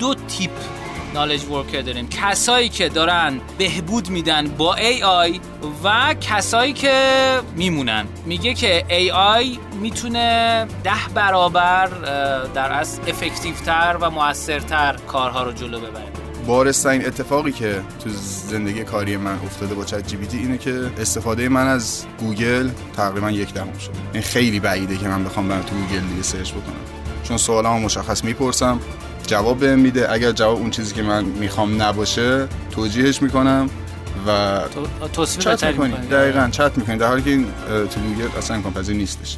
دو تیپ knowledge worker داریم. کسایی که دارن بهبود میدن با AI و کسایی که میمونن. میگه که AI می‌تونه ده برابر در اصل effective تر و موثرتر کارها رو جلو ببره. بارزترین اتفاقی که تو زندگی کاری من افتاده با ChatGPT اینه که استفاده من از گوگل تقریبا یک دهم شد این خیلی بعیده که من بخوام برم تو گوگل دیگه search بکنم. چون سوالامو مشخص می‌پرسم. جواب بهم میده. اگر جواب اون چیزی که من می‌خوام نباشه توجیهش می‌کنم و چت می‌کنی. دقیقا چت می‌کنی. در حالی که این تو گوگل اصلا امکان پذیر نیستش.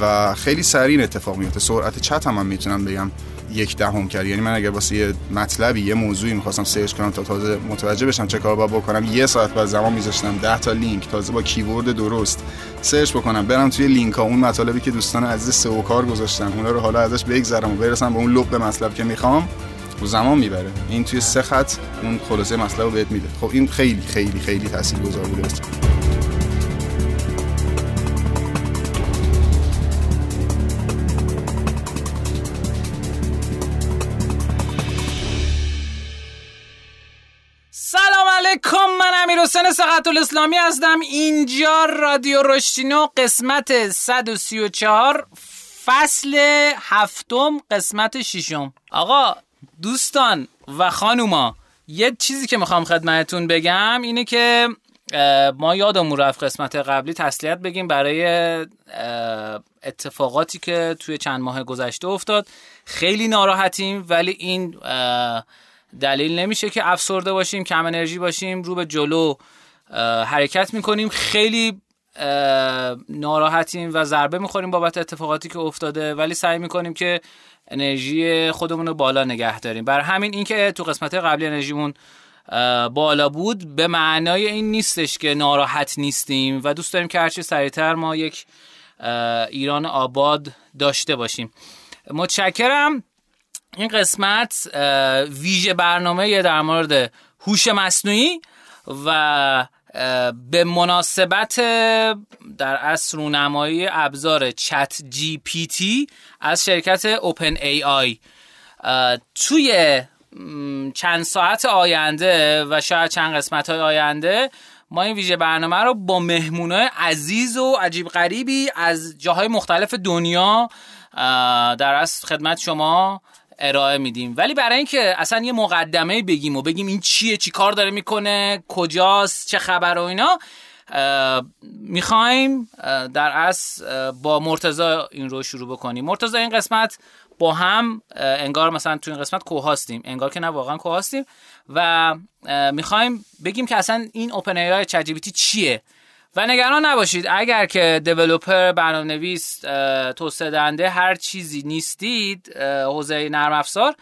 و خیلی سریع اتفاق میفته. سرعت چت هم, من می‌تونم بگم. یک دهم کرد یعنی من اگر واسه یه مطلبی یه موضوعی می‌خواستم search کنم تا تازه متوجه بشم چه کار باید بکنم یه ساعت بعد زمان میذاشتم 10 تا لینک تازه با keyword درست سرچ بکنم برم توی لینک ها اون مطالبی که دوستان عزیز سئو کار گذاشتن اونا رو حالا ازش بگذرم و برسم به اون لب مطلب که می‌خوام و زمان می‌بره. این توی سه خط اون خلاصه مطلب رو بهت میده. خب این خیلی خیلی خیلی تاثیرگذار بوده. امیر حسین سقط الاسلامی هستم. اینجا رادیو رشتینو قسمت 134 فصل هفتم قسمت ششم. آقا دوستان و خانوما یه چیزی که می‌خوام خدمتتون بگم اینه که ما یادمون رفت قسمت قبلی تسلیت بگیم برای اتفاقاتی که توی چند ماه گذشته افتاد. خیلی ناراحتیم ولی این دلیل نمیشه که افسرده باشیم کم انرژی باشیم رو به جلو حرکت می‌کنیم. خیلی ناراحتیم و ضربه می‌خوریم بابت اتفاقاتی که افتاده. ولی سعی می‌کنیم که انرژی خودمون رو بالا نگه داریم. بر همین اینکه تو قسمت قبلی انرژیمون بالا بود به معنای این نیستش که ناراحت نیستیم و دوست داریم که هرچی سریعتر ما یک ایران آباد داشته باشیم. متشکرم. این قسمت ویژه برنامه در مورد هوش مصنوعی و به مناسبت در اصل رونمایی ابزار چت جی پی تی از شرکت اوپن ای آی. توی چند ساعت آینده و شاید چند قسمت های آینده ما این ویژه برنامه رو با مهمونای عزیز و عجیب غریبی از جاهای مختلف دنیا در اصل خدمت شما ارائه میدیم. ولی برای اینکه اصلا یه مقدمه بگیم و بگیم این چیه چی کار داره می‌کنه کجاست چه خبر و اینا می‌خوایم در اصل با مرتزا این رو شروع بکنیم. مرتزا این قسمت با هم انگار مثلا تو این قسمت کوهاستیم. انگار که نه واقعا کوهاستیم. و می‌خوایم بگیم که اصلا این اوپن ای آی چیه. و نگران نباشید اگر که دیولوپر برنامه نویس توسعه هر چیزی نیستید حوزه نرم افزار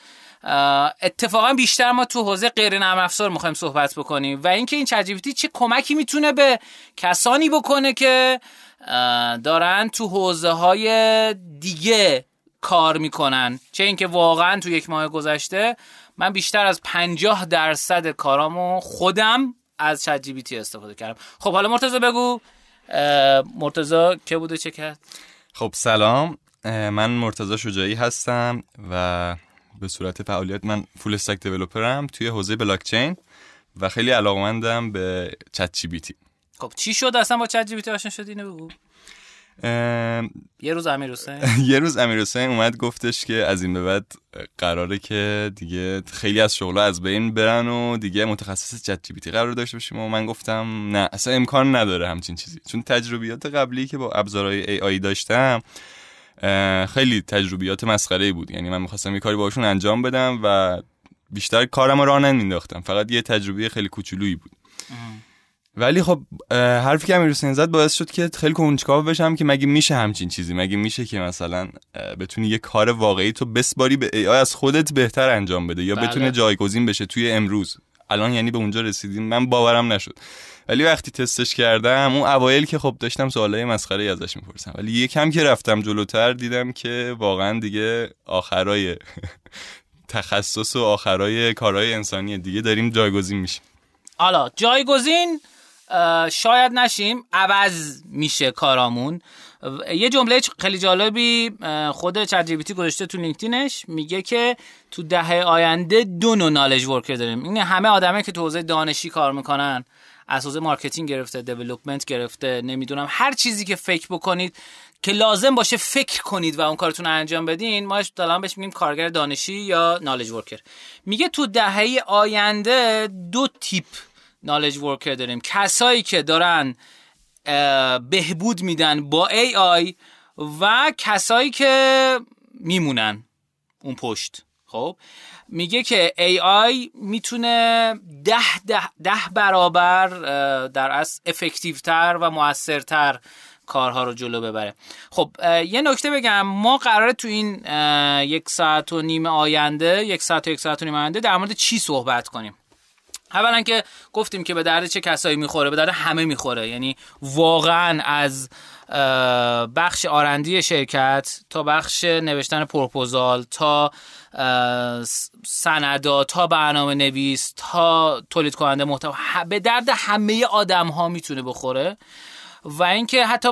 اتفاقا بیشتر ما تو حوزه غیر نرم افزار می‌خوایم صحبت بکنیم و اینکه این چجیبیتی چه کمکی می‌تونه به کسانی بکنه که دارن تو حوزه های دیگه کار می‌کنن. چه اینکه واقعا تو یک ماه گذشته من بیشتر از 50 درصد کارامو خودم از چت جی تی استفاده کردم. خب حالا مرتضی بگو. مرتضی که بوده چه کرد؟ خب سلام. من مرتضی شجاعی هستم و به صورت فعالیت من فول استک دیولپرم توی حوزه بلاک چین و خیلی علاقمندم به چت جی تی خب چی شد؟ اصلا با چت جی تی آشنا شدی؟ بگو. یه روز امیر حسین. یه روز امیر حسین اومد گفتش که از این به بعد قراره که دیگه خیلی از شغلها از بین برن و دیگه متخصص چت جی قرار داشته باشیم و من گفتم نه اصلا امکان نداره همچین چیزی. چون تجربیات قبلی که با ابزارهای ای آی داشتم خیلی تجربیات مسخره بود. یعنی من می‌خواستم یه کاری باشون انجام بدم و بیشتر کارم رو راه نمینداختم فقط یه تجربه خیلی کوچولویی بود. ولی خب حرفی که امیر حسین زد باعث شد که خیلی کنجکاو بشم که مگه میشه همچین چیزی؟ مگه میشه که مثلا بتونی یه کار واقعی تو بسپاری به ای آی از خودت بهتر انجام بده یا بله. بتونه جایگزین بشه توی امروز. الان یعنی به اونجا رسیدیم. من باورم نشد. ولی وقتی تستش کردم اون اوایل که خب داشتم سوالای مسخره ازش می‌پرسم ولی یکم که رفتم جلوتر دیدم که واقعا دیگه آخرای تخصص و آخرای کارهای انسانی دیگه داریم جایگزین میشیم. حالا جایگزین شاید نشیم عوض میشه کارامون. یه جمله خیلی جالبی خود ChatGPT گذاشته تو لینکدینش میگه که تو دهه آینده دو نوع knowledge worker داریم. این همه آدمه که تو حوزه دانشی کار می‌کنن از حوزه marketing گرفته development گرفته نمی‌دونم هر چیزی که فکر بکنید که لازم باشه فکر کنید و اون کارتون انجام بدین ما دلان بهش میگیم کارگر دانشی یا نالج ورکر میگه تو دهه آینده دو تیپ نالج ورکر داریم. کسایی که دارن بهبود میدن با ای آی و کسایی که میمونن اون پشت. خب؟ میگه که AI می‌تونه ده, ده, ده برابر در از افکتیوتر و موثرتر کارها رو جلو ببره. خب یه نکته بگم. ما قراره تو این یک ساعت و نیم آینده یک ساعت و یک ساعت و نیم آینده در مورد چی صحبت کنیم؟ اولا که گفتیم که به درد چه کسایی می‌خوره به درد همه می‌خوره. یعنی واقعا از بخش آرندی شرکت تا بخش نوشتن پروپوزال تا سندا تا برنامه نویس تا تولید کننده محتوا به درد همه آدم ها می‌تونه بخوره. و اینکه حتی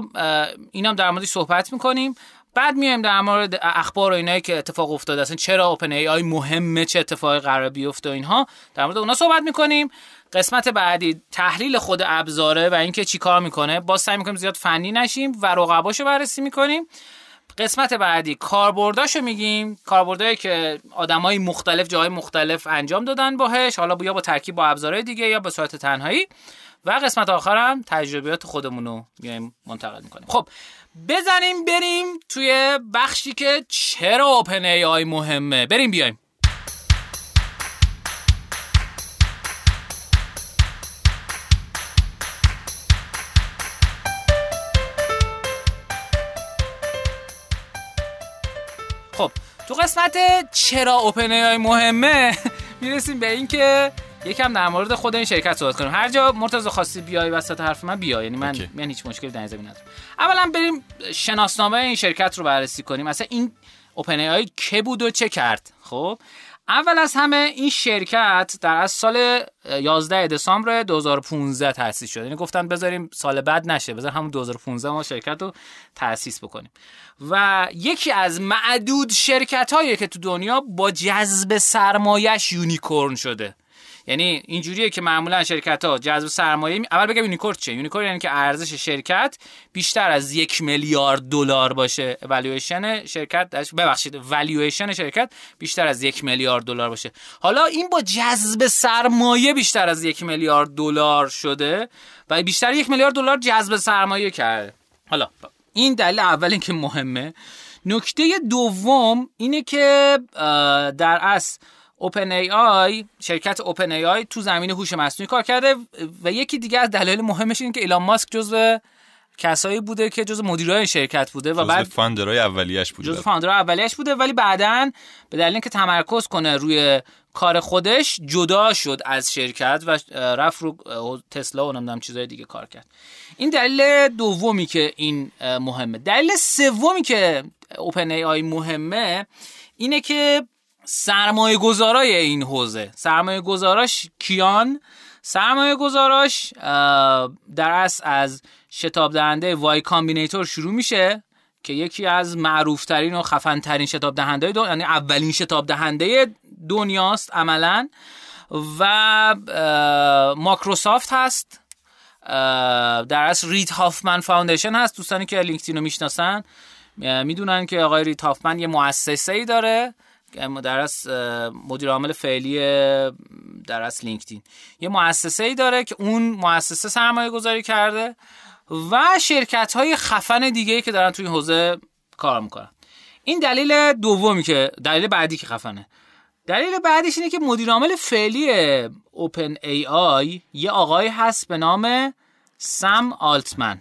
اینم در موردش صحبت می‌کنیم. بعد میایم در مورد اخبار و اینایی که اتفاق افتاده اصلا چرا اوپن ای آی مهمه چه اتفاقی قرار بیفته و اینها. در مورد اونا صحبت می‌کنیم. قسمت بعدی تحلیل خود ابزاره و اینکه چی کار می‌کنه. با سعی می‌کنیم زیاد فنی نشیم و رقباشو بررسی می‌کنیم. قسمت بعدی کاربرداشو میگیم. کاربردایی که آدمای مختلف جای مختلف انجام دادن باهش. حالا یا با ترکیب با ابزارهای دیگه یا به صورت تنهایی. و قسمت آخرم تجربیات خودمون رو میایم منتقل می‌کنیم. خب بزنیم بریم توی بخشی که چرا اوپن ای آی مهمه. بریم بیایم. خب تو قسمت چرا اوپن ای آی مهمه می‌رسیم به این که یکم در مورد خود این شرکت صحبت کنیم. هر جا مرتضی خواستی بیای وسط حرف من بیا یعنی من من هیچ مشکلی در زمین ندارم. اولا بریم شناسنامه این شرکت رو بررسی کنیم. مثلا این اوپن ای که بود و چه کرد؟ خب؟ اول از همه این شرکت در از سال 11 دسامبر 2015 تأسیس شد. یعنی گفتن بذاریم سال بعد نشه بذار همون 2015 ما شرکت رو تأسیس بکنیم. و یکی از معدود شرکت هایی که تو دنیا با جذب سرمایش یونیکورن شده. یعنی اینجوریه که معمولا شرکت ها جذب سرمایه می... اول بگم unicorn چه unicorn یعنی که ارزش شرکت بیشتر از یک میلیارد دلار باشه. valuation شرکت ببخشید valuation شرکت بیشتر از یک میلیارد دلار باشه. حالا این با جذب سرمایه بیشتر از یک میلیارد دلار شده و بیشتر یک میلیارد دلار جذب سرمایه کرده. حالا این دلیل اول که مهمه. نکته دوم اینه که در اصل اوپن ای آی شرکت اوپن ای آی تو زمین هوش مصنوعی کار کرده و یکی دیگه از دلایل مهمش اینه که ایلان ماسک جزو کسایی بوده که جزو مدیرای شرکت بوده و بعد founder ای اولیش بوده. جزو founder ای اولیش بوده ولی بعدا به دلیل اینکه تمرکز کنه روی کار خودش جدا شد از شرکت و رفت رو تسلا و نمی‌دونم چیزای دیگه کار کرد. این دلیل دومی که این مهمه. دلیل سومی که OpenAI مهمه اینه که سرمایه گذارای این حوزه. سرمایه گذاراش کیان؟ سرمایه گذاراش در اصل از شتاب دهنده Y Combinator شروع میشه که یکی از معروف ترین و خفن ترین شتاب دهنده دنیا یعنی اولین شتاب دهنده دنیاست عملا. و مایکروسافت هست. در اصل رید هافمن Foundation هست. دوستانی که لینکدین رو می‌شناسن می‌دونن که آقای رید هافمن یه مؤسسه ای داره. در اصل مدیر عامل فعلی در اصل لینکدین. یه مؤسسه ای داره که اون مؤسسه سرمایه گذاری کرده و شرکت های خفن دیگه که دارن توی حوزه کار می‌کنن. این دلیل دومی که دلیل بعدی که خفنه. دلیل بعدیش اینه که مدیر عامل فعلی OpenAI یه آقای هست به نام سم آلتمن.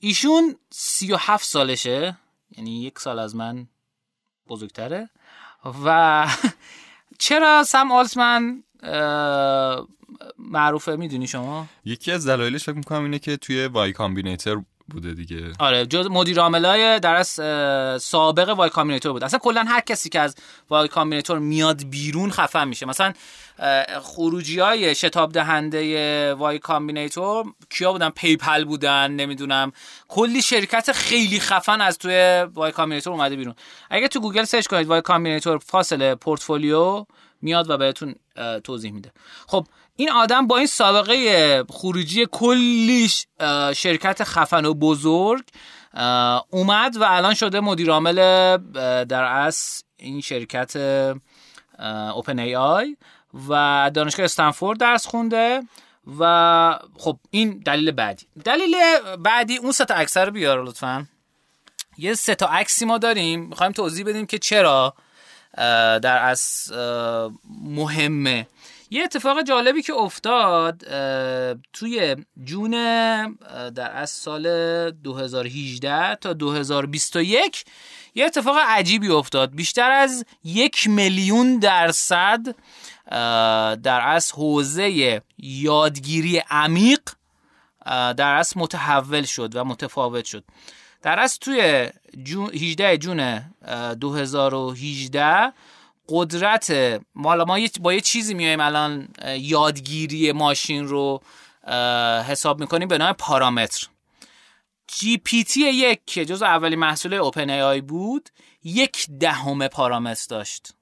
ایشون 37 سالشه یعنی یک سال از من بزرگتره. و چرا سم آلتمن معروفه می‌دونی شما؟ یکی از دلایلش فکر می‌کنم اینه که توی Y Combinator بوده دیگه. آره جز مدیر عاملای در اصل سابق Y Combinator بود. اصلا کلا هر کسی که از Y Combinator میاد بیرون خفن میشه. مثلا خروجی های شتاب دهنده Y Combinator کیا بودن؟ PayPal بودن نمی‌دونم. کلی شرکت خیلی خفن از توی Y Combinator اومده بیرون. اگه تو گوگل search کنید Y Combinator فاصله پورتفولیو میاد و بهتون توضیح میده. خب این آدم با این سابقه خروجی کلی شرکت خفن و بزرگ اومد و الان شده مدیر عامل در اصل این شرکت اوپن ای آی و دانشگاه استنفورد درس خونده و خب این دلیل بعدی. دلیل بعدی اون سه تا عکس رو بیار لطفا. یه سه تا عکسی ما داریم. می‌خوایم توضیح بدیم که چرا در از مهمه. یه اتفاق جالبی که افتاد توی جون در از سال 2018 تا 2021 یه اتفاق عجیبی افتاد. بیشتر از یک میلیون درصد در از حوزه یادگیری عمیق در از متحول شد و متفاوت شد. در از توی جون 18 جون 2018 قدرت مالا ما با یه چیزی میایم الان یادگیری ماشین رو حساب می‌کنیم به نام پارامتر. GPT یک که جزو اولین محصول OpenAI بود یک دهم پارامتر داشت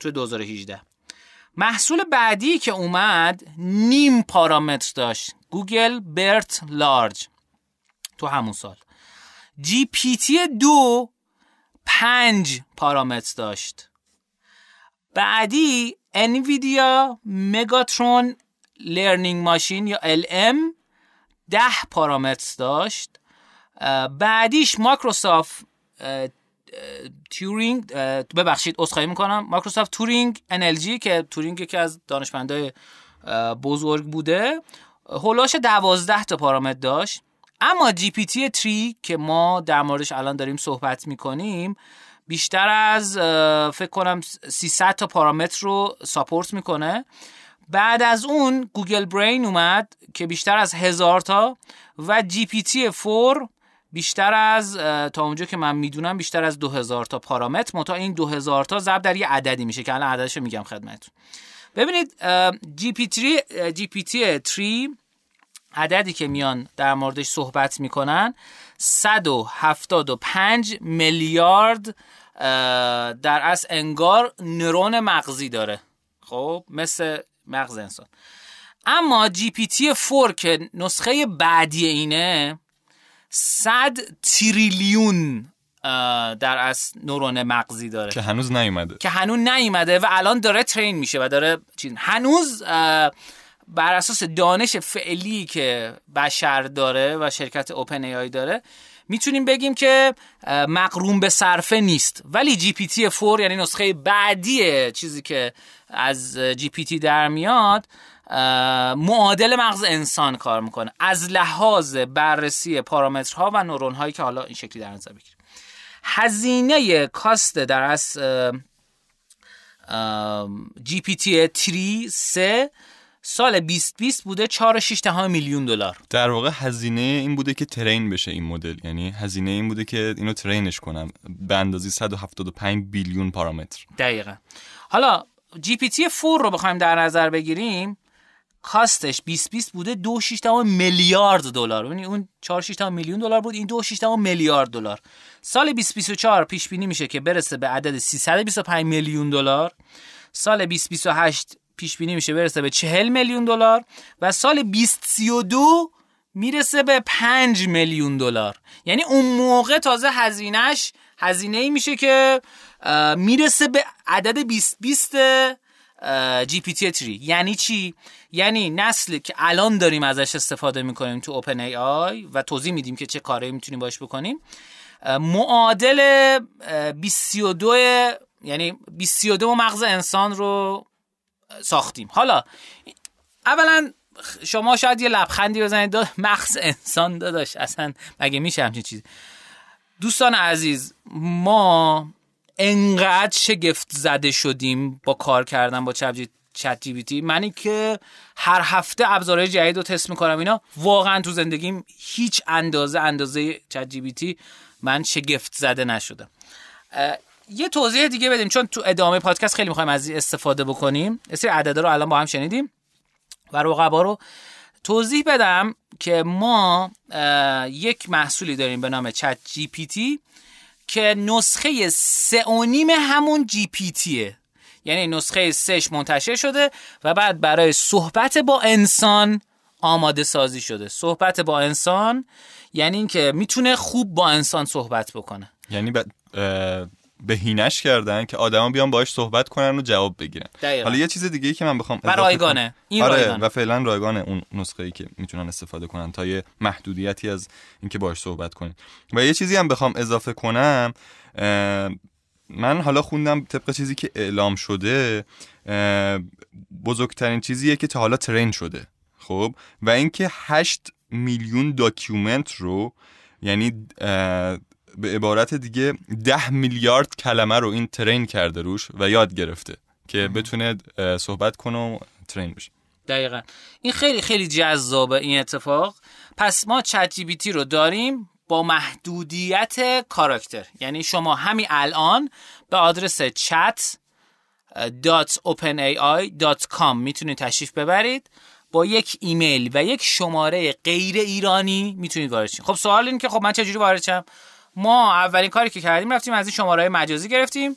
تو 2018 محصول بعدی که اومد نیم پارامتر داشت. Google BERT Large. تو همون سال. GPT دو پنج پارامتر داشت. بعدی انویدیا مگاترون لرنینگ ماشین یا LM ده پارامتر داشت. بعدیش مایکروسافت تورینگ ببخشید اسخای می‌کنم. مایکروسافت تورینگ انلژی که تورینگ که از دانشمندای بزرگ بوده. هولاش دوازده تا پارامتر داشت. اما جی پی تی 3 که ما در موردش الان داریم صحبت می‌کنیم بیشتر از فکر کنم 300 تا پارامتر رو support می‌کنه. بعد از اون Google Brain اومد که بیشتر از هزار تا و GPT 4 بیشتر از تا اونجا که من می‌دونم بیشتر از 2000 تا پارامتر. متا این 2000 تا ضرب در یه عددی میشه که الان عددش میگم خدمتتون. ببینید جی پی تی جی پی تی 3 عددی که میان در موردش صحبت می‌کنن 175 میلیارد در از انگار نورون مغزی داره. خب مثل مغز انسان. اما جی پی تی 4 که نسخه بعدی اینه 100 تریلیون در از نورون مغزی داره. که هنوز نیومده. که هنوز نیومده و الان داره ترین میشه و داره هنوز بر اساس دانش فعلی که بشر داره و شرکت اوپن ای آی داره می‌تونیم بگیم که مقرون به صرفه نیست. ولی GPT 4 یعنی نسخه بعدی چیزی که از GPT در میاد معادل مغز انسان کار می‌کنه. از لحاظ بررسی پارامترها و نورون هایی که حالا این شکلی در نظر بگیریم. هزینه cost در از GPT 3 سال 2020 بوده 4.6 میلیون دلار. در واقع هزینه این بوده که ترین بشه این مدل. یعنی هزینه این بوده که اینو ترینش کنم. به اندازه 175 بیلیون پارامتر. دقیقا. حالا جی پی تی 4 رو بخوایم در نظر بگیریم کاستش 2020 بوده 2.6 میلیارد دلار. یعنی اون 4.6 میلیون دلار بود این 2.6 میلیارد دلار. سال 2024 پیش بینی میشه که برسه به عدد 325 میلیون دلار. سال 2028 پیش بینی میشه برسه به 40 میلیون دلار و سال 2032 می‌رسه به 5 میلیون دلار. یعنی اون موقع تازه هزینهش هزینه ای میشه که می‌رسه به عدد 2020 جی پی تی 3 یعنی چی؟ یعنی نسلی که الان داریم ازش استفاده می‌کنیم تو اوپن ای آی و توضیح میدیم که چه کاری می‌تونیم باش بکنیم. معادل 22 یعنی 22 مغز انسان رو ساختیم. حالا اولا شما شاید یه لبخندی بزنید. مغز انسان داداش اصلا مگه میشه همچین چیزی؟ دوستان عزیز ما انقدر شگفت زده شدیم با کار کردن با چت جی پی تی. منی که هر هفته ابزارهای جدید رو تست می‌کنم اینا. واقعا تو زندگیم هیچ اندازه اندازه چت جی پی تی من شگفت زده نشدم یه توضیح دیگه بدیم چون تو ادامه پادکست خیلی می‌خوایم از استفاده بکنیم. سری عددا رو الان با هم شنیدیم. و رقبا رو توضیح بدم که ما یک محصولی داریم به نام چت جی پی تی که نسخه سه همون جی پی تیه. یعنی نسخه سش منتشر شده و بعد برای صحبت با انسان آماده سازی شده. صحبت با انسان یعنی اینکه می‌تونه خوب با انسان صحبت بکنه. یعنی بهینش کردن که آدما بیان باهاش صحبت کنن و جواب بگیرن. دقیقا. حالا یه چیز دیگه ای که من بخوام و رایگانه. این آره رایگانه. و فعلا رایگانه اون نسخه ای که می‌تونن استفاده کنن تا یه محدودیتی از اینکه باهاش صحبت کنیم. و یه چیزی هم بخوام اضافه کنم من حالا خوندم طبق چیزی که اعلام شده بزرگترین چیزیه که تا حالا ترین شده. خب؟ و اینکه 8 میلیون document رو یعنی به عبارت دیگه ده میلیارد کلمه رو این train کرده روش و یاد گرفته که بتونه صحبت کنه و train بشه. دقیقا. این خیلی خیلی جذابه این اتفاق. پس ما ChatGPT رو داریم با محدودیت character. یعنی شما همین الان به آدرس chat .openai.com می‌تونید تشریف ببرید. با یک ایمیل و یک شماره غیر ایرانی می‌تونید وارد شید خب سوال این که خب من چجوری وارد شم ما اولین کاری که کردیم رفتیم از این شماره مجازی گرفتیم.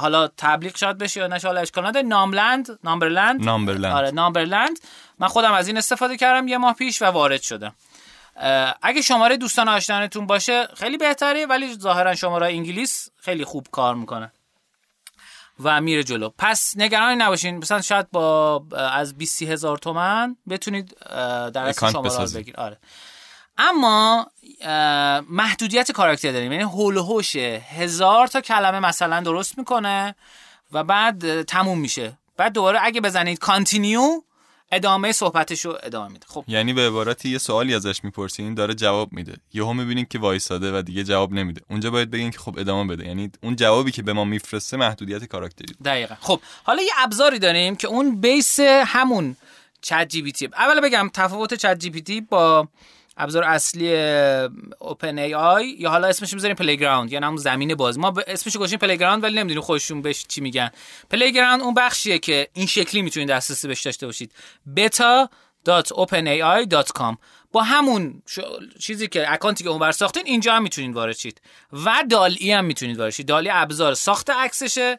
حالا تبلیغ شاید بشه یا نشه حالا اشکال نداره. ناملند نامبرلند. نامبرلند. آره نامبرلند. من خودم از این استفاده کردم یه ماه پیش و وارد شدم. اگه شماره دوستان آشنانتون باشه خیلی بهتره ولی ظاهرا شماره انگلیس خیلی خوب کار می‌کنه و میره جلو. پس نگران نباشین. مثلا شاید با از 20 هزار تومن بتونید در شماره رو بگیر آره. اما محدودیت کاراکتر داریم. یعنی هول هوش هزار تا کلمه مثلا درست می‌کنه و بعد تموم میشه. بعد دوباره اگه بزنید کانتینیو ادامه صحبتش رو ادامه میده. خب. یعنی به عبارتی یه سوالی ازش می‌پرسین داره جواب میده. یهو می‌بینین که وایساده و دیگه جواب نمیده. اونجا باید بگین که خب ادامه بده. یعنی اون جوابی که به ما میفرسته محدودیت کاراکتری دقیقا. خب حالا یه ابزاری داریم که اون base همون ChatGPT. اول بگم تفاوت ChatGPT با ابزار اصلی OpenAI یا حالا اسمش می‌ذاریم playground یا همون زمین باز ما اسمش گذاشتیم playground ولی نمی‌دونیم خودشون بهش چی میگن. playground اون بخشیه که این شکلی می‌تونید دسترسی بهش داشته باشید. beta.openai.com با همون چیزی که account ی که اونور ساختین اینجا هم می‌تونید وارد شید. و DALL-E هم می‌تونید وارد شید. DALL-E ابزار ساخت عکسشه.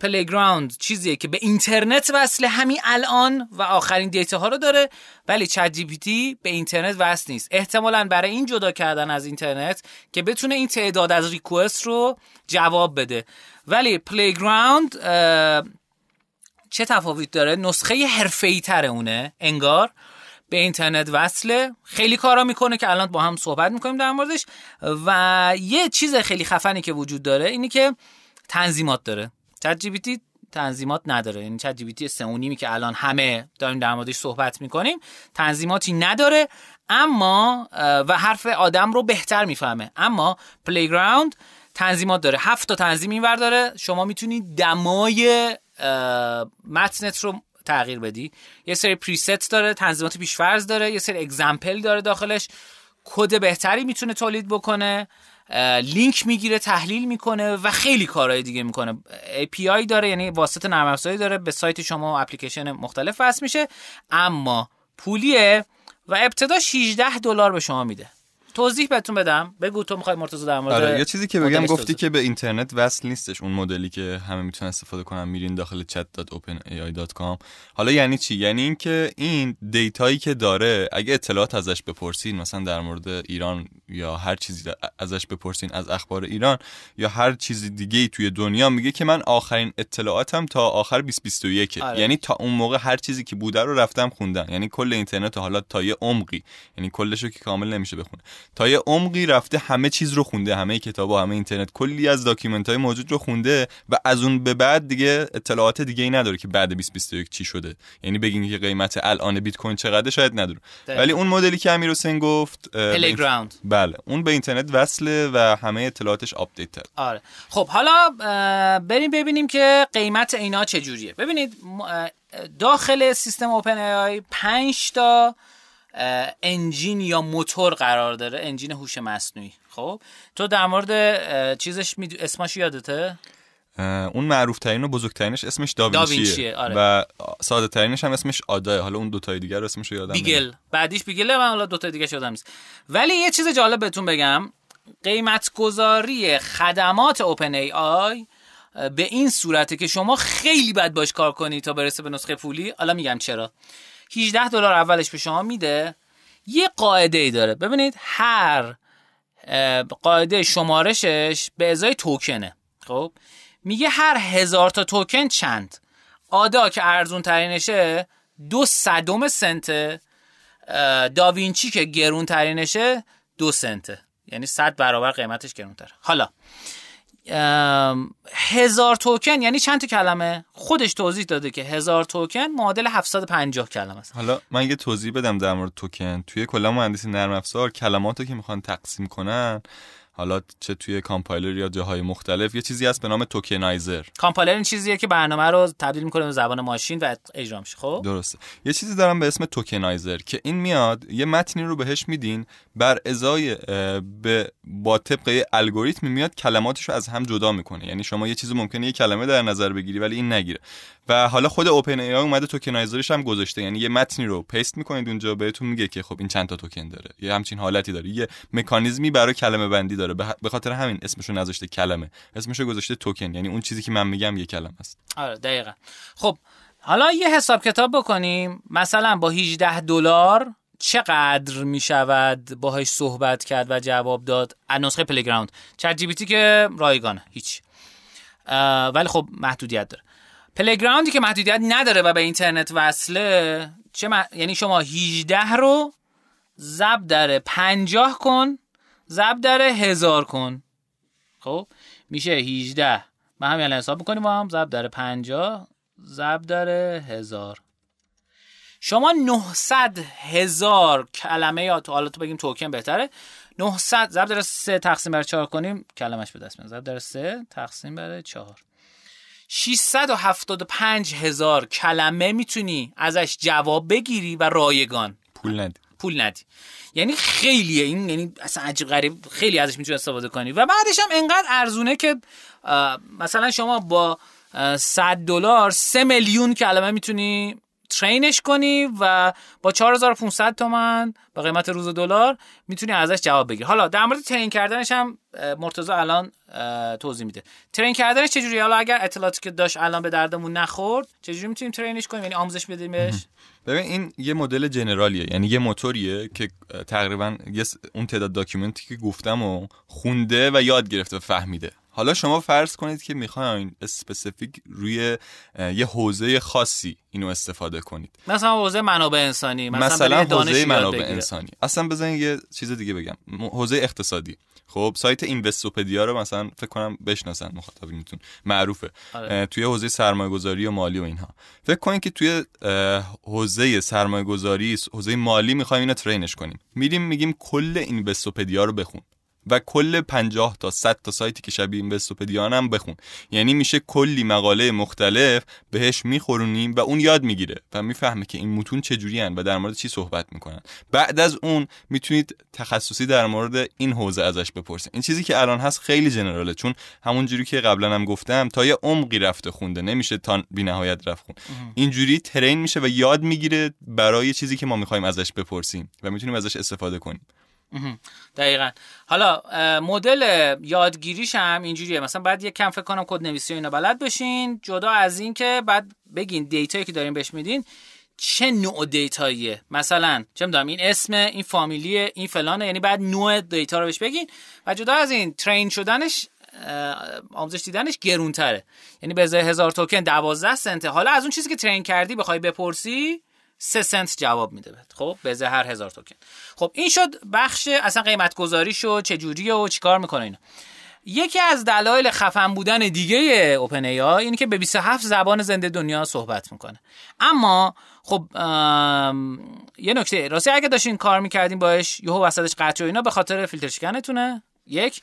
playground چیزیه که به اینترنت وصله همین الان و آخرین data ها رو داره ولی ChatGPT به اینترنت وصل نیست. احتمالا برای این جدا کردن از اینترنت که بتونه این تعداد از request رو جواب بده. ولی playground چه تفاوت داره؟ نسخه حرفه‌ای تر اونه انگار. به اینترنت وصله. خیلی کارا می‌کنه که الان با هم صحبت می‌کنیم در موردش. و یه چیز خیلی خفنی که وجود داره اینی که تنظیمات داره. چت تنظیمات نداره. یعنی ChatGPT که الان همه داریم در موردش صحبت می‌کنیم تنظیماتی نداره اما و حرف آدم رو بهتر می‌فهمه. اما playground تنظیمات داره. هفت تا تنظیم اینور داره. شما می‌تونید دمای متنت رو تغییر بدی. یه سری preset داره تنظیمات پیشفرض داره. یه سری example داره داخلش. کد بهتری می‌تونه تولید بکنه. لینک می‌گیره تحلیل می‌کنه و خیلی کارهای دیگه می‌کنه. API داره یعنی واسطه نرم افزاری داره به سایت شما و اپلیکیشن مختلف وصل میشه. اما پولیه و ابتدا 16 دلار به شما میده. توضیح بهتون بدم. بگو تو می‌خوای مرتضی در مورد آره یه چیزی که بگم گفتی که به اینترنت وصل نیستش اون مدلی که همه می‌تونن استفاده کنن. میرین داخل chat.openai.com حالا یعنی چی؟ یعنی اینکه این data یی که داره اگه اطلاعات ازش بپرسین مثلا در مورد ایران یا هر چیزی ازش بپرسین از اخبار ایران یا هر چیزی دیگه ای توی دنیا میگه که من آخرین اطلاعاتم تا آخر 2021 آره. یعنی تا اون موقع هر چیزی که بوده رو رفتم خوندم. یعنی کل اینترنت حالا تا یه عمقی یعنی کلش رو که کامل نمیشه بخونه. تا یه عمقی رفته همه چیز رو خونده همه کتابا همه اینترنت. کلی از document های موجود رو خونده و از اون به بعد دیگه اطلاعات دیگه ای نداره که بعد 2021 چی شده. یعنی بگین که قیمت الان بیت کوین چقدر شاید نداره. ولی اون مدلی که امیر حسین گفت playground بله. اون به اینترنت وصله و همه اطلاعاتش update تر. آره. خب حالا بریم ببینیم که قیمت اینا چجوریه. ببینید داخل سیستم OpenAI 5 تا engine یا موتور قرار داره engine هوش مصنوعی. خب؟ تو در مورد چیزش می... اسمش یادته؟ اون معروف ترین و بزرگترینش اسمش داوینچیه, آره. و ساده ترینش هم اسمش آداه حالا اون دوتای دیگر رو اسمش رو یادم بیگل. نمید. بعدیش بیگله من حالا دوتای دیگه یادم نیست. ولی یه چیز جالب بهتون بگم. قیمت گذاری خدمات اوپن ای آی به این صورته که شما خیلی بد باش کار کنی تا برسه به نسخه پولی. حالا میگم چرا. 18 دلار اولش به شما میده. یه قاعده ای داره. ببینید هر قاعده شمارشش به ازای توکنه. خب؟ میگه هر هزار تا توکن چند؟ آدا که ارزون ترینشه دو صدم سنت. داوینچی که گرون ترینشه دو سنته یعنی صد برابر قیمتش گرونتره. حالا هزار توکن یعنی چند تا کلمه؟ خودش توضیح داده که هزار توکن معادل 750 کلمه است. حالا من یه توضیح بدم در مورد توکن. توی کلا مهندسی نرم افزار کلماتو که می‌خوان تقسیم کنن حالا چه توی کامپایلر یا جاهای مختلف یه چیزی هست به نام توکنایزر. کامپایلر این چیزیه که برنامه رو تبدیل می‌کنه به زبان ماشین و اجرا میشه خب؟ درسته. یه چیزی دارم به اسم tokenizer که این میاد یه متنی رو بهش میدین به ازای به با طبق الگوریتم میاد کلماتش رو از هم جدا می‌کنه. یعنی شما یه چیزی ممکنه یه کلمه در نظر بگیری ولی این نگیره. و حالا خود OpenAI اومده tokenizer ش هم گذاشته. یعنی یه متنی رو paste می‌کنید اونجا بهتون میگه که خب این چند تا توکن داره. یه همچین حالتی داره. یه مکانیزمی برای کلمه بندی داره. به خاطر همین اسمشو نذاشته کلمه. اسمشو گذاشته توکن یعنی اون چیزی که من میگم یه کلمه است. آره دقیقا. خب حالا یه حساب کتاب بکنیم. مثلا با 18 دلار چقدر می شود باهاش صحبت کرد و جواب داد؟ از نسخه playground ChatGPT که رایگانه. هیچ. ولی خب محدودیت داره. playground ی که محدودیت نداره و به اینترنت وصله چه یعنی شما 18 رو ضرب در 50 کن ضرب در هزار کن. خب میشه 18 من همین حساب می‌کنیم با هم. ضرب در 50 ضرب در هزار. شما 900 هزار کلمه یا تو حالا تو بگیم توکن بهتره. 900 ضرب در 3 تقسیم بر 4 کنیم. کلمش به دست میاد. ضرب در 3 تقسیم بر 4 675 هزار کلمه می‌تونی ازش جواب بگیری و رایگان. پول ندی. پول ندی. یعنی خیلیه. این یعنی اصلا عجیب غریب. خیلی ازش می‌تونی استفاده کنی. و بعدش هم انقدر ارزونه که مثلا شما با 100 دلار 3 میلیون کلمه می‌تونی ترینش کنی و با 4500 تومن با قیمت روز دلار می‌تونی ازش جواب بگیری. حالا در مورد ترین کردنش هم مرتضی الان توضیح میده. ترین کردنش چجوری؟ حالا اگر اطلاعاتی که داشت الان به دردمون نخورد چجوری می‌تونیم ترینش کنیم؟ یعنی آموزش بدیم بهش؟ ببین این یه مدل general یه. یعنی یه موتوریه که تقریبا اون تعداد document ی که گفتم و خونده و یاد گرفته و فهمیده. حالا شما فرض کنید که می‌خواین specific روی یه حوزه خاصی اینو استفاده کنید. مثلا حوزه منابع انسانی مثلا, مثلا حوزه منابع انسانی. اصلا بزنین یه چیز دیگه بگم. حوزه اقتصادی. خب سایت Investopedia رو مثلا فکر کنم بشناسن مخاطبینتون. معروفه. آره. توی حوزه سرمایه گذاری و مالی و اینها. فکر کنید که توی حوزه سرمایه گذاری حوزه مالی می‌خوایم اینو ترینش کنیم. میریم میگیم کل اینوستوپدیا رو بخون. و کل 50 تا 100 تا سایتی که شبیه اینوستوپدیان هم بخون. یعنی میشه کلی مقاله مختلف بهش میخورونیم و اون یاد می‌گیره و می‌فهمه که این متون چجوری و در مورد چی صحبت می‌کنن. بعد از اون می‌تونید تخصصی در مورد این حوزه ازش بپرسید. این چیزی که الان هست خیلی جنراله چون همون جوری که قبلا هم گفتم تا یه عمقی رفته خونده نمیشه تا نهایت رفت خون. اینجوری train میشه و یاد می‌گیره برای چیزی که ما می‌خوایم ازش بپرسیم و می‌تونیم ازش استفاده کنیم. دقیقا. حالا مدل یادگیریش هم اینجوریه. مثلا بعد یک کم فکر کنم کد نویسی اینا بلد بشین. جدا از این که بعد بگین data یی که دارین بهش میدین چه نوع data ییه. مثلا چه می‌دونم این اسم این فامیلی این فلانه. یعنی بعد نوع data رو بهش بگین. و جدا از این ترین شدنش آموزش دیدنش گرونتره. یعنی به ازای هزار توکن 12 سنته. حالا از اون چیزی که ترین کردی بخوای بپرسی سه سنت جواب میده خب به هر هزار توکن. خب این شد بخش اصلا قیمت گذاری شد چه جوریه و چیکار می‌کنه اینا. یکی از دلایل خفن بودن دیگه اوپن ای اینه که به 27 زبان زنده دنیا صحبت می‌کنه. اما خب یه نکته. راستی اگه داشتین کار می‌کردین باش یهو وسطش قطع و اینا به خاطر فیلتر شکنتونه. یک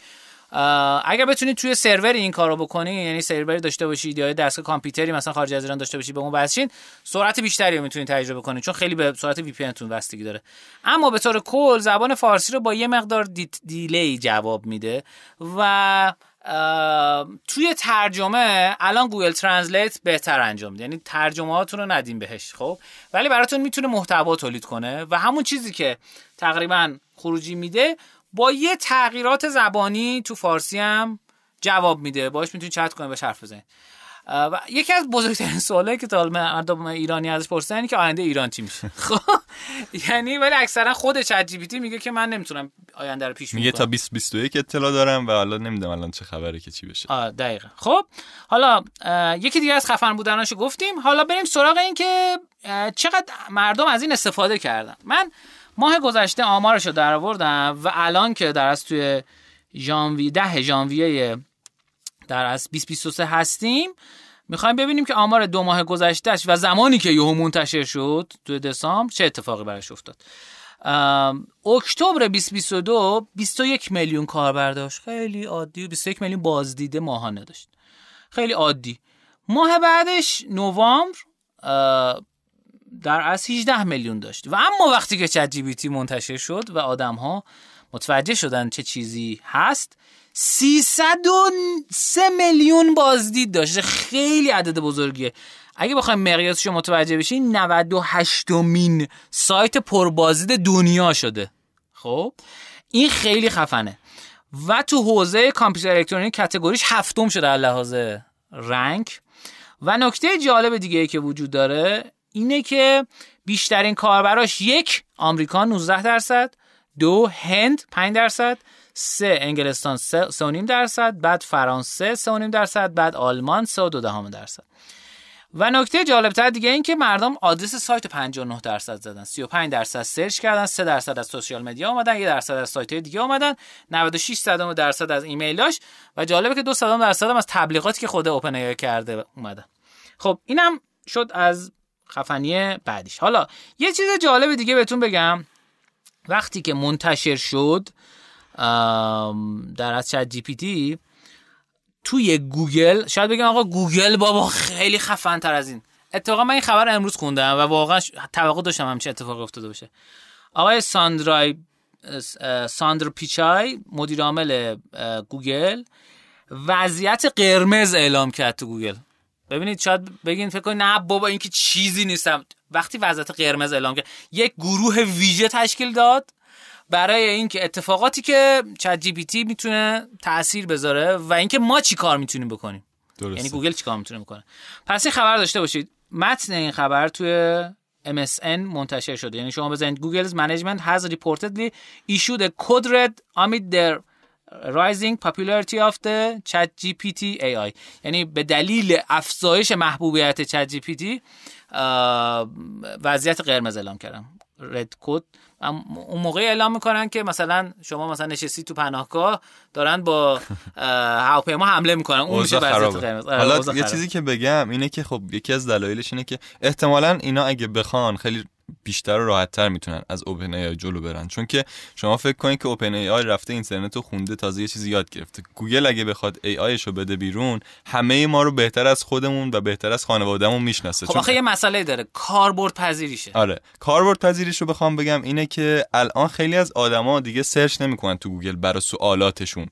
اگر بتونید توی سرور این کارو بکنی یعنی سروری داشته باشید یا دستگاه کامپیوتری مثلا خارج از ایران داشته باشید به اون وصلین سرعت بیشتری رو می‌تونید تجربه کنید چون خیلی به سرعت VPN تون بستگی داره. اما به طور کل زبان فارسی رو با یه مقدار delay جواب میده و توی ترجمه الان Google Translate بهتر انجام میده. یعنی ترجمه هاتون رو ندیم بهش خب؟ ولی براتون می‌تونه محتوا تولید کنه و همون چیزی که تقریبا خروجی میده با یه تغییرات زبانی تو فارسی هم جواب میده. باش می‌تونید چت کنید به حرف بزنید و یکی از بزرگترین سوالی که تا مردم ایرانی ازش پرسیدن که آینده ایران چی میشه. خب یعنی ولی اکثرا خود چت جی پی تی میگه که من نمی‌تونم آینده رو پیش میگه تا 2021 اطلاع دارم و حالا نمی‌دونم الان چه خبره که چی بشه. آه دقیقا. خب حالا یکی دیگه از خفن بودناشو گفتیم. حالا بریم سراغ این که چقدر مردم از این استفاده کردن. من ماه گذشته آمارشو در آوردم و الان که در از توی ژانویه ده ژانویه در از 2023 هستیم می‌خوایم ببینیم که آمار دو ماه گذشتهش و زمانی که یهو منتشر شد تو دسامبر چه اتفاقی براش افتاد. اکتبر 2022 21 میلیون کاربر داشت. خیلی عادی 21 میلیون بازدیده ماهانه داشت. خیلی عادی. ماه بعدش نوامبر در از 18 میلیون داشت. و اما وقتی که چت جی منتشر شد و آدم ها متوجه شدن چه چیزی هست 303 میلیون بازدید داشته خیلی عدد بزرگیه. اگه بخوایم مقیاسش رو متوجه بشین 98 مین سایت پربازدید دنیا شده. خب؟ این خیلی خفنه. و تو حوزه کامپیوتر الکترونیک category ش هفتم شده از لحاظ rank و نکته جالب دیگه ای که وجود داره اینه که بیشترین کاربراش یک آمریکا 19 درصد دو هند 5 درصد سه انگلستان سه نیم درصد بعد فرانسه سه درصد بعد آلمان سه و دو دهم درصد. و نکته جالبتر دیگه این که مردم آدرس سایت 59 درصد زدن. 35 درصد search کردن 3 درصد از social media اومدن 1 درصد از سایت دیگه اومدن. 96 صدم درصد از ایمیلاش. و جالبه که 2 صدم درصد هم از تبلیغاتی که خود Open کرده اومدن خب اینم شد از خفنی بعدیش. حالا یه چیز جالب دیگه بهتون بگم. وقتی که منتشر شد در از ChatGPT توی گوگل شاید بگم آقا گوگل بابا خیلی خفن تر از این. اتفاقا من این خبر امروز خوندم و واقعا توقع داشتم همچین اتفاقی افتاده باشه. آقای ساندرای ساندار پیچای مدیر عامل گوگل وضعیت قرمز اعلام کرد تو گوگل. ببینید شاید بگین فکر کنید نه بابا این که چیزی نیستم. وقتی وضعیت قرمز اعلام کرد یک گروه ویژه تشکیل داد برای اینکه اتفاقاتی که ChatGPT می‌تونه تاثیر بذاره و اینکه ما چی کار می‌تونیم بکنیم. درسته. یعنی گوگل چی کار می‌تونه بکنه. پس این خبر داشته باشید. متن این خبر توی MSN منتشر شده. یعنی شما بزنید Google's management has reportedly issued a code red amid their rising popularity of the chat GPT AI یعنی به دلیل افزایش محبوبیت چت جی پی تی وضعیت قرمز اعلام کردم. رد کد اون موقع اعلام می‌کنن که مثلا شما مثلا نشستی تو پناهگاه دارن با هواپیما حمله می‌کنن. اون میشه قرمز. آره، حالا یه چیزی که بگم اینه که خب یکی از دلایلش اینه که احتمالا اینا اگه بخوان خیلی بیشتر و راحتتر می‌تونن از OpenAI جلو برن. چون که شما فکر کنید که OpenAI رفته اینترنت رو خونده تازه یه چیزی یاد گرفته. گوگل اگه بخواد AI ش رو بده بیرون همه ما رو بهتر از خودمون و بهتر از خانوادهمون می‌شناسه. خب آخه یه مسئله داره. کاربرد پذیریشه. آره. کاربرد پذیریش رو بخوام بگم اینه که الان خیلی از آدما دیگه search نمی‌کنن تو گوگل برای سوالاتشون.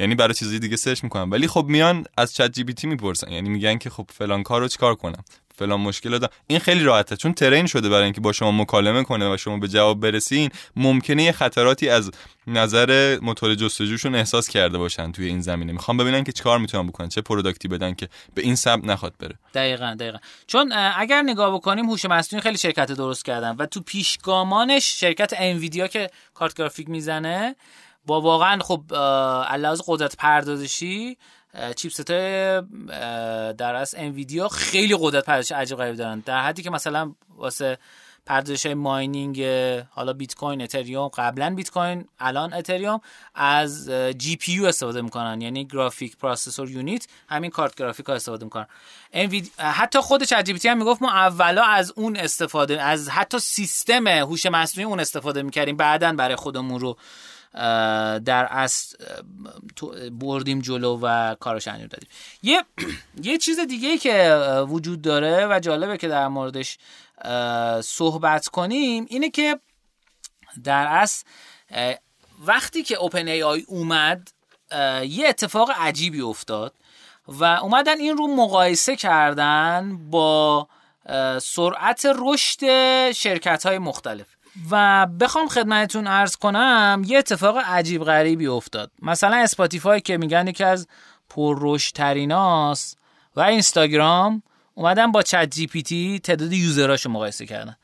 یعنی برای چیزای دیگه search می‌کنن. ولی خب میان از ChatGPT می‌پرسن. یعنی میگن که خب فلان کارو چیکار کنم؟ فلان مشکل دارم این خیلی راحته. چون train شده برای اینکه با شما مکالمه کنه و شما به جواب برسین ممکنه یه خطراتی از نظر موتور جستجوشون احساس کرده باشن توی این زمینه. می‌خوام ببینن که چیکار می‌تونن بکنن چه product ی بدن که به این سمت نخواد بره. دقیقا دقیقا. چون اگر نگاه بکنیم هوش مصنوعی خیلی شرکت درست کردن و تو پیشگامانش شرکت انویدیا که کارت گرافیک می‌زنه با واقعا خب علاوه قدرت پردازشی چیپست در از انویدیا خیلی قدرت پردازش عجیب غریب دارن. در حدی که مثلا واسه پردازش ماینینگ حالا بیت کوین اتریوم قبلا بیت کوین الان اتریوم از جی پی یو استفاده می‌کنن. یعنی گرافیک پروسسور یونیت همین کارت گرافیک ها استفاده می‌کنن. حتی خود چت هم می‌گفت ما اولا از اون استفاده از حتی سیستم هوش مصنوعی اون استفاده می‌کردیم. بعدا برای خودمون رو در اصل بردیم جلو و کارش انجام دادیم. یه یه چیز دیگه که وجود داره و جالبه که در موردش صحبت کنیم اینه که در اصل وقتی که اوپن ای آی اومد یه اتفاق عجیبی افتاد و اومدن این رو مقایسه کردن با سرعت رشد شرکت های مختلف. و بخوام خدمتتون عرض کنم یه اتفاق عجیب غریبی افتاد. مثلا اسپاتیفای که میگن یکی از پررشدتریناست و اینستاگرام اومدن با ChatGPT تعداد user اشو مقایسه کردن.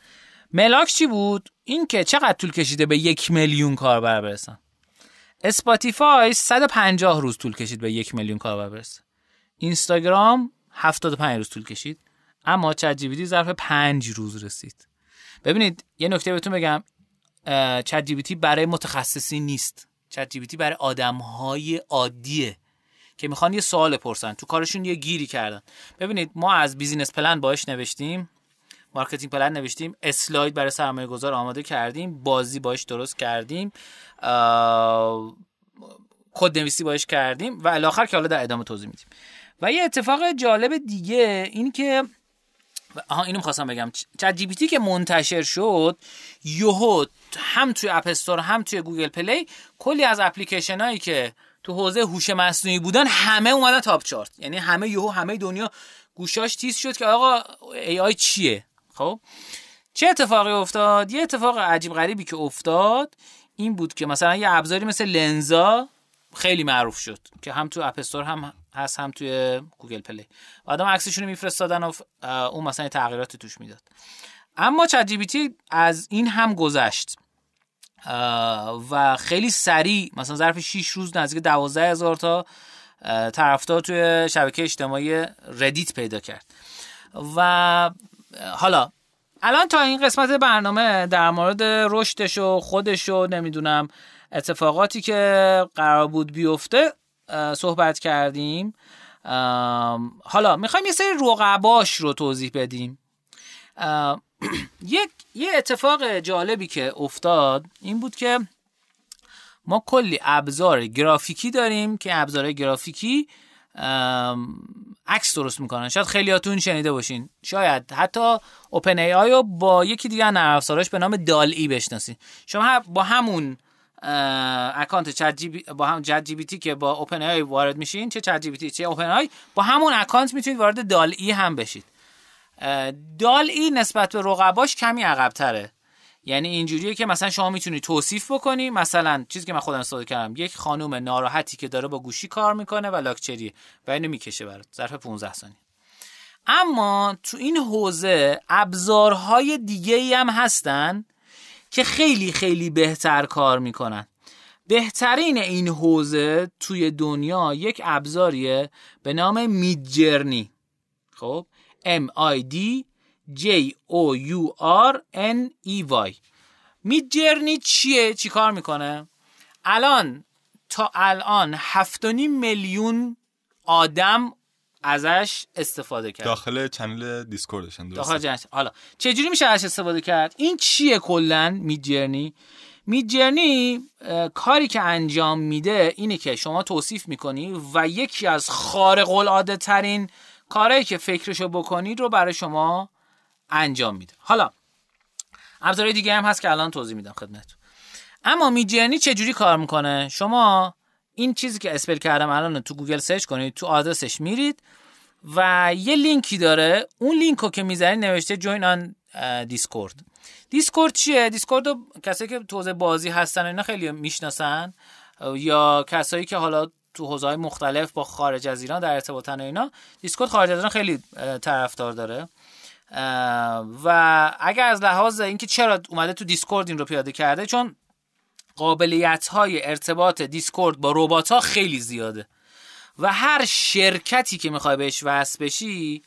ملاک چی بود؟ این که چقدر طول کشیده به یک میلیون کاربر برسن. اسپاتیفای 150 روز طول کشید به یک میلیون کاربر برسه. اینستاگرام 75 روز طول کشید اما ChatGPT ظرف 5 روز رسید. ببینید یه نکته بهتون بگم. ChatG برای متخصصی نیست. ChatG برای آدم های عادیه که می‌خوان یه سوال پرسن تو کارشون یه گیری کردن. ببینید ما از business plan باش نوشتیم. marketing plan نوشتیم. slide برای سرمایه گذار آماده کردیم. بازی باش درست کردیم. کد نویسی باش کردیم. و الی آخر که حالا در ادامه توضیح میدیم. و یه اتفاق جالب دیگه این که آها اینو خواستم بگم. ChatG که منتشر شد یهو هم توی App Store هم توی Google Play کلی از اپلیکیشن هایی که تو حوزه هوش مصنوعی بودن همه اومدن top chart یعنی همه یهو همه دنیا گوشاش تیز شد که آقا AI چیه؟ خب؟ چه اتفاقی افتاد؟ یه اتفاق عجیب غریبی که افتاد این بود که مثلا یه ابزاری مثل Lensa خیلی معروف شد که هم تو App هم هست هم توی Google Play. آدم عکسشون رو میفرستادن و اون مثلا تغییراتی توش می‌داد. اما ChatG از این هم گذشت. و خیلی سریع مثلا ظرف 6 روز نزدیک 12 هزار تا طرفدار توی شبکه اجتماعی Reddit پیدا کرد. و حالا الان تا این قسمت برنامه در مورد رشدش و خودش و نمی‌دونم اتفاقاتی که قرار بود بیفته صحبت کردیم. حالا می‌خوایم یه سری رقباش رو توضیح بدیم. یک یه اتفاق جالبی که افتاد این بود که ما کلی ابزار گرافیکی داریم که ابزار گرافیکی عکس درست می‌کنن. شاید خیلیاتون شنیده باشین. شاید حتی اوپن ای آی رو با یکی دیگه نرم به نام DALL-E بشناسین. شما با همون اکانت چت جی با هم چت جی تی که با اوپن ای وارد میشین چه ChatGPT؟ چه OpenAI با همون اکانت می‌تونید وارد DALL-E هم بشید. DALL-E نسبت به رقباش کمی عقب تره یعنی اینجوریه که مثلا شما می‌تونی توصیف بکنی. مثلا چیزی که من خودم استفاده کردم یک خانم ناراحتی که داره با گوشی کار می‌کنه و لاکچری و اینو می‌کشه برات. ظرف 15 ثانیه. اما تو این حوزه ابزارهای دیگه ای هم هستن که خیلی خیلی بهتر کار می‌کنن. بهترین این حوزه توی دنیا یک ابزاریه به نام میدجرنی خب؟ M I D J O U R N E Y. میدجرنی چیه؟ چی کار می‌کنه؟ الان تا الان 7.5 میلیون آدم ازش استفاده کرد. داخل channel Discordشن داخل channel. حالا چجوری میشه ازش استفاده کرد؟ این چیه کلا Midjourney؟ Midjourney کاری که انجام میده اینه که شما توصیف می‌کنی و یکی از خارق العاده ترین کارهایی که فکرشو بکنید رو برای شما انجام میده. حالا ابزارهای دیگه هم هست که الان توضیح میدم خدمتتون. اما Midjourney چجوری کار می‌کنه؟ شما این چیزی که spell کردم الان تو گوگل search کنید تو آدرسش میرید و یه لینکی داره. اون لینک رو که می‌زنید نوشته join on Discord Discord چیه؟ Discord رو کسایی که تو بازی هستن اینا خیلی می‌شناسن یا کسایی که حالا تو حوزه های مختلف با خارج از ایران در ارتباطن و اینا Discord خارج از ایران خیلی طرفدار داره. و اگر از لحاظ اینکه چرا اومده تو Discord این رو پیاده کرده چون قابلیت های ارتباط Discord با ربات ها خیلی زیاده. و هر شرکتی که می‌خوای بهش وصل بشی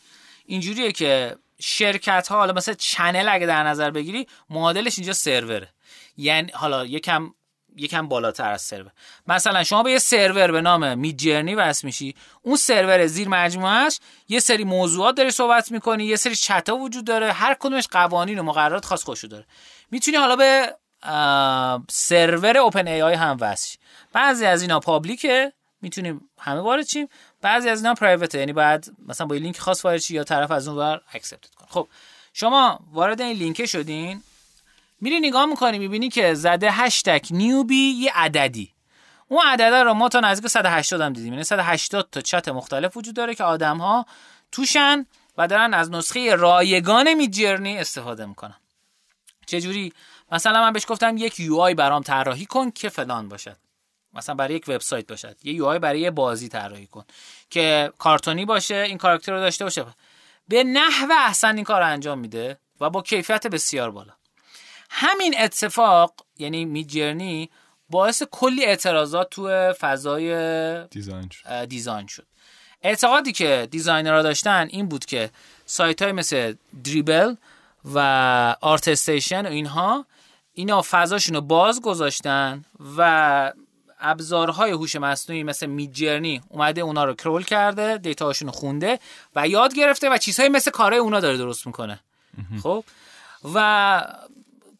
اینجوریه که شرکت ها حالا مثلا channel اگه در نظر بگیری معادلش اینجا سروره یعنی حالا یکم یکم بالاتر از سرور. مثلا شما به یه سرور به نام Midjourney وصل میشی. اون سرور زیر مجموعهش یه سری موضوعات داری صحبت می‌کنی یه سری چتا وجود داره هر کدومش قوانین و مقررات خاص خودشو داره. می‌تونی حالا به server OpenAI هم وصل بعضی از اینا public ه می‌تونیم همه وارد شیم بعضی از اینا private ه یعنی بعد مثلا با لینک خاص وارد یا طرف از اون ور accept کنه خب شما وارد این لینک شدین میری نگاه می‌کنی می‌بینی که زده هشتگ newbie یه عددی. اون عدده رو ما تا نزدیک 180 هم دیدیم. یعنی 180 تا چت مختلف وجود داره که آدم ها توشن و دارن از نسخه رایگان Midjourney استفاده می‌کنن. چجوری؟ مثلا من بهش گفتم یک UI برام طراحی کن که فلان باشد. مثلا برای یک وبسایت باشد. یه UI برای یه بازی طراحی کن که کارتونی باشه این character رو داشته باشه. به نحو احسن این کار رو انجام میده و با کیفیت بسیار بالا. همین اتفاق یعنی Midjourney باعث کلی اعتراضات تو فضای design شد. design شد. اعتقادی که designer ها داشتن این بود که سایت های مثل Dribbble و ArtStation و اینها اینا فضاشون رو باز گذاشتن و ابزارهای هوش مصنوعی مثل Midjourney اومده اونا رو crawl کرده data شون رو خونده و یاد گرفته و چیزهای مثل کارهای اونا داره درست می‌کنه. خب؟ و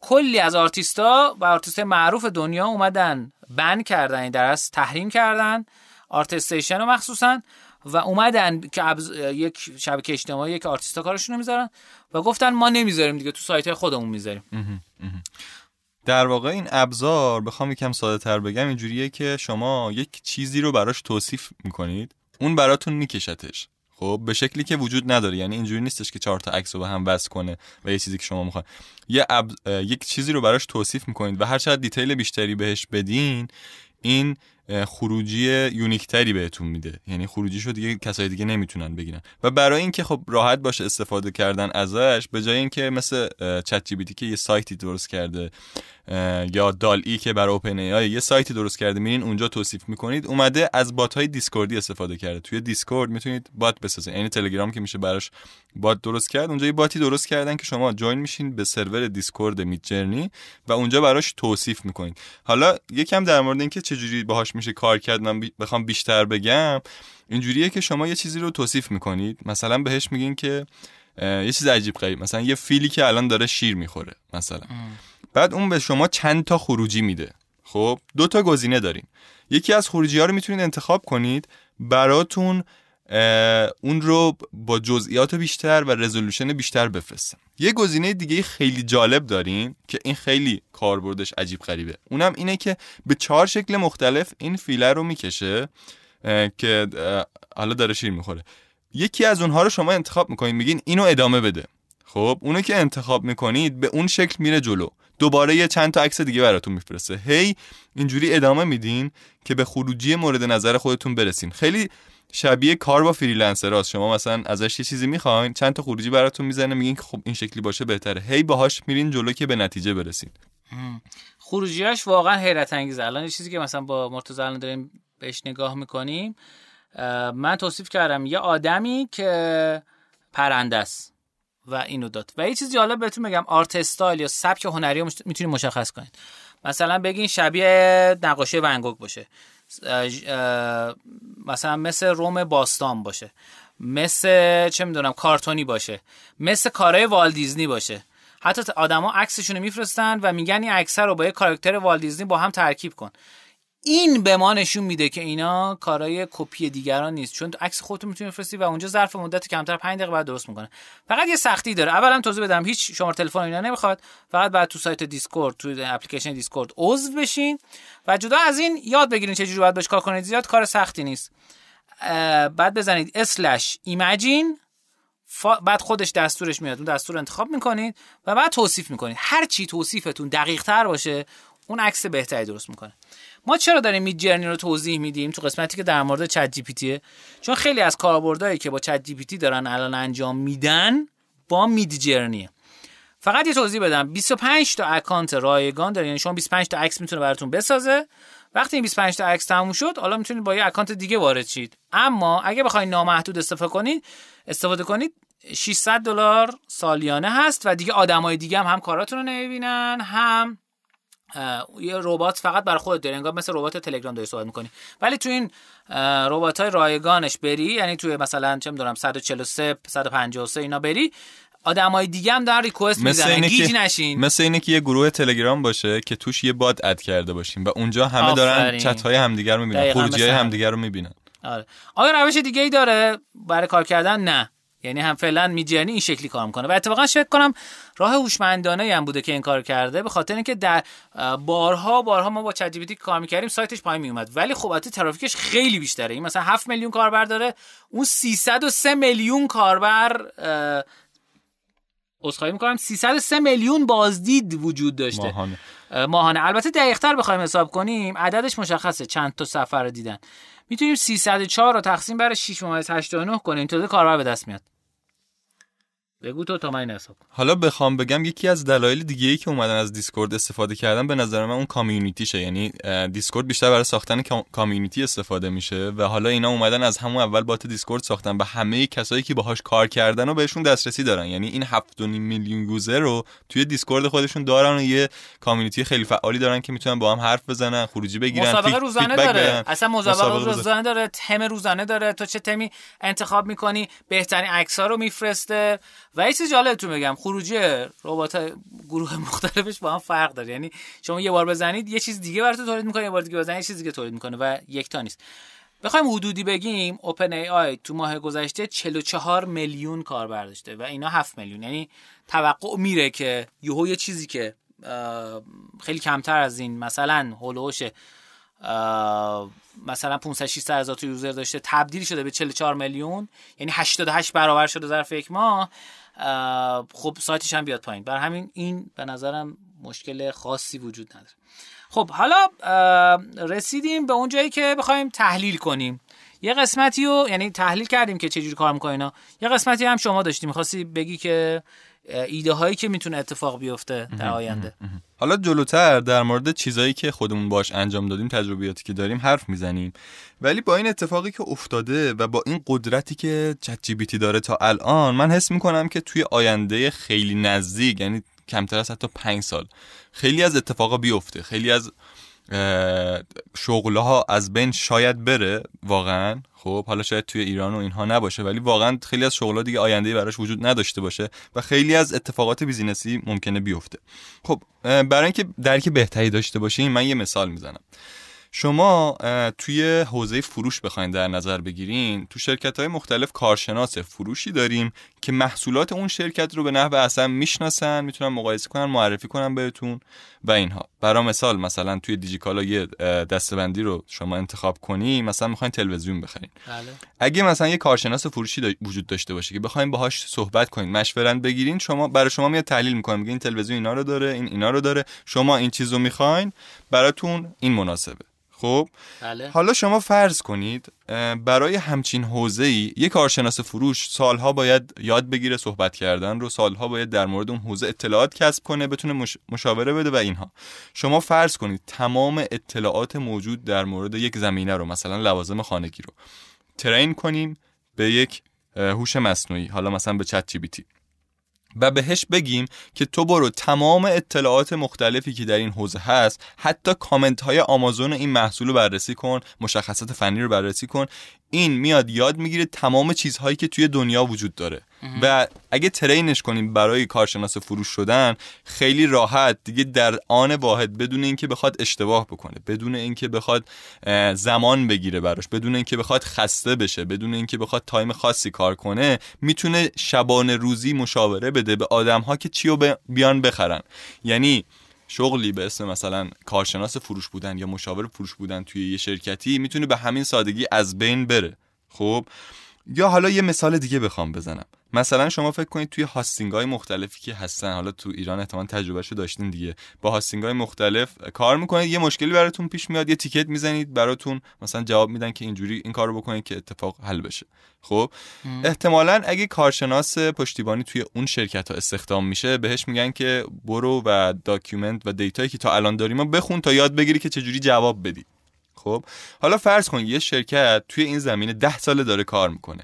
کلی از آرتیستا و آرتیست معروف دنیا اومدن ban کردن این درست تحریم کردن ArtStation رو مخصوصا و اومدن که ابز... یک شبکه اجتماعی یک آرتیستا کارشون رو می‌ذارن و گفتن ما نمی‌ذاریم دیگه تو سایت خودمون می‌ذاریم. در واقع این ابزار بخوام یکم ساده تر بگم اینجوریه که شما یک چیزی رو براش توصیف می‌کنید اون براتون میکشدش. خب به شکلی که وجود نداره. یعنی اینجوری نیستش که چهار تا عکس رو به هم وصل کنه و یه چیزی که شما می‌خواید. یه اب... یک چیزی رو براش توصیف می‌کنید و هر چقدر detail بیشتری بهش بدین این خروجی unique تری بهتون میده. یعنی خروجیشو دیگه کسای دیگه نمی‌تونن بگیرن. و برای اینکه خب راحت باشه استفاده کردن ازش به جای اینکه مثل ChatGPT که یه سایتی درست کرده یا DALL-E که برای OpenAI یه سایتی درست کرده میرین اونجا توصیف می‌کنید اومده از bot های Discord ی استفاده کرده. توی Discord می‌تونید bot بسازید. یعنی تلگرام که میشه براش bot درست کرد اونجا یه bot ی درست کردن که شما join میشین به server Discord Midjourney و اونجا براش توصیف می‌کنید. حالا یکم در مورد اینکه چجوری باهاش میشه کار کرد من بخوام بیشتر بگم. اینجوریه که شما یه چیزی رو توصیف می‌کنید. مثلا بهش میگین که یه چیز عجیب غریب. مثلا یه فیلی که الان داره شیر می‌خوره مثلا. بعد اون به شما چند تا خروجی میده. خب دو تا گزینه داریم. یکی از خروجی ها رو می‌تونید انتخاب کنید. براتون اون رو با جزئیات بیشتر و رزولوشن بیشتر بفرستم. یه گزینه دیگه خیلی جالب داریم که این خیلی کاربردش عجیب غریبه. اونم اینه که به چهار شکل مختلف این فیله رو می‌کشه که حالا داره شیر می‌خوره. یکی از اونها رو شما انتخاب می‌کنید میگین اینو ادامه بده. خب اونو که انتخاب می‌کنید به اون شکل میره جلو. دوباره یه چند تا عکس دیگه براتون میفرسته. هی اینجوری ادامه میدین که به خروجی مورد نظر خودتون برسین. خیلی شبیه کار با فریلنسراست شما مثلا ازش یه چیزی می‌خواین چند تا خروجی براتون می‌زنه میگین خب این شکلی باشه بهتره. هی باهاش میرین جلو که به نتیجه برسین. خروجیاش واقعا حیرت انگیزه. الان یه چیزی که مثلا با مرتضی الان داریم بهش نگاه می‌کنیم من توصیف کردم یه آدمی که پرنده است. و اینو داد. و یه چیز جالب بهتون بگم آرت استایل یا سبک هنری رو می‌تونید مشخص کنید. مثلا بگین شبیه نقاشی ونگوک باشه. مثلا مثل روم باستان باشه. مثل چه می‌دونم کارتونی باشه. مثل کارهای والت دیزنی باشه. حتی آدما عکسشون میفرستن و میگن این عکس رو با یه character والت دیزنی با هم ترکیب کن. این به ما نشون میده که اینا کارهای کپی دیگران نیست. چون عکس خودتون می‌تونید بفرستی و اونجا ظرف مدت کمتر 5 دقیقه بعد درست می‌کنه. فقط یه سختی داره. اولا توضیح بدم هیچ شماره تلفن اینا نمی‌خواد. فقط بعد تو سایت Discord تو application Discord عضو بشین و جدا از این یاد بگیرین چه جوری باید باش کار کنید. زیاد کار سختی نیست. بعد بزنید. slash imagine بعد خودش دستورش میاد. اون دستور انتخاب می‌کنید و بعد توصیف می‌کنید. هر چی توصیفتون دقیق تر باشه اون عکس بهتری درست می‌کنه. ما چرا داریم Midjourney رو توضیح میدیم تو قسمتی که در مورد ChatGPT چون خیلی از کاربردهایی که با ChatGPT دارن الان انجام میدن با Midjourney ه فقط یه توضیح بدم. 25 تا account رایگان داره. یعنی شما 25 تا عکس می‌تونه براتون بسازه. وقتی این 25 تا عکس تموم شد حالا می‌تونید با یه اکانت دیگه وارد شید. اما اگه بخواید نامحدود استفاده کنید استفاده کنید. 600 دلار سالیانه هست و دیگه آدمای دیگه هم هم کاراتون رو نمی‌بینن هم یه ربات فقط برای خودت داری انگار مثل ربات تلگرام داری صحبت می‌کنی. ولی تو این ربات های رایگانش بری یعنی توی مثلا چه می‌دونم 143 153 اینا بری آدمای دیگه هم دارن ریکوست می‌زنن گیج نشین. مثل اینه که یه گروه تلگرام باشه که توش یه باد اد کرده باشیم و اونجا همه دارن چت های همدیگه رو می‌بینن خروجی های همدیگه رو می‌بینن. آره. آیا روش دیگه ای داره برای کار کردن؟ نه. یعنی هم فعلا میجرنی این شکلی کار می‌کنه. و اتفاقا فکر کنم راه هوشمندانه هم بوده که این کار کرده به خاطر اینکه در بارها بارها ما با چت جی کار می‌کردیم سایتش پایین میومد ولی خب البته ترافیکش خیلی بیشتره. این مثلا 7 میلیون کاربر داره اون 303 میلیون کاربر عذرخواهی می‌کنم 303 میلیون بازدید وجود داشته. ماهانه. ماهانه. البته دقیقتر بخوایم حساب کنیم عددش مشخصه. چند تا سفر رو دیدن. می‌تونیم 304 رو تقسیم بر 6 ممیز 89 کنیم. تا کاربر به دست میاد. بگو تو تا من حساب حالا بخوام بگم یکی از دلایل دیگه ای که اومدن از Discord استفاده کردن به نظر من اون community شه یعنی Discord بیشتر برای ساختن community استفاده میشه و حالا اینا اومدن از همون اول bot Discord ساختن به همه کسایی که باهاش کار کردن و بهشون دسترسی دارن. یعنی این 7.5 میلیون user رو توی Discord خودشون دارن و یه کامیونیتی خیلی فعالی دارن که می‌تونن با هم حرف بزنن خروجی بگیرن مسابقه روزانه داره. اصلا مسابقه روزانه داره. تم روزانه داره. تو چه تمی انتخاب می‌کنی؟ بهترین عکس رو میفرسته و یه چیز جالبتون بگم خروجی ربات گروه مختلفش با هم فرق داره. یعنی شما یه بار بزنید یه چیز دیگه براتون تولید می‌کنه یه بار دیگه بزنید یه چیز دیگه تولید می‌کنه و یک تا نیست. بخوایم حدودی بگیم اوپن ای آی تو ماه گذشته 44 میلیون کاربر داشته و اینا 7 میلیون. یعنی توقع میره که یهو یه چیزی که خیلی کمتر از این مثلا هولوش مثلا 500 600 هزار یوزر داشته تبدیل شده به 44 میلیون یعنی 88 برابر شده ظرف یک ماه. خب سایتش هم بیاد پایین. بر همین این به نظرم مشکل خاصی وجود نداره. خب حالا رسیدیم به اون جایی که بخوایم تحلیل کنیم. یه قسمتی رو یعنی تحلیل کردیم که چجوری کار می‌کنه اینا. یه قسمتی هم شما داشتیم می‌خواستی بگی که ایده هایی که می‌تونه اتفاق بیفته در آینده. حالا جلوتر در مورد چیزایی که خودمون باش انجام دادیم تجربیاتی که داریم حرف می‌زنیم. ولی با این اتفاقی که افتاده و با این قدرتی که چت جی داره تا الان من حس می‌کنم که توی آینده خیلی نزدیک یعنی کمتر از حتی پنج سال خیلی از اتفاقا بیفته. خیلی از شغلها از بین شاید بره واقعا. خب حالا شاید توی ایران و اینها نباشه ولی واقعا خیلی از شغلها دیگه آینده براش وجود نداشته باشه و خیلی از اتفاقات بیزینسی ممکنه بیفته. خب برای اینکه درک بهتری داشته باشیم من یه مثال می‌زنم. شما توی حوزه فروش بخواین در نظر بگیرین تو شرکت های مختلف کارشناس فروشی داریم که محصولات اون شرکت رو به نحو اصلا می‌شناسن می‌تونن مقایسه کنن معرفی کنن بهتون و اینها. برای مثال مثلا توی دیجیکالا یه دستبندی رو شما انتخاب کنی مثلا می‌خواین تلویزیون بخرین. بله. اگه مثلا یه کارشناس فروشی وجود داشته باشه که بخواین باهاش صحبت کنین مشورت بگیرین شما برای شما میاد تحلیل می‌کنه میگه این تلویزیون اینا رو داره این اینا رو داره شما این چیزو می‌خواین براتون این مناسبه. خب؟ بله. حالا شما فرض کنید برای همچین حوزه ای یک کارشناس فروش سالها باید یاد بگیره صحبت کردن رو سالها باید در مورد اون حوزه اطلاعات کسب کنه بتونه مشاوره بده و اینها. شما فرض کنید تمام اطلاعات موجود در مورد یک زمینه رو مثلا لوازم خانگی رو ترین کنیم به یک هوش مصنوعی حالا مثلا به چت جی و بهش بگیم که تو برو تمام اطلاعات مختلفی که در این حوزه هست حتی کامنت های آمازون این محصول رو بررسی کن مشخصات فنی رو بررسی کن. این میاد یاد می‌گیره تمام چیزهایی که توی دنیا وجود داره. و اگه ترینش کنیم برای کارشناس فروش شدن خیلی راحت دیگه در آن واحد بدون اینکه بخواد اشتباه بکنه بدون اینکه بخواد زمان بگیره براش بدون اینکه بخواد خسته بشه بدون اینکه بخواد time خاصی کار کنه می‌تونه شبانه روزی مشاوره بده به آدم ها که چی رو بیان بخرن. یعنی شغلی به اسم مثلا کارشناس فروش بودن یا مشاور فروش بودن توی یه شرکتی می‌تونه به همین سادگی از بین بره. خب؟ یا حالا یه مثال دیگه بخوام بزنم. مثلا شما فکر کنید توی hosting های مختلفی که هستن حالا تو ایران احتمال تجربهشو داشتین دیگه با hosting های مختلف کار می‌کنید یه مشکلی براتون پیش میاد یه ticket می‌زنید براتون مثلا جواب میدن که اینجوری این کارو بکنید که اتفاق حل بشه. خب؟ احتمالا اگه کارشناس پشتیبانی توی اون شرکت ها استخدام میشه بهش میگن که برو و document و data یی که تا الان داریم بخون تا یاد بگیری که چجوری جواب بدی. خب حالا فرض کن یه شرکت توی این زمینه ده ساله داره کار می‌کنه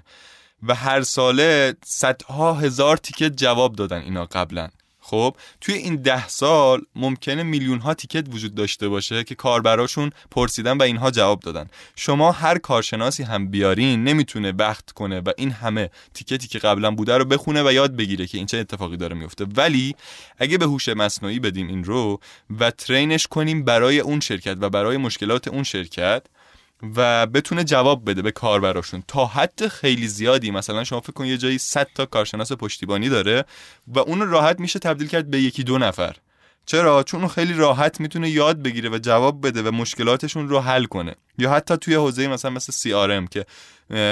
و هر ساله صدها هزار ticket جواب دادن اینا قبلا. خب توی این ده سال ممکنه میلیون ها تیکت وجود داشته باشه که کاربراشون پرسیدن و اینها جواب دادن. شما هر کارشناسی هم بیارین نمی‌تونه وقت کنه و این همه تیکتی که قبلا بوده رو بخونه و یاد بگیره که این چه اتفاقی داره میفته. ولی اگه به هوش مصنوعی بدیم این رو و ترینش کنیم برای اون شرکت و برای مشکلات اون شرکت و بتونه جواب بده به کاربراشون. تا حد خیلی زیادی مثلا شما فکر کن یه جایی 100 تا کارشناس پشتیبانی داره و اون راحت میشه تبدیل کرد به یکی دو نفر. چرا؟ چون خیلی راحت می‌تونه یاد بگیره و جواب بده و مشکلاتشون رو حل کنه. یا حتی توی حوزه مثلا مثل CRM که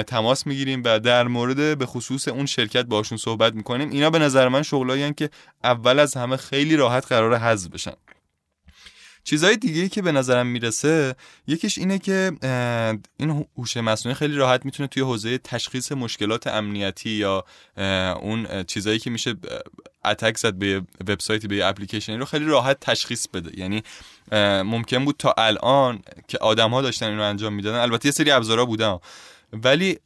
تماس می‌گیریم و در مورد به خصوص اون شرکت باشون صحبت می‌کنیم اینا به نظر من شغلایی که اول از همه خیلی راحت قرار حذف بشن. چیزهای دیگه که به نظرم می‌رسه یکیش اینه که این هوش مصنوعی خیلی راحت می‌تونه توی حوزه تشخیص مشکلات امنیتی یا اون چیزایی که میشه اتک زد به وبسایتی به اپلیکیشنی رو خیلی راحت تشخیص بده. یعنی ممکن بود تا الان که آدم ها داشتن این رو انجام می‌دادن البته یه سری ابزارا بودن ولی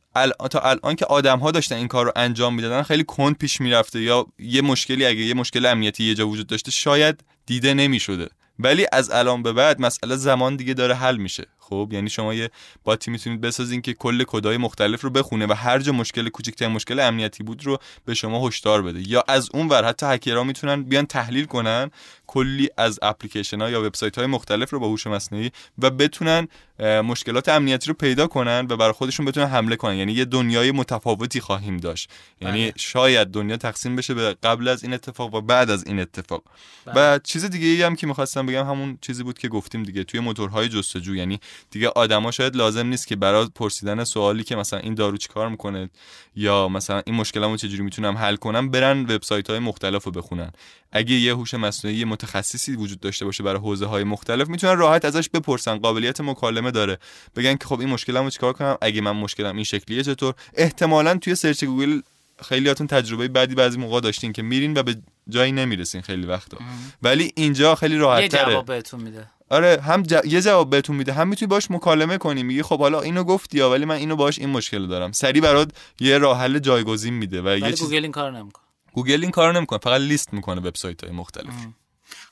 تا الان که آدم ها داشتن این کار رو انجام می‌دادن خیلی کند پیش می‌رفته یا یه مشکلی اگه یه مشکل امنیتی یه جا وجود داشته شاید دیده نمی‌شده. ولی از الان به بعد مسئله زمان دیگه داره حل میشه. خب یعنی شما یه باتی می‌تونید بسازین که کل کدای مختلف رو بخونه و هر جا مشکل کوچکترین مشکل امنیتی بود رو به شما هشدار بده یا از اون ور حتی هکرها می‌تونن بیان تحلیل کنن کلی از اپلیکیشن ها یا وبسایت های مختلف رو با هوش مصنوعی و بتونن مشکلات امنیتی رو پیدا کنن و برای خودشون بتونن حمله کنن یعنی یه دنیای متفاوتی خواهیم داشت یعنی بله. شاید دنیا تقسیم بشه به قبل از این اتفاق و بعد از این اتفاق بله. و چیز دیگه ای هم که می‌خواستم بگم همون چیزی بود که گفتیم دیگه توی موتورهای جستجو یعنی دیگه آدما شاید لازم نیست که برای پرسیدن سوالی که مثلا این دارو چیکار می‌کنه یا مثلا این مشکلمو چجوری می‌تونم حل کنم برن وبسایت های مختلف رو بخونن. اگه یه هوش مصنوعی متخصصی وجود داشته باشه برای حوزه های مختلف می‌تونن راحت ازش بپرسن. قابلیت مکالمه داره. بگن که خب این مشکلمو چیکار کنم؟ اگه من مشکلم این شکلیه چطور؟ احتمالا توی search گوگل خیلیاتون تجربه بدی بعضی موقع داشتین که میرین و به جایی نمی‌رسین خیلی وقتا. ولی اینجا خیلی راحت تره. جواب بهتون میده. آره هم یه جواب بهتون میده. هم می‌تونی باش مکالمه کنی. میگی خب حالا اینو گفتی یا ولی من اینو باش این مشکل دارم. سریع برات یه راه حل جایگزین میده و یه چیز... گوگل این کارو نمی‌کنه. گوگل این کارو نمی‌کنه. فقط لیست می‌کنه وبسایت های مختلف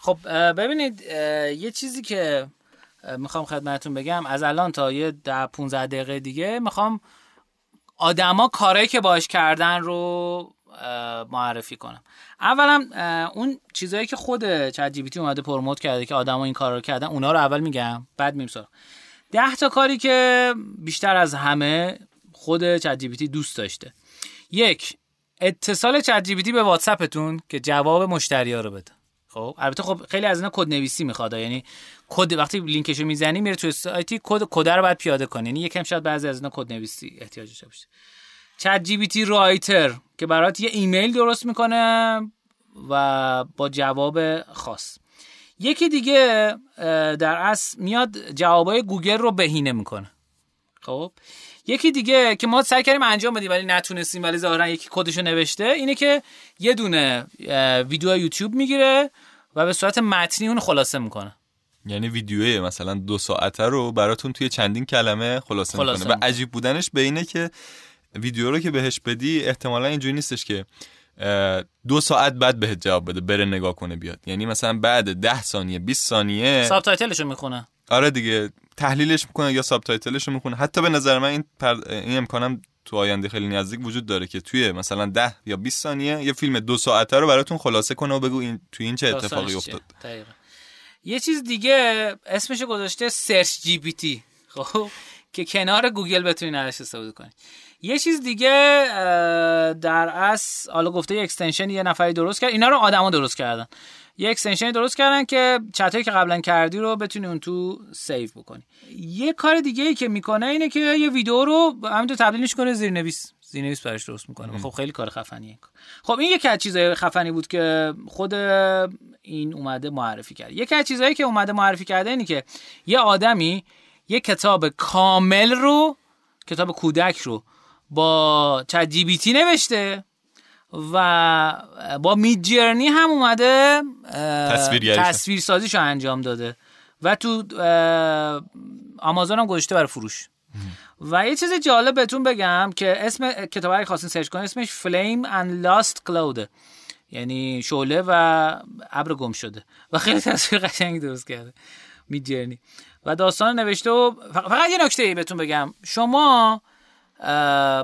خب ببینید یه چیزی که می‌خوام خدمتتون بگم از الان تا یه ده 15 دقیقه دیگه می‌خوام آدما کارهایی که باش کردن رو معرفی کنم. اولا اون چیزهایی که خود ChatGPT اومده promote کرده که آدما این کار رو کردن اونا رو اول میگم بعد میریم سراغ. ده تا کاری که بیشتر از همه خود ChatGPT دوست داشته. یک اتصال ChatGPT به واتساپتون که جواب مشتری ها رو بده. خب البته خب خیلی از اینا کد نویسی می‌خواد یعنی کد وقتی لینکشو می‌زنی میره تو سایتی کد کد رو باید پیاده کنی. یعنی یکم شاید بعضی از اینا کد نویسی احتیاج باشه. ChatGPT Writer که برات یه ایمیل درست می‌کنه و با جواب خاص. یکی دیگه در اصل میاد جوابای گوگل رو بهینه می‌کنه. خب؟ یکی دیگه که ما سعی کردیم انجام بدیم ولی نتونستیم ولی ظاهرا یکی کدشو نوشته اینه که یه دونه ویدیو یوتیوب می‌گیره و به صورت متنی اون خلاصه می‌کنه. یعنی ویدیوی مثلا دو ساعته رو براتون توی چندین کلمه خلاصه, خلاصه می‌کنه. و عجیب بودنش به اینه که ویدیو رو که بهش بدی احتمالا اینجوری نیستش که دو ساعت بعد بهت جواب بده بره نگاه کنه بیاد. یعنی مثلا بعد ده ثانیه 20 ثانیه. sub رو می‌خونه. آره دیگه تحلیلش می‌کنه یا sub رو می‌خونه. حتی به نظر من این, این امکانم تو آینده خیلی نزدیک وجود داره که توی مثلا ده یا 20 ثانیه یه فیلم دو ساعته رو براتون خلاصه کنه و بگو این توی این چه اتفاقی افتاد. یه چیز دیگه اسمش گذاشته SearchGPT. خب که کنار گوگل بتونین ازش استفاده کنید. یه چیز دیگه در اصل حالا گفته یه extension یه نفری درست کرد. اینا رو آدما درست کردن. یه extension درست کردن که چتایی که قبلا کردی رو بتونی اون تو save بکنی. یه کار دیگه ای که می‌کنه اینه که یه ویدیو رو همینطور تبدیلش کنه زیرنویس. زیرنویس براش درست می‌کنه. خب خیلی کار خفنیه خب این یکی از چیزای خفنی بود که خود این اومده معرفی کرد. یکی از چیزایی که اومده معرفی کرده اینه که یه آدمی یه کتاب کامل رو کتاب کودک رو با چت جی تی نوشته و با مید جرنی هم اومده تصویر سازیشو انجام داده و تو آمازون هم گذاشته برای فروش. و یه چیز جالب بهتون بگم که اسم کتاب خواستین سرچ کنید اسمش فلیم and Lost Cloud. یعنی شعله و ابر گم شده. و خیلی تصویر قشنگی درست کرده. Midjourney و داستان نوشته و فقط یه نکته ای بهتون بگم. شما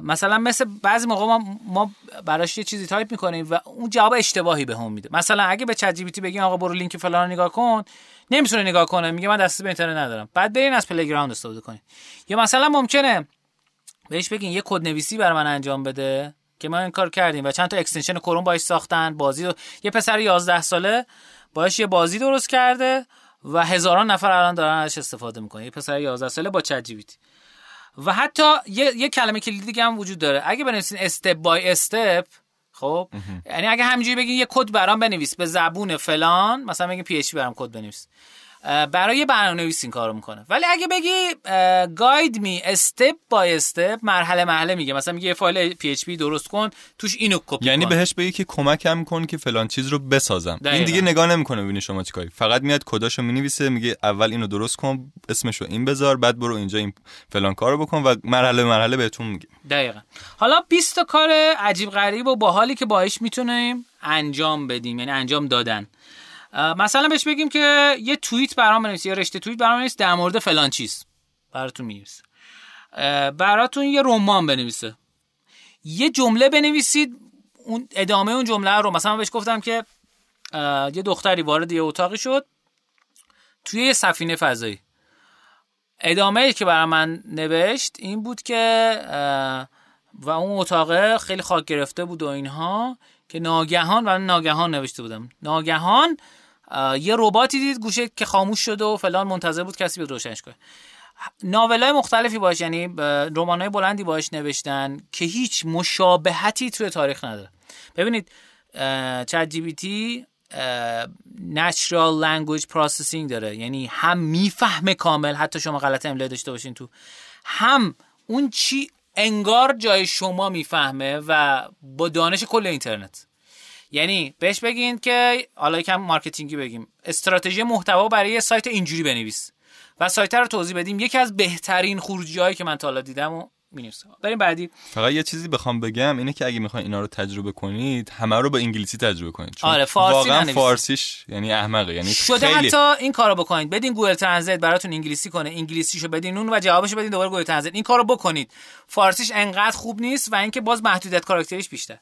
مثلا مثل بعضی موقع ما, ما براش یه چیزی تایپ می‌کنیم و اون جواب اشتباهی بهم میده. مثلا اگه به ChatGPT بگیم آقا برو لینک فلان رو نگاه کن نمی‌تونه نگاه کنه میگه من دسترسی به اینترنت ندارم. بعد برین از Playground استفاده کنید یا مثلا ممکنه بهش بگین یه کد نویسی برای من انجام بده که ما این کار کردیم و چند تا extension کروم باش ساختن بازی رو... یه پسر 11 ساله باش یه بازی درست کرده و هزاران نفر الان دارن ازش استفاده می‌کنه یه پسر 11 ساله با ChatGPT و حتی یه, یه کلمه کلیدی دیگه هم وجود داره. اگه بنویسین step by step خب یعنی اگه همینجوری بگین یه کد برام بنویس به زبون فلان مثلا بگین PHP برام کد بنویس. برای برنامه نویس این کارو می‌کنه. ولی اگه بگی guide me step by step مرحله مرحله میگه. مثلا میگه یه فایل PHP درست کن توش اینو کپی یعنی بهش بگی که کمکم کن که فلان چیز رو بسازم. دقیقا. این دیگه نگاه نمی‌کنه ببینی شما چیکاری فقط میاد کداشو می‌نویسه میگه اول اینو درست کن اسمشو این بذار بعد برو اینجا این فلان کارو بکن و مرحله مرحله بهتون میگه. دقیقا. حالا 20 تا کار عجیب غریب و باحالی که باهاش می‌تونیم انجام بدیم یعنی انجام دادن. مثلا بهش بگیم که یه توییت برام بنویس یا رشته توییت برام بنویس در مورد فلان چیز. براتون می‌نویسه. براتون یه رمان بنویسه. یه جمله بنویسید اون ادامه اون جمله رو. مثلا بهش گفتم که یه دختری وارد یه اتاقی شد توی یه سفینه فضایی. ادامه که برای من نوشت این بود که و اون اتاقه خیلی خاک گرفته بود و اینها که ناگهان و ناگهان نوشته بودم. ناگهان یه رباتی دید گوشه که خاموش شده و فلان منتظر بود کسی بیاد روشنش کنه. های مختلفی باش یعنی های بلندی باش نوشتن که هیچ مشابهتی توی تاریخ نداره. ببینید چت جی بی تی natural language processing داره. یعنی هم می‌فهمه کامل حتی شما غلط املا داشته باشین تو هم اون چی انگار جای شما می‌فهمه و با دانش کل اینترنت. یعنی بهش بگین که حالا یکم marketing ی بگیم. استراتژی محتوا برای یه سایت اینجوری بنویس. و سایت رو توضیح بدیم. یکی از بهترین خروجی هایی که من تا حالا دیدم و می‌نویسم. بریم بعدی. فقط یه چیزی بخوام بگم اینه که اگه می‌خواین اینا رو تجربه کنید همه رو به انگلیسی تجربه کنید. چون آره فارسی واقعا فارسیش یعنی احمقه. یعنی شده خیلی... حتی این کارو بکنید. بدین Google Translate براتون انگلیسی کنه. انگلیسیشو بدین اون و جوابشو بدین دوباره Google Translate این کارو بکنید. فارسیش انقدر خوب نیست و اینکه باز محدودیت کاراکتریش بیشتر.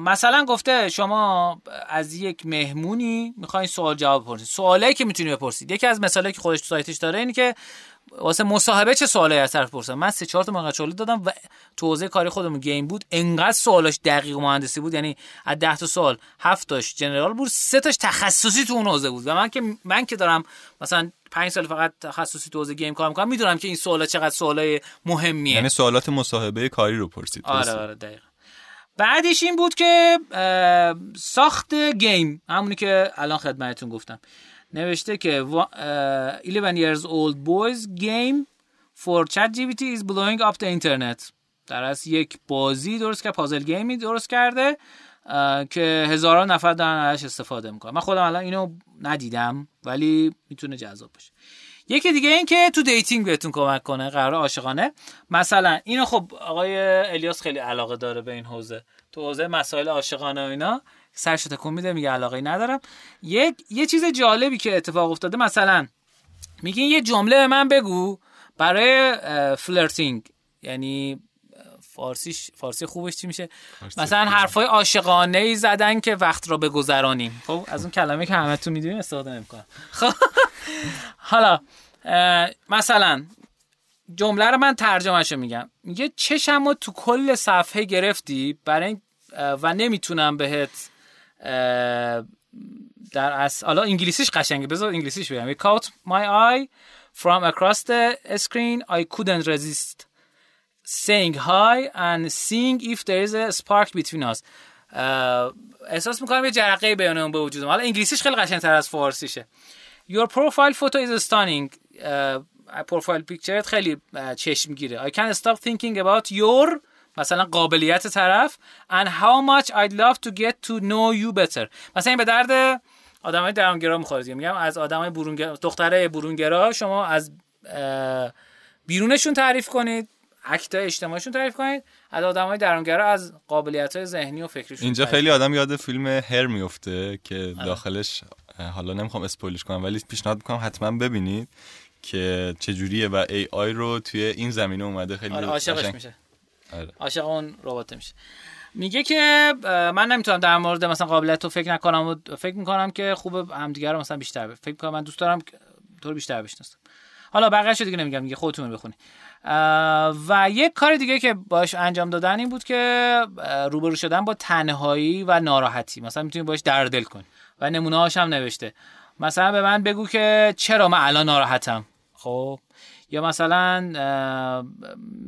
مثلا گفته شما از یک مهمونی می‌خواین سوال جواب بپرسید سوالی که می‌تونید بپرسید. یکی از مثالی که خودش تو سایتش داره اینه که واسه مصاحبه چه سوالی از طرف پرسیدم؟ من سه چهار تا مقاله دادم و تو حوزه کاری خودمون گیم بود. انقدر سوالاش دقیق مهندسی بود. یعنی از 10 تا سوال 7 تاش جنرال بود سه تاش تخصصی تو اون حوزه بود. و من که من که دارم مثلا 5 سال فقط تخصصی تو حوزه گیم کار می‌کنم می‌دونم که این سوالا چقدر سوالای مهمیه. یعنی سوالات مصاحبه کاری رو پرسید. آره آره دقیق بعدش این بود که ساخت گیم همونی که الان خدمتتون گفتم. نوشته که 11 years old boys game for chat GPT is blowing up the internet. در از یک بازی درست که پازل گیمی درست کرده که هزاران نفر دارن ازش استفاده می‌کنن. من خودم الان اینو ندیدم ولی می‌تونه جذاب باشه. یکی دیگه این که تو dating بهتون کمک کنه قرار عاشقانه. مثلا اینو خب آقای الیاس خیلی علاقه داره به این حوزه. تو حوزه مسائل عاشقانه و اینا سرش تکون میده میگه علاقه ندارم. یک یه چیز جالبی که اتفاق افتاده مثلا میگین یه جمله به من بگو برای flirting یعنی فارسیش فارسی خوبش چی میشه؟ مثلا حرفای عاشقانه ای زدن که وقت را بگذرانیم خب از اون کلمه که همه تو می‌دونیم استفاده نمی‌کنم خب حالا مثلا جمله رو من ترجمهشو میگم. میگه چشم تو کل صفحه گرفتی برای و نمی‌تونم بهت در از حالا انگلیسیش قشنگه. بذار انگلیسیش بگم. Caught my eye from across the screen. I couldn't resist. Saying hi and seeing if there is a spark between us. احساس می‌کنم یه جرقه بین به وجود حالا انگلیسیش خیلی قشنگتر از فارسیشه. Your profile photo is stunning. پروفایل پیکچرت خیلی چشمگیره I can't stop thinking about your مثلا قابلیت طرف and how much I'd love to get to know you better. مثلا این به درد آدمای درونگرا می‌خوره میگم از آدمای برونگرا دختره برونگرا شما از بیرونشون تعریف کنید. اکت اجتماعیشون تعریف کنید از آدمای درونگرا از قابلیت های ذهنی و فکریشون اینجا خیلی آدم یاد فیلم هر میفته که داخلش اه، حالا نمی‌خوام اسپویلش کنم ولی پیشنهاد می‌کنم حتما ببینید که چجوریه و ای آی رو توی این زمینه اومده خیلی آره عاشقش. میشه آره. عاشق اون ربات میشه میگه که من نمی‌تونم در مورد مثلا قابلیت رو فکر نکنم و فکر می‌کنم که خوب همدیگه رو مثلا بیشتر. فکر می‌کنم من دوست دارم که تو رو بیشتر بشناسم حالا بقیه‌شو دیگه نمیگم دیگه خودتون بخونید و یک کار دیگه که باش انجام دادن این بود که روبرو شدن با تنهایی و ناراحتی. مثلا می‌تونی باش دردل کنی و نمونه هاش هم نوشته. مثلا به من بگو که چرا من الان ناراحتم؟ خب. یا مثلا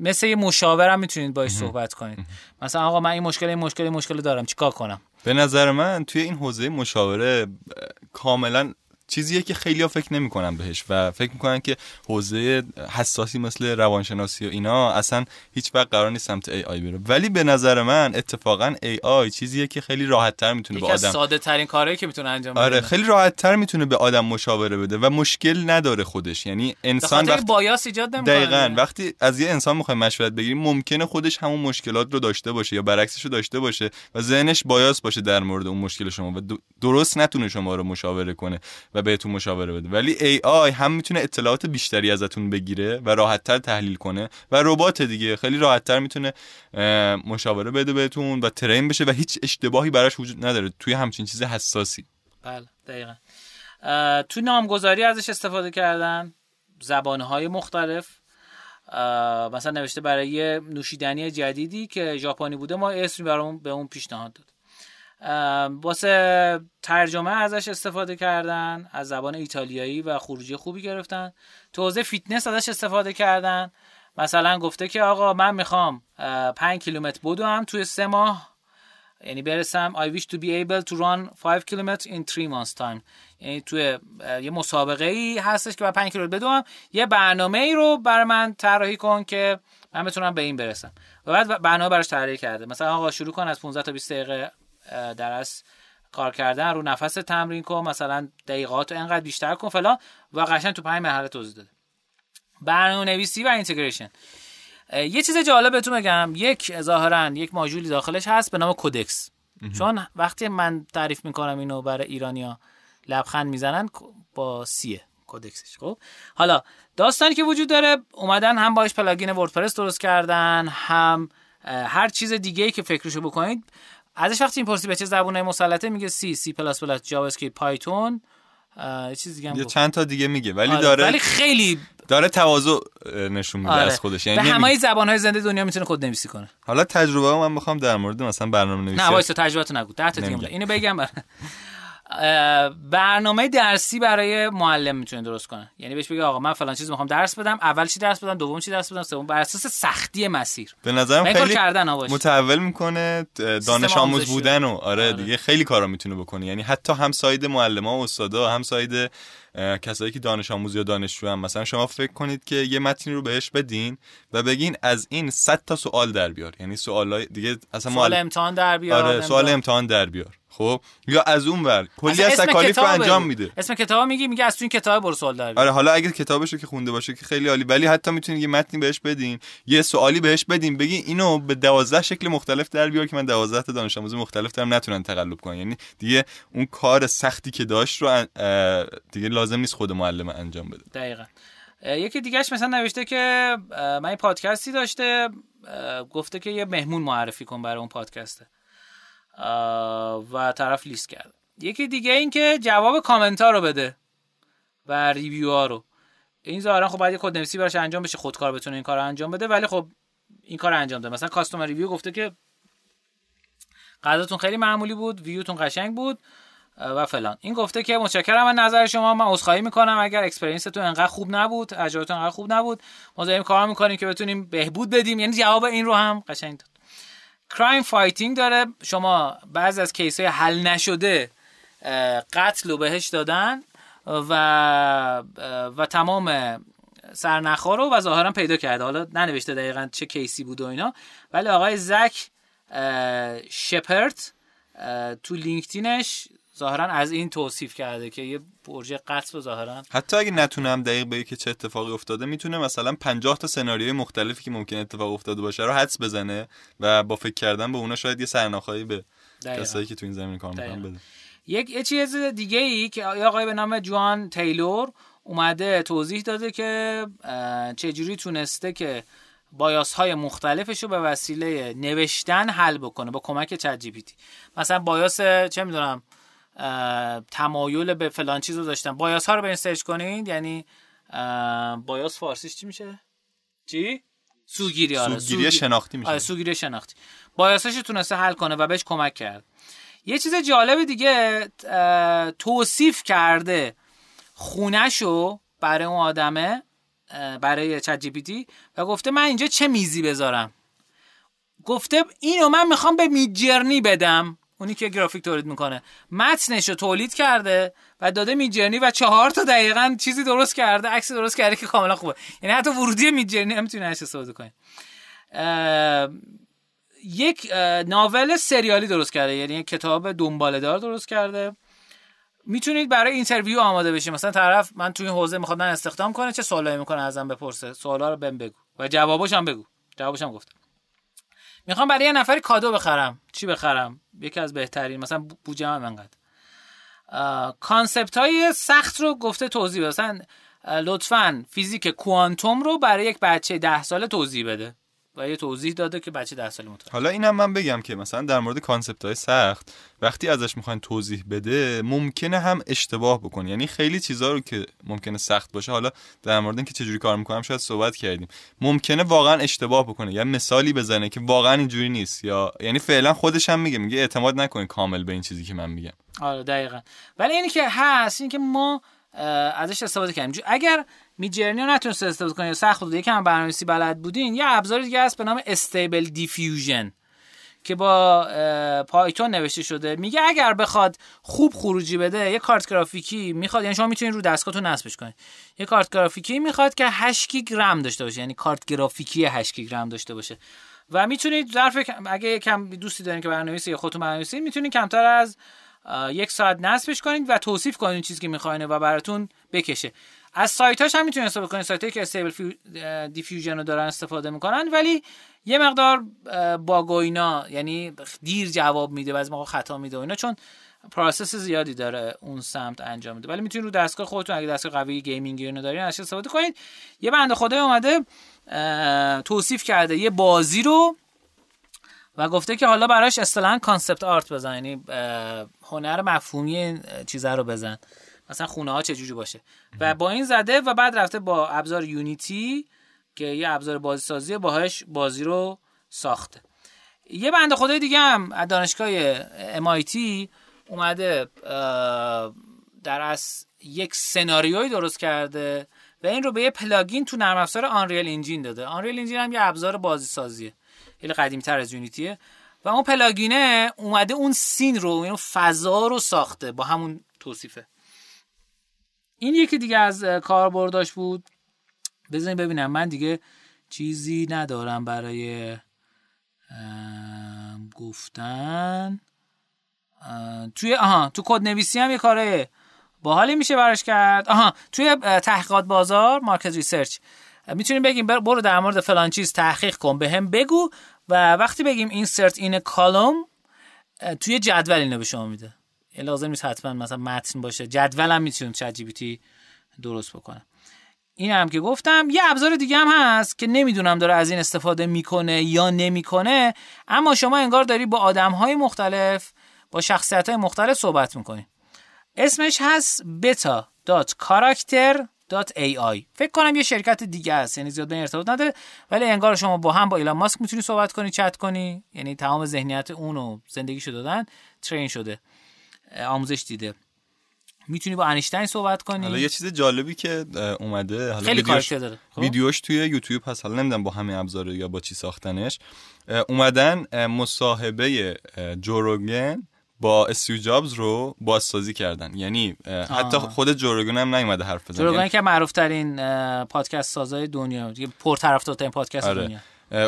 مثل یه مشاورم می‌تونید باش صحبت کنید. مثلا آقا من این مشکل این مشکل این مشکل دارم. چیکار کنم؟ به نظر من توی این حوزه مشاوره کاملا چیزیه که خیلی ها فکر نمی‌کنن بهش و فکر می‌کنن که حوزه حساسی مثل روانشناسی و اینا اصلا هیچ وقت قرار نیست سمت ای آی بره. ولی به نظر من اتفاقا ای آی چیزیه که خیلی راحت تر می‌تونه به آدم ساده ترین کارهایی که می‌تونه انجام آره بده. خیلی راحت تر می‌تونه به آدم مشاوره بده و مشکل نداره خودش. یعنی انسان وقتی بایاس ایجاد نمی‌کنه. دقیقا. وقتی از یه انسان می‌خوایم مشورت بگیریم ممکنه خودش همون مشکلات رو داشته باشه یا برعکسش رو داشته باشه و ذهنش بایاس باشه در مورد اون مشکل شما و درست نتونه شما رو مشاوره کنه. و بهتون مشاوره بده. ولی ای آی هم می‌تونه اطلاعات بیشتری ازتون بگیره و راحتتر تحلیل کنه و ربات دیگه. خیلی راحتتر می‌تونه مشاوره بده بهتون و ترین بشه و هیچ اشتباهی براش وجود نداره. توی همچین چیز حساسی. بله دقیقا. تو نامگذاری ازش استفاده کردن زبانهای مختلف. مثلا نوشته برای نوشیدنی جدیدی که ژاپنی بوده ما اسمی برامون به اون پیشنهاد داد. واسه ترجمه ازش استفاده کردن از زبان ایتالیایی و خروجی خوبی گرفتن. تو حوزه فیتنس ازش استفاده کردن. مثلا گفته که آقا من می‌خوام اه، پنج کیلومتر بدوم توی سه ماه. یعنی برسم I wish to be able to run 5 kilometers in 3 months time. یعنی توی یه مسابقه ای هستش که بعد 5 کیلومتر بدوم. یه برنامه ای رو برای من طراحی کن که من بتونم به این برسم. و بعد برنامه براش طراحی کرده. مثلا آقا شروع کن از 15 تا 20 دقیقه در از کار کردن رو نفس تمرین کن مثلا دقیقات رو انقدر بیشتر کن فلان و قشنگ تو 5 مرحله توضیح داده. برنامه نویسی و اینتگریشن. یه چیز جالب بهتون بگم. یک ظاهرا یک ماژولی داخلش هست به نام کودکس. چون وقتی من تعریف می‌کنم اینو برای ایرانیا لبخند می‌زنن با سیه کودکسش. خب؟ حالا داستانی که وجود داره اومدن هم باش plugin وردپرس درست کردن هم هر چیز دیگه ای که فکرشو بکنید ازش وقتی می‌پرسی به چه زبونه مسلطه میگه سی سی پلاس پلاس جاوا اسکریپت پایتون یه چیز دیگه هم یه. چند تا دیگه میگه ولی آره، داره ولی خیلی داره تواضع نشون میده آره. از خودش یعنی به همه زبان های زنده دنیا می‌تونه کد نویسی کنه حالا تجربه رو من می‌خوام در مورد مثلا برنامه نویسی نه وایسا تجربه نگو ده تا دیگه. اینو بگم بر... برنامه درسی برای معلم می‌تونه درست کنه یعنی بهش بگه آقا من فلان چیز می‌خوام درس بدم اول چی درس بدم دوم چی درس بدم سوم بر اساس سختی مسیر به نظرم خیلی کردن. متحول می‌کنه دانش آموز. بودن و آره, آره. دیگه خیلی کارا می‌تونه بکنه یعنی حتی هم ساید معلم و استادا هم ساید کسایی که دانش آموز یا دانشجو هم مثلا شما فکر کنید که یه متنی رو بهش بدین و بگین از این 100 تا سوال در بیار یعنی سوالای دیگه اصلا سوال معلم امتحان در بیار آره سوال. امتحان در بیار خب؟ یا از اون ور. کلی از تکالیف رو انجام. میده. اسم کتاب میگی میگه از تو این کتاب برو سوال در آره حالا اگه کتابشو که خونده باشه که خیلی عالی ولی حتی می‌تونید یه متنی بهش بدین یه سوالی بهش بدین بگین اینو به دوازده شکل مختلف در بیار که من دوازده تا دانش آموز مختلف دارم نتونن تقلب کنن. یعنی دیگه اون کار سختی که داشت رو دیگه لازم نیست خود معلم انجام بده. دقیقا. یکی دیگهش مثلا نوشته که من یه پادکستی داشته گفته که یه مهمون معرفی کن برای اون پادکسته. و طرف لیست کرد. یکی دیگه این که جواب کامنت ها رو بده و review ها رو. این ظاهرا خب باید کد نویسی براش انجام بشه خودکار بتونه این کار رو انجام بده ولی خب این کار رو انجام داده. مثلا customer review گفته که غذاتون خیلی معمولی بود ویوتون قشنگ بود و فلان. این گفته که متشکرم از نظر شما من عذرخواهی می‌کنم اگر experience تون انقدر خوب نبود تجربتون انقدر خوب نبود ما داریم کار می‌کنیم که بتونیم بهبود بدیم. یعنی جواب این رو هم قشنگ داد. crime fighting داره. شما بعضی از case های حل نشده قتل رو بهش دادن و و تمام سرنخها رو و ظاهرا پیدا کرده. حالا ننوشته دقیقا چه case ی بود و اینا. ولی آقای زک شپرت تو لینکدینش ظاهرا از این توصیف کرده که یه پروژه قصد ظاهرا حتی اگه نتونم دقیق بگه که چه اتفاقی افتاده می‌تونه مثلا 50 تا سناریوی مختلفی که ممکن اتفاق افتاده باشه رو حدس بزنه و با فکر کردن به اونا شاید یه سرناخایی به کسایی که تو این زمین کار می‌کنن بده. یک یه چیز دیگه ای که آقای به نام جوان تیلور اومده توضیح داده که چجوری تونسته که بایاس های مختلفش رو به وسیله نوشتن حل بکنه با کمک چت جی مثلا بایاس چه می‌دونم تمایل به فلان چیز رو داشتن. بایاس ها رو برین سرچ کنید یعنی بایاس فارسیش چی میشه؟ چی؟ سوگیری آره سوگیری شناختی میشه. آره سوگیری شناختی. بایاسش تونسته حل کنه و بهش کمک کرد. یه چیز جالب دیگه توصیف کرده خونهشو برای اون آدمه برای چت جی پی و گفته من اینجا چه میزی بذارم؟ گفته اینو من می‌خوام به میجرنی بدم. اونی که گرافیک تولید می‌کنه. متنش رو تولید کرده و داده میجرنی و چهار تا دقیقا چیزی درست کرده عکسی درست کرده که کاملا خوبه. یعنی حتی ورودی میجرنی هم می‌تونی استفاده کنی یک ناول سریالی درست کرده. یعنی کتاب دنباله دار درست کرده. می‌تونید برای اینترویو آماده بشید مثلا طرف من توی این حوزه می‌خواد من استخدام کنه چه سوالایی می‌کنه ازم بپرسه. سوالا رو بهم بگو. و جوابش هم بگو. جوابش هم گفتم. می‌خوام برای یه نفری کادو بخرم. چی بخرم؟ یکی از بهترین مثلا بودجه من انقدر. concept های سخت رو گفته توضیح بده. مثلا لطفا فیزیک کوانتوم رو برای یک بچه ده ساله توضیح بده. و یه توضیح داده که بچه ده ساله متوجه حالا اینم من بگم که مثلا در مورد concept های سخت وقتی ازش می‌خواین توضیح بده ممکنه هم اشتباه بکنه یعنی خیلی چیزا رو که ممکنه سخت باشه حالا در مورد اینکه چجوری کار می‌کنم شاید صحبت کردیم. ممکنه واقعا اشتباه بکنه یا مثالی بزنه که واقعا اینجوری نیست. یا یعنی فعلا خودش هم میگه میگه اعتماد نکنید کامل به این چیزی که من میگم. آره دقیقا. ولی اینی که هست این که ما ازش استفاده کردیم. اگر میجرنی رو نتونست استفاده کنید یا سخت بود یکم برنامه‌نویسی بلد بودین یه ابزار دیگه هست به نام استیبل دیفیوژن که با پایتون نوشته شده. میگه اگر بخواد خوب خروجی بده یه کارت گرافیکی می‌خواد یعنی شما می‌تونید رو دستگاهتون نصبش کنید. یه کارت گرافیکی می‌خواد که 8 گیگ رم داشته باشه یعنی کارت گرافیکی 8 گیگ رم داشته باشه. و می‌تونید ظرف اگه کم دوستی دارین که برنامه‌نویسی یا خودتون برنامه‌نویسی می‌تونید کمتر از یک ساعت نصبش کنید و توصیف کنید چیزی که می‌خواین و براتون بکشه. از سایت هاش هم می‌تونید استفاده کنید. سایت هایی که Stable Diffusion رو دارن استفاده می‌کنن ولی یه مقدار با اینا یعنی دیر جواب میده و از موقع خطا میده و اینا چون process زیادی داره اون سمت انجام میده. ولی می‌تونید رو دستگاه خودتون اگه دستگاه قوی gaming اینو دارین ازش استفاده کنید. یه بنده خدای اومده توصیف کرده یه بازی رو و گفته که حالا براش اصطلاحا concept art بزن یعنی هنر مفهومی چیزا رو بزن. مثلا خونه ها چجوری باشه. و با این زده و بعد رفته با ابزار Unity که یه ابزار بازی سازی باهاش بازی رو ساخته. یه بنده خدای دیگه هم از دانشگاه MIT اومده در از یک سناریوی درست کرده و این رو به یه plugin تو نرم افزار Unreal Engine داده. Unreal Engine هم یه ابزار بازی سازیه خیلی قدیمی تر از Unity ه. و اون plugin ه اومده اون scene رو اون فضا رو ساخته با همون توصیفه. این یکی دیگه از کاربرداش بود. بزنین ببینم. من دیگه چیزی ندارم برای گفتن. توی آها تو کد نویسی هم یه کاره باحالی میشه براش کرد. آها توی تحقیقات بازار market research. می‌تونیم بگیم برو در مورد فلان چیز تحقیق کن به هم بگو و وقتی بگیم insert این column توی جدول اینو به شما میده. لازم نیست حتما مثلا متن باشه. جدول هم می‌تونید چت جی درست بکنه. این هم که گفتم یه ابزار دیگه هم هست که نمی‌دونم داره از این استفاده می‌کنه یا نمی‌کنه اما شما انگار داری با آدم های مختلف با شخصیت های مختلف صحبت می‌کنی. اسمش هست beta.character.ai فکر کنم یه شرکت دیگه است یعنی زیاد به ارتباط نداره. ولی انگار شما با هم با ایلان ماسک می‌تونی صحبت کنی چت کنی. یعنی تمام ذهنیت اونو زندگیشو دادن ترین شده. آموزش دیده. می‌تونی با انیشتین صحبت کنی. حالا یه چیز جالبی که اومده. حالا خیلی ویدیوش, داره. خب؟ ویدیوش توی یوتیوب هست. حالا نمی‌دونم با همه ابزار یا با چی ساختنش. اومدن مصاحبه جوروگن با استیو جابز رو بازسازی کردن. یعنی حتی خود جوروگن هم نیومده حرف بزنه. جوروگن یعنی... که معروف ترین پادکست سازای دنیا دیگه پرطرفدارترین پادکست آره. دنیا.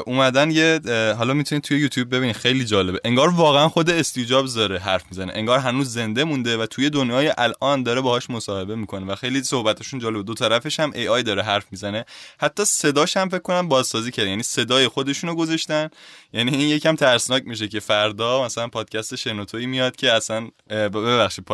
اومدن یه حالا می‌تونید توی یوتیوب ببینید خیلی جالبه. انگار واقعا خود استیو داره حرف می‌زنه. انگار هنوز زنده مونده و توی دنیای الان داره باهاش مصاحبه می‌کنه و خیلی صحبتشون جالبه. دو طرفش هم ای آی داره حرف می‌زنه. حتی صداش هم فکر کنم بازسازی کرده. یعنی صدای خودشونو گذاشتن. یعنی این یکم ترسناک میشه که فردا مثلا پادکست شنوتوی میاد که اصلا ببخشید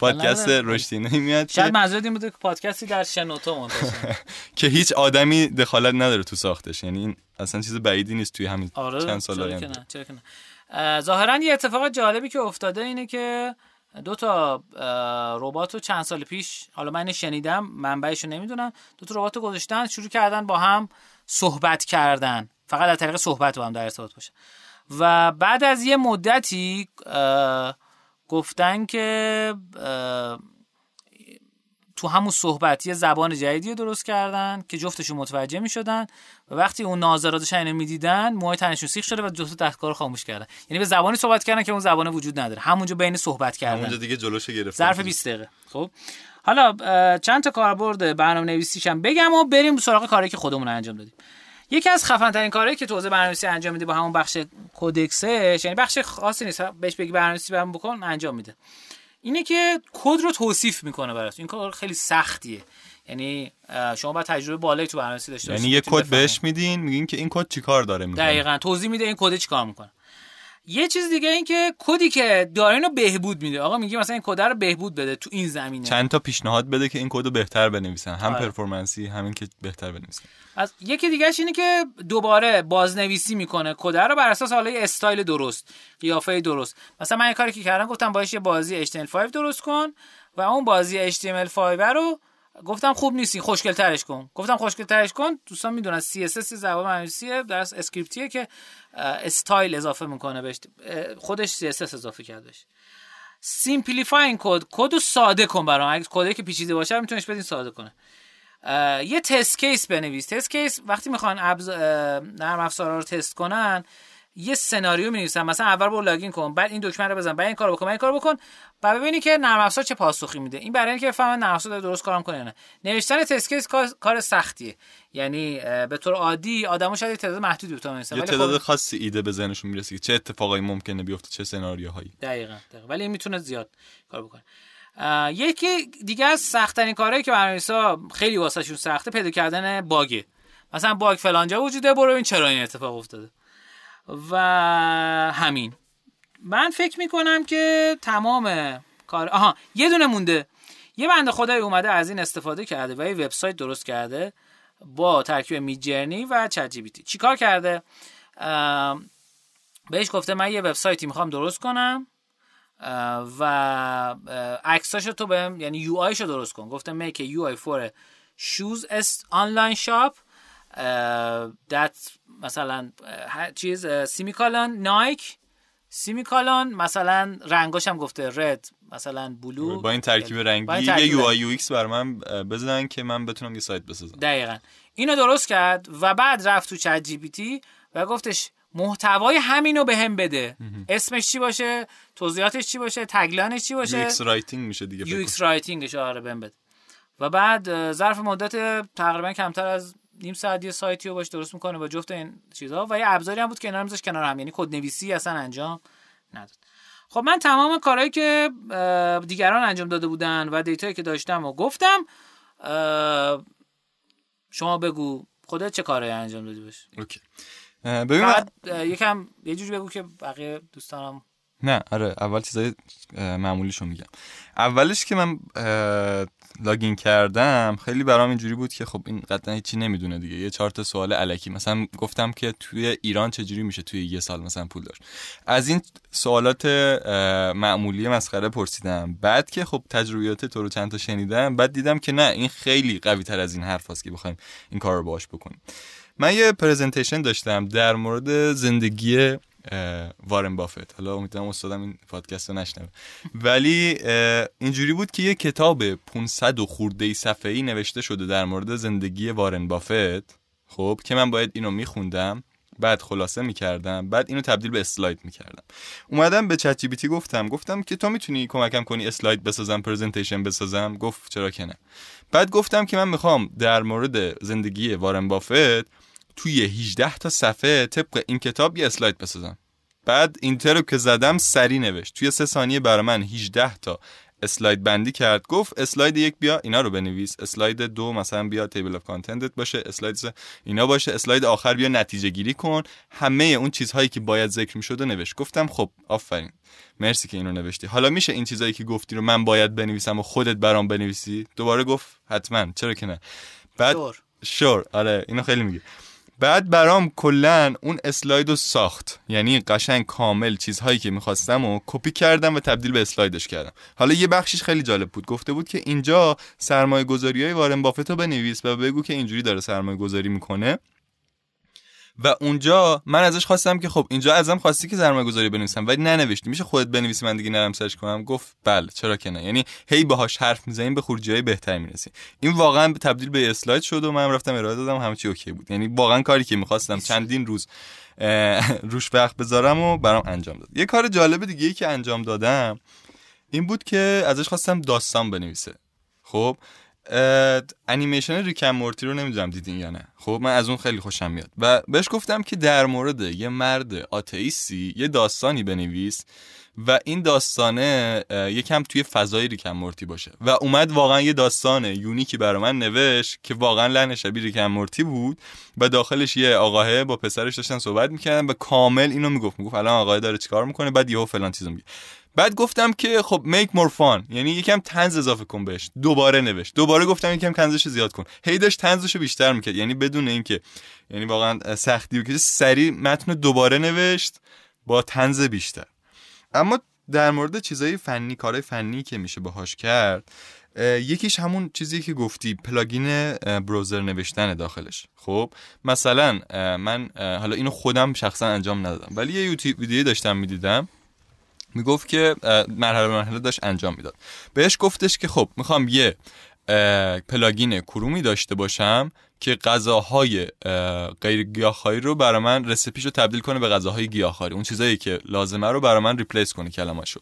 پادکست رشدینی میاد شاید منظور این بوده که پادکستی در شنوتو که هیچ آدمی دخالت نداره تو ساختش. یعنی این اصلا چیز بعیدی نیست توی همین آره چند سال آینده. ظاهرا یه اتفاق جالبی که افتاده اینه که دو تا ربات رو چند سال پیش حالا من شنیدم منبعش رو نمی‌دونم دو تا ربات رو گذاشتن شروع کردن با هم صحبت کردن. فقط از طریق صحبت با هم در ارتباط باشه. و بعد از یه مدتی گفتن که تو همون صحبت یه زبان جدیدی درست کردن که جفتشون متوجه می شدن و وقتی اون ناظراتش اینو می‌دیدن موهای تنشون سیخ شده و جفت دستگاه رو خاموش کردن. یعنی به زبانی صحبت کردن که اون زبان وجود نداره. همونجا بین صحبت کردن. همونجا دیگه جلوش گرفت ظرف 20 دقیقه. خب. حالا چند تا کاربرد برنامه نویسیش هم بگم و بریم سراغ کاری که خودمون انجام دادیم. یکی از خفن ترین کارهایی که تو حوزه برنامه‌نویسی انجام میده با همون بخش Codex ش یعنی بخش خاصی نیست. بهش بگی برنامه‌نویسی برام بکن انجام میده. اینه که کد رو توصیف می‌کنه برات. این کار خیلی سختیه. یعنی شما باید تجربه بالایی تو برنامه‌نویسی داشته باشید یعنی یه کد بهش میدین میگین که این کد چیکار داره می‌کنه؟ دقیقاً توضیح میده این کد چیکار می‌کنه. یه چیز دیگه این که کدی که داره اینو بهبود میده. آقا میگه مثلا این کد رو بهبود بده تو این زمینه. چند تا پیشنهاد بده که این کد رو بهتر بنویسن. هم آره. performance ی همین که بهتر بنویسن. از یکی دیگهش اینه که دوباره بازنویسی می‌کنه. کد رو بر اساس حالا استایل درست قیافه درست. مثلا من یه کاری که کردم گفتم باش یه بازی HTML5 درست کن و اون بازی HTML5 رو گفتم خوب نیستی خوشگل ترش کن. گفتم خوشگل ترش کن دوستان می‌دونن CSS زبان معنوسیه در script یه که استایل اضافه می‌کنه بهش. خودش CSS اضافه کردش. simplify کد کد رو ساده کن برام. اگه کدی که پیچیده باشه میتونیش بدین ساده کنه. یه test case بنویس. test case وقتی می‌خوان ابز... نرم افزارا رو تست کنن یه سناریو می نویسن مثلا اول برو login کن بعد این دکمه رو بزن بعد این کارو بکن بعد این کارو بکن بعد ببینی که نرم افزار چه پاسخی میده. این برای اینکه بفهمن نرم افزار درست کارم کنه نه. نوشتن test case کار سختیه. یعنی به طور عادی آدمو شاید تعداد محدودی بتونن یه تعداد خب... خاصی ایده به ذهنشون می‌رسه که چه اتفاقایی ممکنه بیفته چه سناریوهایی. دقیقاً دقیقاً. ولی می‌تونه زیاد کار بکنه. یکی دیگه از سختترین کارهایی که برنامه‌نویسا خیلی واسهشون سخته پیدا کردن باگه مثلا باگ فلانجا وجوده برو این چرا این اتفاق افتاده. و همین. من فکر می‌کنم که تمام کار آها یه دونه مونده. یه بنده خدای اومده از این استفاده کرده و یه وبسایت درست کرده با ترکیب Midjourney و ChatGPT چیکار کرده؟ بهش گفته من یه وبسایتی می‌خوام درست کنم و عکساشو تو بهم یعنی UI شو درست کن. گفته make UI for shoes online shop that مثلا چیز similar to Nike. similar to مثلا رنگاش هم گفته red مثلا blue. با این ترکیب رنگی یه UI UX برا من بزنن که من بتونم یه سایت بسازم. دقیقا. اینو درست کرد و بعد رفت تو ChatGPT و گفتش محتوای همینو به هم بده. اسمش چی باشه؟ توضیحاتش چی باشه؟ tagline ش چی باشه؟ یو ایکس رایتینگ میشه دیگه یو ایکس رایتینگش آره بهم بده. و بعد ظرف مدت تقریبا کمتر از نیم ساعت یه سایتی رو باش درست می‌کنه با جفت این چیزها و یه ابزاری هم بود که اینا رو کنار هم. یعنی کد نویسی اصلا انجام نداد. خب من تمام کارهایی که دیگران انجام داده بودن و data یی که داشتم و گفتم شما بگو خودت چه کارهایی انجام دادی باش. okay. ببین یکم یه جوری بگو که بقیه دوستانم نه آره اول چیزای معمولیشو میگم. اولش که من login کردم خیلی برام اینجوری بود که خب این قطعا هیچی نمی‌دونه دیگه. یه چهار تا سوال الکی مثلا گفتم که توی ایران چجوری میشه توی یه سال مثلا پول داشت. از این سوالات معمولی مسخره پرسیدم. بعد که خب تجربیات تو رو چند تا شنیدم بعد دیدم که نه این خیلی قوی تر از این حرف هست که بخوایم این کار رو باش بکنیم. من یه پرزنتیشن داشتم در مورد زندگی وارن بافت. حالا امیدوارم استادم این پادکست رو نشنوه. ولی اینجوری بود که یه کتاب 500 و خورده صفحه ای نوشته شده در مورد زندگی وارن بافت خب که من باید اینو میخوندم بعد خلاصه می‌کردم بعد اینو تبدیل به اسلاید می‌کردم. اومدم به ChatGPT گفتم گفتم که تو می‌تونی کمکم کنی اسلاید بسازم presentation بسازم؟ گفت چرا که نه. بعد گفتم که من می‌خوام در مورد زندگی وارن بافت توی 18 تا صفحه طبق این کتاب یه اسلاید بسازم. بعد enter رو که زدم سری نوشت. توی سه ثانیه برای من 18 تا اسلاید بندی کرد. گفت اسلاید یک بیا اینا رو بنویس. اسلاید دو مثلا بیا table of contents باشه. اسلاید اینا باشه. اسلاید آخر بیا نتیجه گیری کن. همه اون چیزهایی که باید ذکر می‌شد نوشت. گفتم خب آفرین. مرسی که اینو نوشتی. حالا میشه این چیزهایی که گفتی رو من باید بنویسم و خودت برام بنویسی؟ دوباره گفت حتما. چرا که نه؟ بعد شور. آره اینو خیلی میگه. بعد برام کلا اون اسلاید رو ساخت. یعنی قشنگ کامل چیزهایی که می‌خواستم و کپی کردم و تبدیل به اسلایدش کردم. حالا یه بخشش خیلی جالب بود. گفته بود که اینجا سرمایه گذاری های وارن بافت رو بنویس و بگو که اینجوری داره سرمایه گذاری می‌کنه. و اونجا من ازش خواستم که خب اینجا ازم خواستی که سرمایه گذاری بنویسم ولی ننوشتی. میشه خودت بنویسی من دیگه نرم search کنم؟ گفت بله چرا که نه. یعنی هی باهاش حرف می‌زنیم به خروجی های بهتری می‌رسیم. این واقعا تبدیل به اسلاید شد و من رفتم ارائه دادم همه چی okay بود. یعنی واقعا کاری که می‌خواستم چندین روز روش وقت بذارم و برام انجام داد. یه کار جالب دیگه ای که انجام دادم این بود که ازش خواستم داستان بنویسه. خب؟ انیمیشن ریکم مورتی رو نمی‌دونم دیدین یا نه. خب من از اون خیلی خوشم میاد. و بهش گفتم که در مورد یه مرد آتئیستی یه داستانی بنویس و این داستانه یکم توی فضای ریکم مورتی باشه. و اومد واقعا یه داستان یونیکی برای من نوشت که واقعا لحن شبیه ریکم مورتی بود و داخلش یه آقاه با پسرش داشتن صحبت می‌کردن و کامل اینو می‌گفت. می‌گفت الان آقاه داره چیکار می‌کنه؟ بعد یهو فلان چیزو میگه. بعد گفتم که خب میک مور فان یعنی یکم تنز اضافه کن بهش. دوباره نوشت. دوباره گفتم یکم تنزش زیاد کن. هی داشت تنزش بیشتر می‌کرد. یعنی بدون اینکه یعنی واقعا سختی که سری متن دوباره نوشت با تنز بیشتر. اما در مورد چیزای فنی کارهای فنی که میشه باهاش کرد یکیش همون چیزی که گفتی پلاگین بروزر نوشتن داخلش. خب مثلا من حالا اینو خودم شخصا انجام ندادم ولی یه یوتیوب ویدیو داشتم می‌دیدم. می‌گفت که مرحله مرحله داشت انجام می‌داد. بهش گفتش که خب می‌خوام یه plugin Chrome ی داشته باشم که غذاهای غیر گیاهخواری رو برای من recipe ش رو تبدیل کنه به غذاهای گیاهخواری. اون چیزایی که لازمه رو برای من replace کنه کلماشو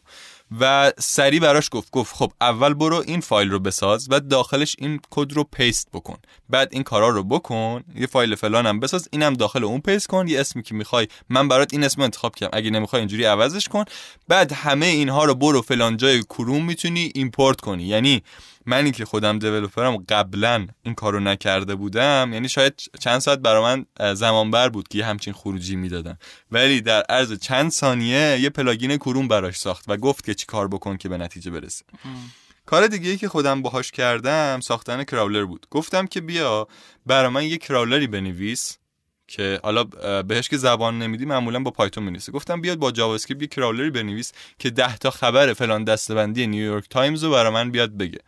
و سری براش گفت گفت خب اول برو این فایل رو بساز و داخلش این کد رو paste بکن. بعد این کارا رو بکن یه فایل فلانم بساز اینم داخل اون paste کن. یه اسمی که می‌خوای من برات این اسم انتخاب کردم. اگه نمی‌خوای اینجوری عوضش کن. بعد همه اینها رو برو فلان جای کروم می‌تونی import کنی. یعنی منی که خودم developer م قبلا این کارو نکرده بودم یعنی شاید چند ساعت برای من زمان بر بود که یه همچین خروجی می‌دادم ولی در عرض چند ثانیه یه plugin Chrome براش ساخت و گفت که چی کار بکن که به نتیجه برسه. کار دیگه ای که خودم باهاش کردم ساختن crawler بود. گفتم که بیا برای من یه crawler ی بنویس. که حالا بهش که زبان نمیدی معمولا با Python می‌نویسه گفتم بیاد با JavaScript یه crawler ی بنویس که ده تا خبر فلان دسته‌بندی New York Times رو برای من بیاد بگه.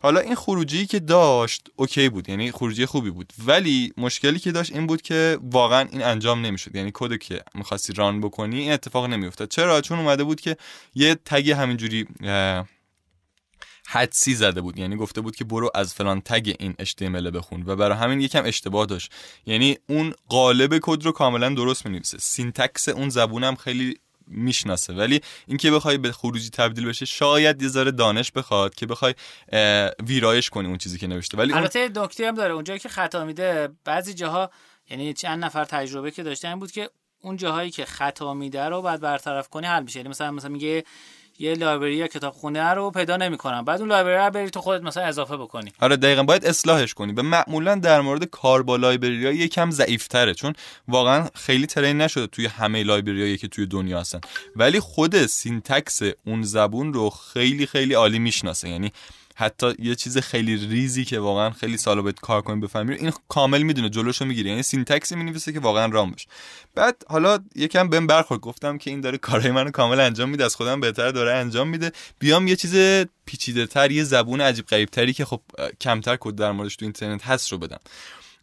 حالا این خروجی که داشت okay بود یعنی خروجی خوبی بود. ولی مشکلی که داشت این بود که واقعا این انجام نمی‌شد. یعنی کد که می‌خواستی run بکنی این اتفاق نمیافتاد. چرا؟ چون اومده بود که یه tag همینجوری حدسی زده بود. یعنی گفته بود که برو از فلان tag این HTML بخون. و برای همین یکم اشتباه داشت. یعنی اون قالب کد رو کاملا درست می‌نویسه. syntax اون زبونم خیلی می‌شناسه. ولی اینکه بخوای به خروجی تبدیل بشه شاید یه ذره دانش بخواد که بخوای ویرایش کنی اون چیزی که نوشته. ولی البته. نکته هم داره. اونجایی که خطا میده بعضی جاها یعنی چند نفر تجربه که داشتن بود که اون جاهایی که خطا میده رو بعد برطرف کنی حل میشه. یعنی مثلا مثلا میگه یه لایبرری یا کتابخونه رو پیدا نمی‌کنم. بعد اون لایبرری رو بری تو خودت مثلا اضافه بکنی. آره دقیقا. باید اصلاحش کنی. به معمولا در مورد کار با لایبرری ها یکم ضعیف چون واقعا خیلی train نشده توی همه library که توی دنیا هستن. ولی خود syntax اون زبون رو خیلی خیلی عالی می‌شناسه. یعنی حتی یه چیز خیلی ریزی که واقعا خیلی سالا باید کار کنیم بفهمی این کامل می‌دونه جلوشو می‌گیره یعنی syntax ی می‌نویسه که واقعا run بشه. بعد حالا یکم بهم برخورد. گفتم که این داره کارهای منو کامل انجام میده از خودم بهتر داره انجام میده. بیام یه چیز پیچیده تر یه زبون عجیب غریب تری که خب کمتر کد در موردش تو اینترنت هست رو بدم.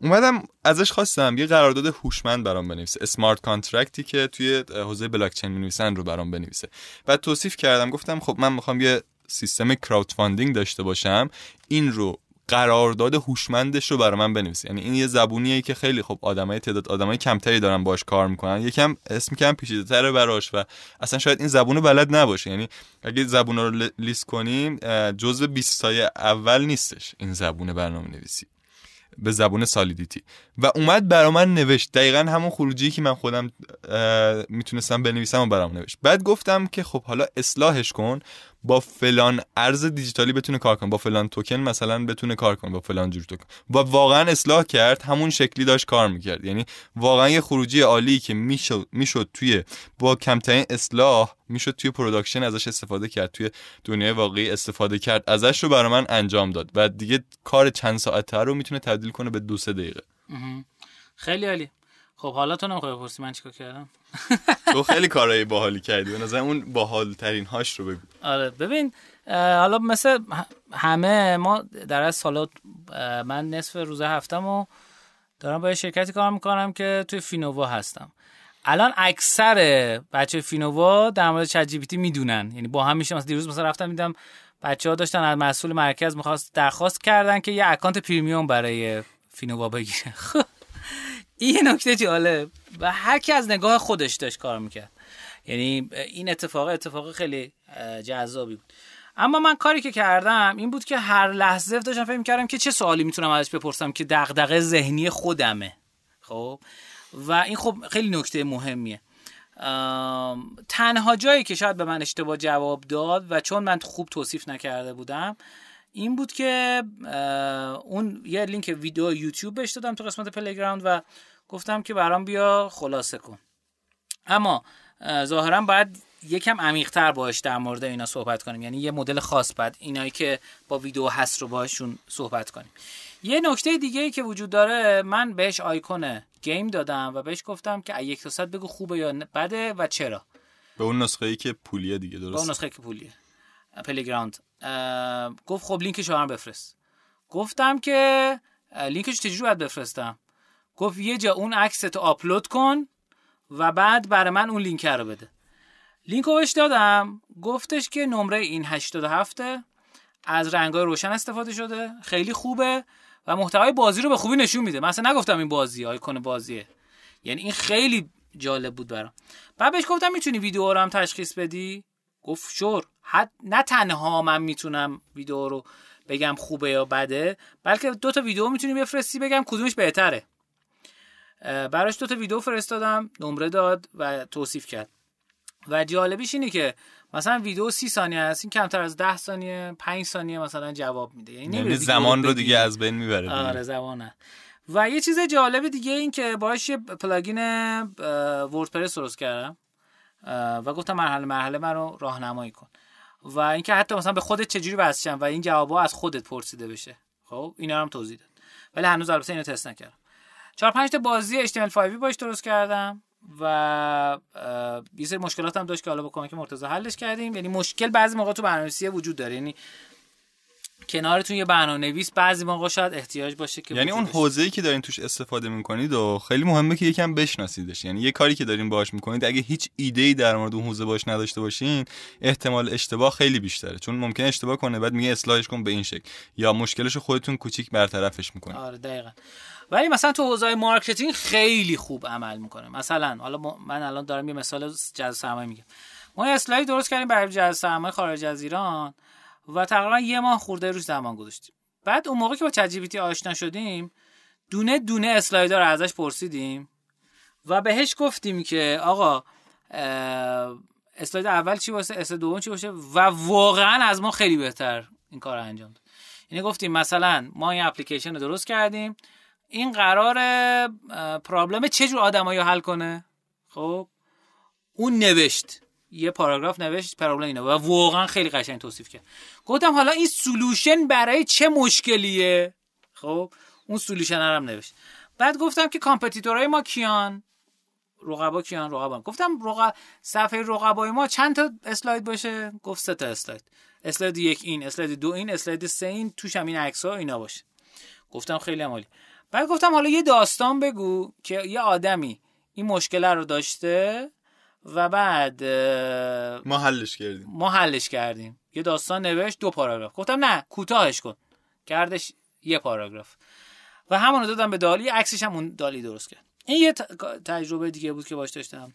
اومدم ازش خواستم یه قرارداد هوشمند برام بنویسه. smart contract ی که توی حوزه بلاک چین رو برام بنویسه. بعد توصیف کردم. گفتم خب من می‌خوام یه سیستم crowdfunding داشته باشم این رو قرارداد هوشمندش رو برای من بنویسه. یعنی این یه زبونیه که خیلی خب آدمای تعداد آدمای کمتری دارن باش کار می‌کنن. یکم اسم کم پیچیده تره براش و اصلا شاید این زبون بلد نباشه. یعنی اگه زبون رو لیست کنیم جزء 20 تای اول نیستش این زبون برنامه نویسی به زبون سالیدیتی. و اومد برا من نوشت. دقیقا همون خروجی که من خودم می‌تونستم بنویسم و برام نوشت. بعد گفتم که خب حالا اصلاحش کن. با فلان ارز دیجیتالی بتونه کار کنه. با فلان توکن مثلا بتونه کار کنه. با فلان جور توکن و واقعا اصلاح کرد همون شکلی داشت کار می‌کرد. یعنی واقعا یه خروجی عالی که می‌شد می‌شد توی با کمترین اصلاح می‌شد توی production ازش استفاده کرد. توی دنیای واقعی استفاده کرد. ازش رو برای من انجام داد. و دیگه کار چند ساعته رو می‌تونه تبدیل کنه به دو سه دقیقه. خیلی عالی. خب حالا تو نمی‌خوای بپرسی من چیکار کردم؟ تو خیلی کارهای باحالی کردی. به نظر اون باحال ترین هاش رو بگو. آره ببین حالا مثل همه ما در از سالات من نصف روز هفتم و دارم با شرکتی کار می‌کنم که توی فینووا هستم. الان اکثر بچه فینووا در مورد ChatGPT می‌دونن. یعنی با هم میشه مثلا دیروز مثلا رفتم دیدم بچه ها داشتن از مسئول مرکز می‌خواست درخواست کردن که یه account premium برای فینووا بگیره این نکته جالب. و هر کی از نگاه خودش داشت کار می‌کرد. یعنی این اتفاق اتفاق خیلی جذابی بود. اما من کاری که کردم این بود که هر لحظه داشتم فکر کردم که چه سوالی می‌تونم ازش بپرسم که دغدغه ذهنی خودمه. خب؟ و این خب خیلی نکته مهمیه. تنها جایی که شاید به من اشتباه جواب داد و چون من خوب توصیف نکرده بودم این بود که اون یه لینک ویدیو یوتیوب بهش دادم تو قسمت playground و گفتم که برام بیا خلاصه کن. اما ظاهرا باید یکم عمیقتر باش در مورد اینا صحبت کنیم. یعنی یه مدل خاص بعد اینایی که با ویدیو هست رو باشون صحبت کنیم. یه نکته دیگه ای که وجود داره من بهش icon game دادم و بهش گفتم که یک تا بگو خوبه یا بده و چرا؟ به اون نسخه ای که پولیه دیگه درست به اون نسخه که پولیه. playground گفت خب لینکش رو بفرست. گفتم که لینکش چجوری باید بفرستم؟ گفت یه جا اون عکس تو آپلود کن و بعد برای من اون لینک رو بده. لینک رو بهش دادم. گفتش که نمره این 87 از رنگای روشن استفاده شده. خیلی خوبه و محتوای بازی رو به خوبی نشون میده. مثلا نگفتم این بازی آیکون بازیه. یعنی این خیلی جالب بود برام. بعد بهش گفتم می‌تونی ویدیو رو هم تشخیص بدی؟ گفت شور حد نه تنها من می‌تونم ویدیو رو بگم خوبه یا بده بلکه دو تا ویدیو می‌تونی بفرستی بگم کدومش بهتره. براش دو تا ویدیو فرستادم نمره داد و توصیف کرد. و جالبیش اینه که مثلا ویدیو سی ثانیه است این کمتر از ده ثانیه پنج ثانیه مثلا جواب میده. یعنی, یعنی زمان رو دیگه از بین می‌بره آره زمانه. و یه چیز جالب دیگه این که باش یه پلاگین وردپرس درست کردم. و گفتم مرحله مرحله من رو راهنمایی کن. و اینکه حتی مثلا به خودت چجوری وصل و این جوابا از خودت پرسیده بشه. خب اینا هم توضیح داد. ولی هنوز البته اینو تست نکردم. چهار پنج تا بازی HTML5 باش درست کردم و یه سری مشکلات هم داشت که حالا با که مرتضی حلش کردیم. یعنی مشکل بعضی موقع تو برنامه‌نویسی وجود داره. یعنی کنارتون یه برنامه نویس بعضی موقع شاید احتیاج باشه که یعنی اون حوزه‌ای که دارین توش استفاده می‌کنید و خیلی مهمه که یکم بشناسیدش. یعنی یه کاری که دارین باهاش می‌کنید اگه هیچ ایده در مورد اون حوزه باش نداشته باشین احتمال اشتباه خیلی بیشتره. چون ممکن اشتباه کنه بعد میگه اصلاحش کن به این شکل. یا مشکلش خودتون کوچیک برطرفش می‌کنه آره دقیقاً. ولی مثلا تو حوزه marketing خیلی خوب عمل می‌کنه. مثلا حالا من الان دارم یه مثال جذب سرمایه میگم. ما اسلاید درست کردیم برای جذب سرمایه خارج از ایران. و تقریبا یه ماه خورده روش زمان گذاشتیم. بعد اون موقع که با چت آشنا شدیم دونه دونه اسلایدا رو ازش پرسیدیم و بهش گفتیم که آقا اسلاید اول چی باشه؟ اسلاید دوم چی باشه؟ و واقعا از ما خیلی بهتر این کار رو انجام داد. یعنی گفتیم مثلا ما این اپلیکیشن رو درست کردیم. این قرار problem چه جور آدمایی حل کنه؟ خب اون نوشت. یه پاراگراف نوشت problem اینه. و واقعا خیلی قشنگ توصیف کرد. گفتم حالا این solution برای چه مشکلیه؟ خب اون solution هم نوشت. بعد گفتم که competitor های ما کیان؟ رقبا کیان؟ رقبا. گفتم رقب صفحه رقبای ما چند تا اسلاید باشه؟ گفت سه تا اسلاید. اسلاید یک این اسلاید دو این اسلاید سه این توش هم این عکس ها اینا باشه. گفتم خیلی عالی. بعد گفتم حالا یه داستان بگو که یه آدمی این مشکل رو داشته و بعد ما حلش کردیم. ما حلش کردیم. یه داستان نوشت دو پاراگراف. گفتم نه کوتاهش کن. کردش یه پاراگراف. و همونو دادم به دالی عکسش هم اون دالی درست کرد. این یه تجربه دیگه بود که باش داشتم.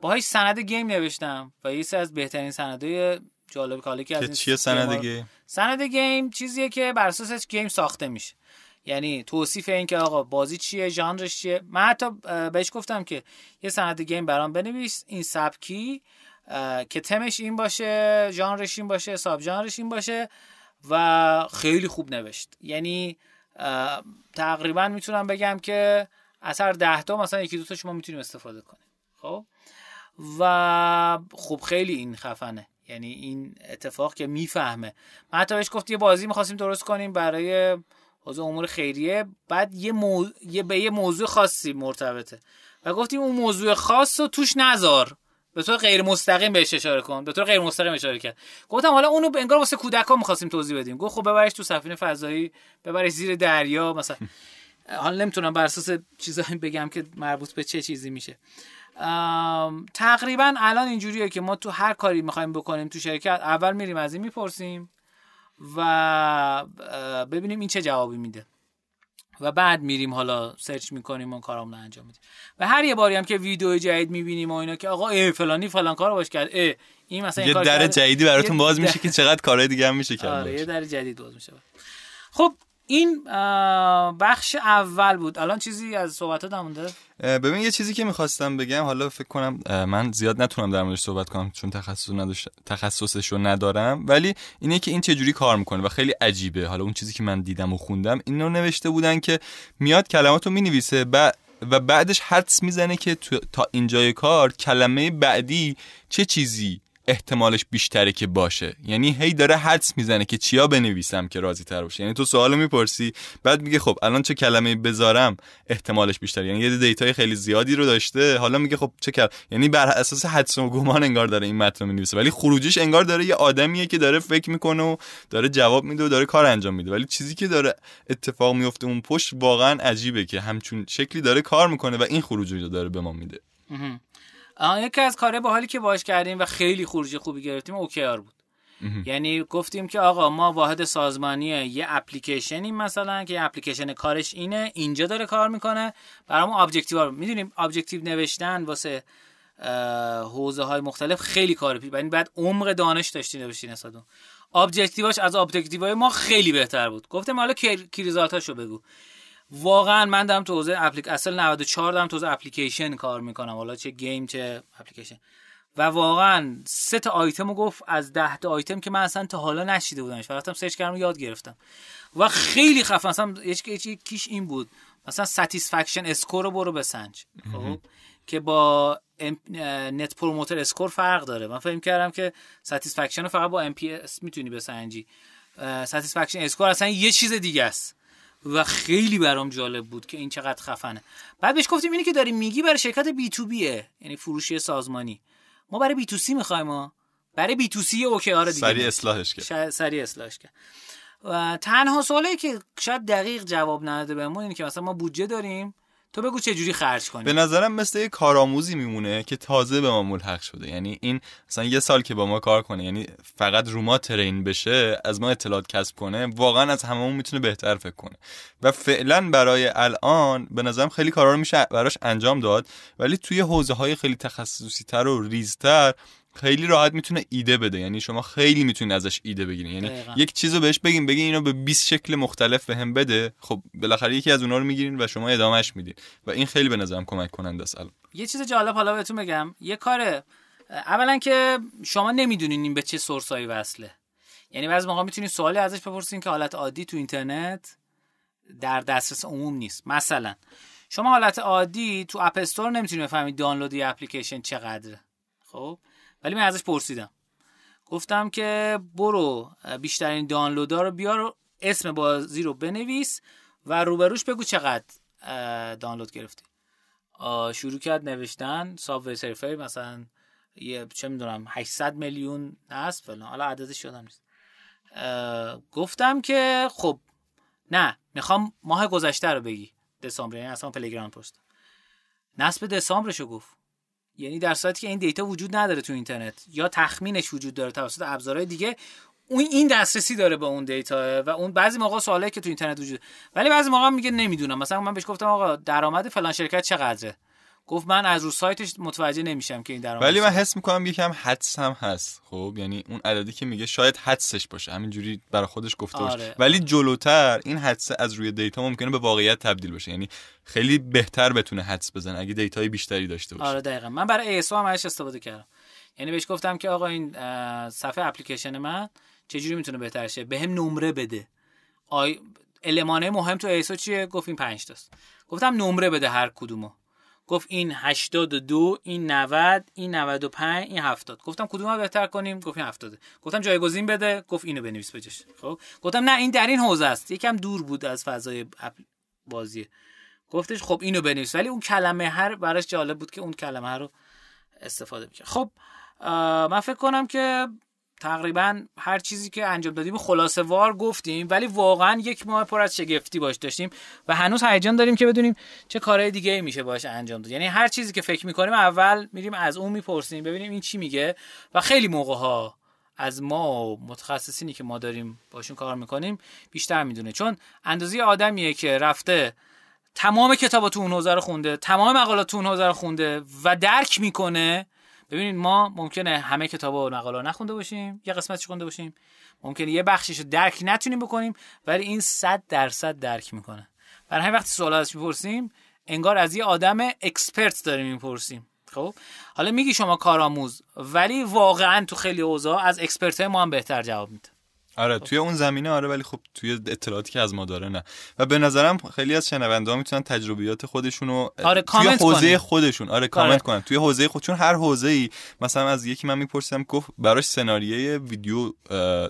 باهاش سند game نوشتم و یه از بهترین سندهای جالب کالی که از چیه سند game؟ سند game چیزیه که بر اساسش game ساخته میشه. یعنی توصیف این که آقا بازی چیه ژانرش چیه. من حتی بهش گفتم که یه سند game برام بنویس. این سبکی که تمش این باشه ژانرش این باشه sub ژانرش این باشه و خیلی خوب نوشت. یعنی تقریبا می‌تونم بگم که اثر ده تا مثلا یکی دو تا شما می‌تونیم استفاده کنیم. خب؟ و خب خیلی این خفنه. یعنی این اتفاق که می‌فهمه. من حتی بهش گفت یه بازی می‌خواستیم درست کنیم برای حوزه امور خیریه بعد یه, مو... یه به یه موضوع خاصی مرتبطه. و گفتیم اون موضوع خاص رو توش نذار. به طور غیر مستقیم بهش اشاره کن. به طور غیر مستقیم اشاره کرد. گفتم حالا اونو انگار واسه کودکان می‌خواستیم توضیح بدیم. گفت خب ببرش تو سفینه فضایی ببرش زیر دریا مثلا. حالا نمی‌تونم بر اساس چیزایی بگم که مربوط به چه چیزی میشه. تقریبا الان اینجوریه که ما تو هر کاری می‌خوایم بکنیم تو شرکت اول میریم از این می‌پرسیم. و ببینیم این چه جوابی میده. و بعد میریم حالا سرچ می‌کنیم و کارامون انجام میدیم. و هر یه باری هم که ویدیو جدید می‌بینیم و اینا که آقا ای فلانی فلان کارو باش کرد. ای این مثلا یه در جدیدی براتون باز میشه که چقدر کارهای دیگه هم میشه کرد. آره یه در جدید باز میشه. خب این بخش اول بود. الان چیزی از صحبت نمونده ببین یه چیزی که می‌خواستم بگم حالا فکر کنم من زیاد نتونم در موردش صحبت کنم چون تخصص تخصصش رو ندارم. ولی اینه که این چه جوری کار می‌کنه و خیلی عجیبه. حالا اون چیزی که من دیدم و خوندم اینو نوشته بودن که میاد کلماتو می‌نویسه و بعدش حدس می‌زنه که تا اینجای کار کلمه بعدی چه چیزی احتمالش بیشتره که باشه. یعنی هی داره حدس می‌زنه که چیا بنویسم که راضی تر باشه. یعنی تو سوالو می‌پرسی بعد میگه خب الان چه کلمه بذارم؟ احتمالش بیشتره. یعنی یه دیتای خیلی زیادی رو داشته حالا میگه خب چه کل یعنی بر اساس حدس و گمان انگار داره این متن می‌نویسه. ولی خروجیش انگار داره یه آدمیه که داره فکر می‌کنه و داره جواب میده و داره کار انجام میده. ولی چیزی که داره اتفاق میفته اون پشت واقعا عجیبه که همچون شکلی داره کار می‌کنه و این خروجی رو داره به ما میده. یکی از کاره با حالی که باش کردیم و خیلی خروجی خوبی گرفتیم اوکیار بود. یعنی گفتیم که آقا ما واحد سازمانی یه اپلیکیشنی مثلا که اپلیکیشن کارش اینه اینجا داره کار می‌کنه برامون ابجکتیو می‌دونیم ابجکتیو نوشتن واسه حوزه های مختلف خیلی کار پی یعنی بعد عمق دانش داشتی نوشتی نسبت ابجکتیواش از ابجکتیوهای ما خیلی بهتر بود. گفتم حالا کی ریزالتاشو بگو. واقعا من دارم تو حوزه اپلیک اصل 94 دارم تو حوزه اپلیکیشن کار می‌کنم. حالا چه گیم چه اپلیکیشن. و واقعا سه تا آیتم رو گفت از ده تا آیتم که من اصلا تا حالا نشنیده بودمش. رفتم search کردم و یاد گرفتم. و خیلی خفن مثلا کیش این بود. مثلا satisfaction score رو برو بسنج. خب؟ که با net promoter score فرق داره. من فکر کردم که satisfaction رو فقط با NPS می‌تونی بسنجی. Satisfaction score اصلا یه چیز دیگه است. و خیلی برام جالب بود که این چقدر خفنه. بعد بهش گفتیم اینی که داریم میگی برای شرکت بی تو بیه یعنی فروشی سازمانی. ما برای بی تو سی می‌خوایم ما برای بی تو سی اوکی آره دیگه. سریع اصلاحش کرد. سریع اصلاحش کرد. و تنها سوالی که شاید دقیق جواب نداده بهمون اینه که مثلا ما بودجه داریم. تو بگو چه جوری خرج کنی. به نظرم مثل یه کارآموزی میمونه که تازه به ما ملحق شده. یعنی این مثلا یه سال که با ما کار کنه یعنی فقط رو ما ترین بشه از ما اطلاعات کسب کنه واقعا از هممون می‌تونه بهتر فکر کنه. و فعلا برای الان به نظرم خیلی کارا رو میشه براش انجام داد. ولی توی حوزه های خیلی تخصصی تر و ریزتر خیلی راحت می‌تونه ایده بده. یعنی شما خیلی می‌تونید ازش ایده بگیرید یعنی دقیقا. یک چیزو بهش بگین بگین اینو به 20 شکل مختلف بهم هم بده. خب بالاخره یکی از اونها رو می‌گیرین و شما ادامهش میدین. و این خیلی به نظرم کمک کننده است یه چیز جالب حالا بهتون بگم. یه کاره. اولا که شما نمی‌دونین این به چه سورسایی وصله. یعنی بعضی موقع می‌تونید سوالی ازش بپرسین که حالت عادی تو اینترنت در دسترس عموم نیست. مثلا شما حالت عادی تو اپ استور نمی‌تونید بفهمید دانلود یه اپلیکیشن چقدره. خب؟ ولی من ازش پرسیدم. گفتم که برو بیشترین دانلودها رو بیار اسم بازی رو بنویس و روبروش بگو چقدر دانلود گرفتی. شروع کرد نوشتن سابوی سرفر مثلا یه چه می‌دونم 800 میلیون هست فلان. حالا عددش یادم نیست. گفتم که خب نه می‌خوام ماه گذشته رو بگی. دسامبر یعنی اصلا پلیگرام پست. نصب دسامبرشو گفت. یعنی در صورتی که این دیتا وجود نداره تو اینترنت یا تخمینش وجود داره توسط ابزارهای دیگه اون این دسترسی داره به اون دیتا و اون بعضی موقع سوالایی که تو اینترنت وجود ولی بعضی موقع میگه نمی‌دونم. مثلا من بهش گفتم آقا درآمد فلان شرکت چقدره؟ گفت من از رو سایتش متوجه نمیشم که این درآمد ولی من حس می‌کنم یکم حدس هم هست. خب یعنی اون عددی که میگه شاید حدسش باشه. همینجوری برای خودش گفته باشه. آره. ولی جلوتر این حدس از روی data ممکنه به واقعیت تبدیل بشه. یعنی خیلی بهتر بتونه حدس بزنه اگه data ی بیشتری داشته باشه. آره دقیقا. من برای ASO هم ازش استفاده کردم. یعنی بهش گفتم که آقا این صفحه اپلیکیشن من چجوری می‌تونه بهتر شه؟ بهم نمره بده. آقا المان مهم تو ASO چیه؟ گفت این 5 تاست. گفتم نمره بده هر کدومو. گفت این 82 این 90 این 95 این 70 گفتم کدوم رو بهتر کنیم؟ گفت این 70 گفتم جایگزین بده گفت اینو بنویس بجاش خب؟ گفتم نه این در این حوزه است. یکم دور بود از فضای بازی. گفتش خب اینو بنویس. ولی اون کلمه هر براش جالب بود که اون کلمه رو استفاده می‌کنه خب من فکر کنم که تقریبا هر چیزی که انجام دادیم خلاصه وار گفتیم ولی واقعا یک ماه پر از شگفتی باش داشتیم و هنوز هیجان داریم که بدونیم چه کارهای دیگه میشه باش انجام داد. یعنی هر چیزی که فکر می‌کنیم اول میریم از اون می‌پرسیم ببینیم این چی میگه و خیلی موقع ها از ما و متخصصینی که ما داریم باشون کار می‌کنیم بیشتر می‌دونه. چون اندازه آدمیه که رفته تمام کتابا تو اون حوزه رو خونده تمام مقالات اون حوزه رو خونده و درک می‌کنه ببینید ما ممکنه همه کتابا و مقاله رو نخونده باشیم یه قسمتش خونده باشیم. ممکنه یه بخشش رو درک نتونیم بکنیم ولی این صد درصد درک می‌کنه. برای همین وقتی سوال ازش می‌پرسیم انگار از یه آدم expert داریم می‌پرسیم. خب؟ حالا میگی شما کارآموز ولی واقعا تو خیلی اوضاع از expert ما هم بهتر جواب میده. آره توی اون زمینه آره ولی خب توی اطلاعاتی که از ما داره نه. و به نظرم خیلی از شنونده ها می‌تونن تجربیات خودشونو آره، توی حوزه کنن. خودشون. آره کامنت کنن. توی حوزه خود چون هر حوزه ای مثلا از یکی من میپرسیدم گفت براش سناریوی ویدیو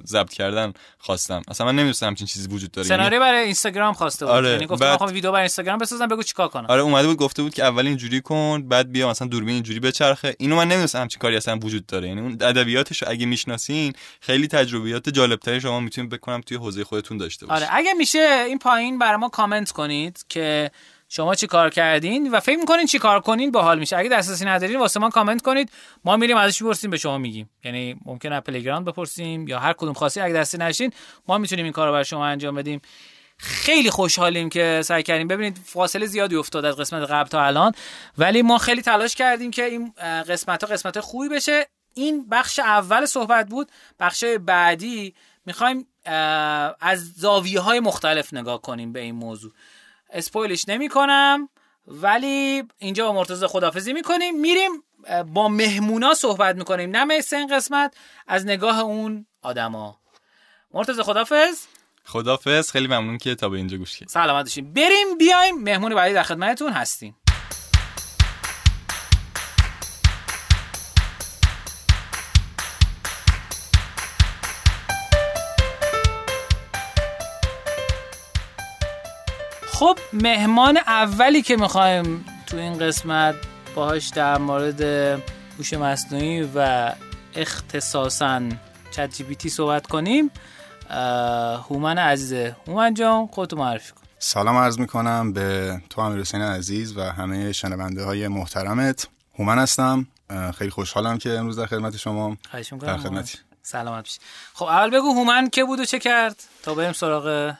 ضبط کردن خواستم. اصلا من نمی‌دونستم همچین چیزی وجود داره. یعنی- سناریو برای اینستاگرام خواسته بود. آره، یعنی گفتم بعد- می‌خوام ویدیو برای اینستاگرام بسازم بگو چیکار کنم. آره اومده بود گفته بود که اول اینجوری کن بعد بیا مثلا دوربین اینجوری بچرخه. اینو من نمی‌دونستم همچین کاری اصلا وجود داره. یعنی اون ادبیاتش رو اگه می‌شناسین خیلی تجربیات جالبتری شما می‌تونید بکنم توی حوزه خودتون داشته باشید. آره اگه میشه این پایین برای ما کامنت کنید که شما چی کار کردین و فکر می‌کنین چی کار کنین باحال میشه. اگه دسترسی ندارین واسه ما کامنت کنید. ما میریم ازش بپرسیم به شما میگیم. یعنی ممکنه از تلگرام بپرسیم یا هر کدوم خاصی اگه دستی نشین ما می‌تونیم این کار رو برای شما انجام بدیم. خیلی خوشحالیم که سعی کردیم. ببینید فاصله زیادی افتاد از قسمت قبل تا الان ولی ما خیلی تلاش کردیم که این قسمت ها قسمت خوبی بشه. این بخش اول صحبت بود. بخش بعدی می‌خوایم از زاویه های مختلف نگاه کنیم به این موضوع. اسپویلش نمی کنم ولی اینجا با مرتضی خدافزی می‌کنیم. میریم با مهمونا صحبت می‌کنیم. نه مثل این قسمت از نگاه اون آدما. مرتضی خدافز خدافظ خیلی ممنون که تا به اینجا گوش کردید. سلامت باشیم بریم بیایم. مهمون بعدی در خدمتتون هستیم. خب مهمان اولی که می‌خوایم تو این قسمت باهاش در مورد هوش مصنوعی و اختصاصا چت جی تی صحبت کنیم هومن عزیزه. هومن جان خودتو معرفی کن. سلام عرض می‌کنم به تو امیر حسین عزیز و همه شنونده های محترمت. هومن هستم. خیلی خوشحالم که امروز در خدمت شما. در. خدمتی. سلامت باشی خب اول بگو هومن که بود و چه کرد تا بریم سراغ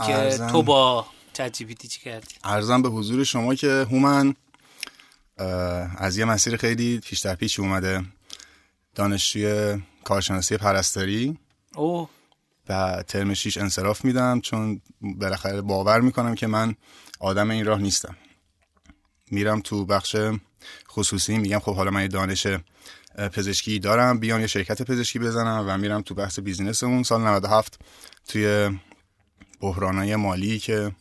اینکه. تو با چت جی پی تی چی کردی؟ ارزم به حضور شما که هومن از یه مسیر خیلی پیش در پیشی اومده. دانشجوی کارشناسی پرستاری. او و ترم شیش انصراف میدم چون بالاخره باور می‌کنم که من آدم این راه نیستم. میرم تو بخش خصوصی میگم خب حالا من یه دانش پزشکی دارم بیام یه شرکت پزشکی بزنم و میرم تو بحث بیزینسمون. سال 97 توی بحرانای مالی که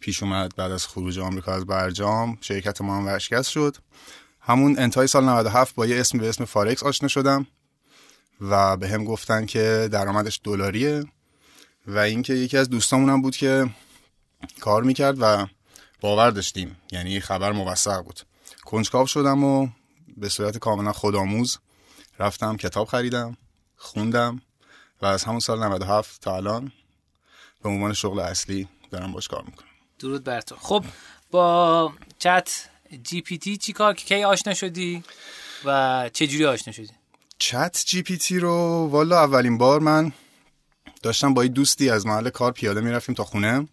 پیش اومد بعد از خروج آمریکا از برجام شرکت ما هم ورشکست شد. همون انتهای سال 97 با یه اسم به اسم فارکس آشنا شدم و به هم گفتن که درآمدش دلاریه و اینکه یکی از دوستامونم بود که کار می‌کرد و باور داشتیم یعنی خبر موثق بود. کنجکاو شدم و به صورت کاملا خودآموز رفتم کتاب خریدم خوندم و از همون سال 97 تا الان به عنوان شغل اصلی دارم باش کار می‌کنم. درود بر تو. خب با چت جی پی تی چی کار کی آشنا شدی؟ و چه جوری آشنا شدی؟ چت جی پی تی رو والا اولین بار من داشتم با یه دوستی از محل کار پیاده می‌رفتیم تا خونه.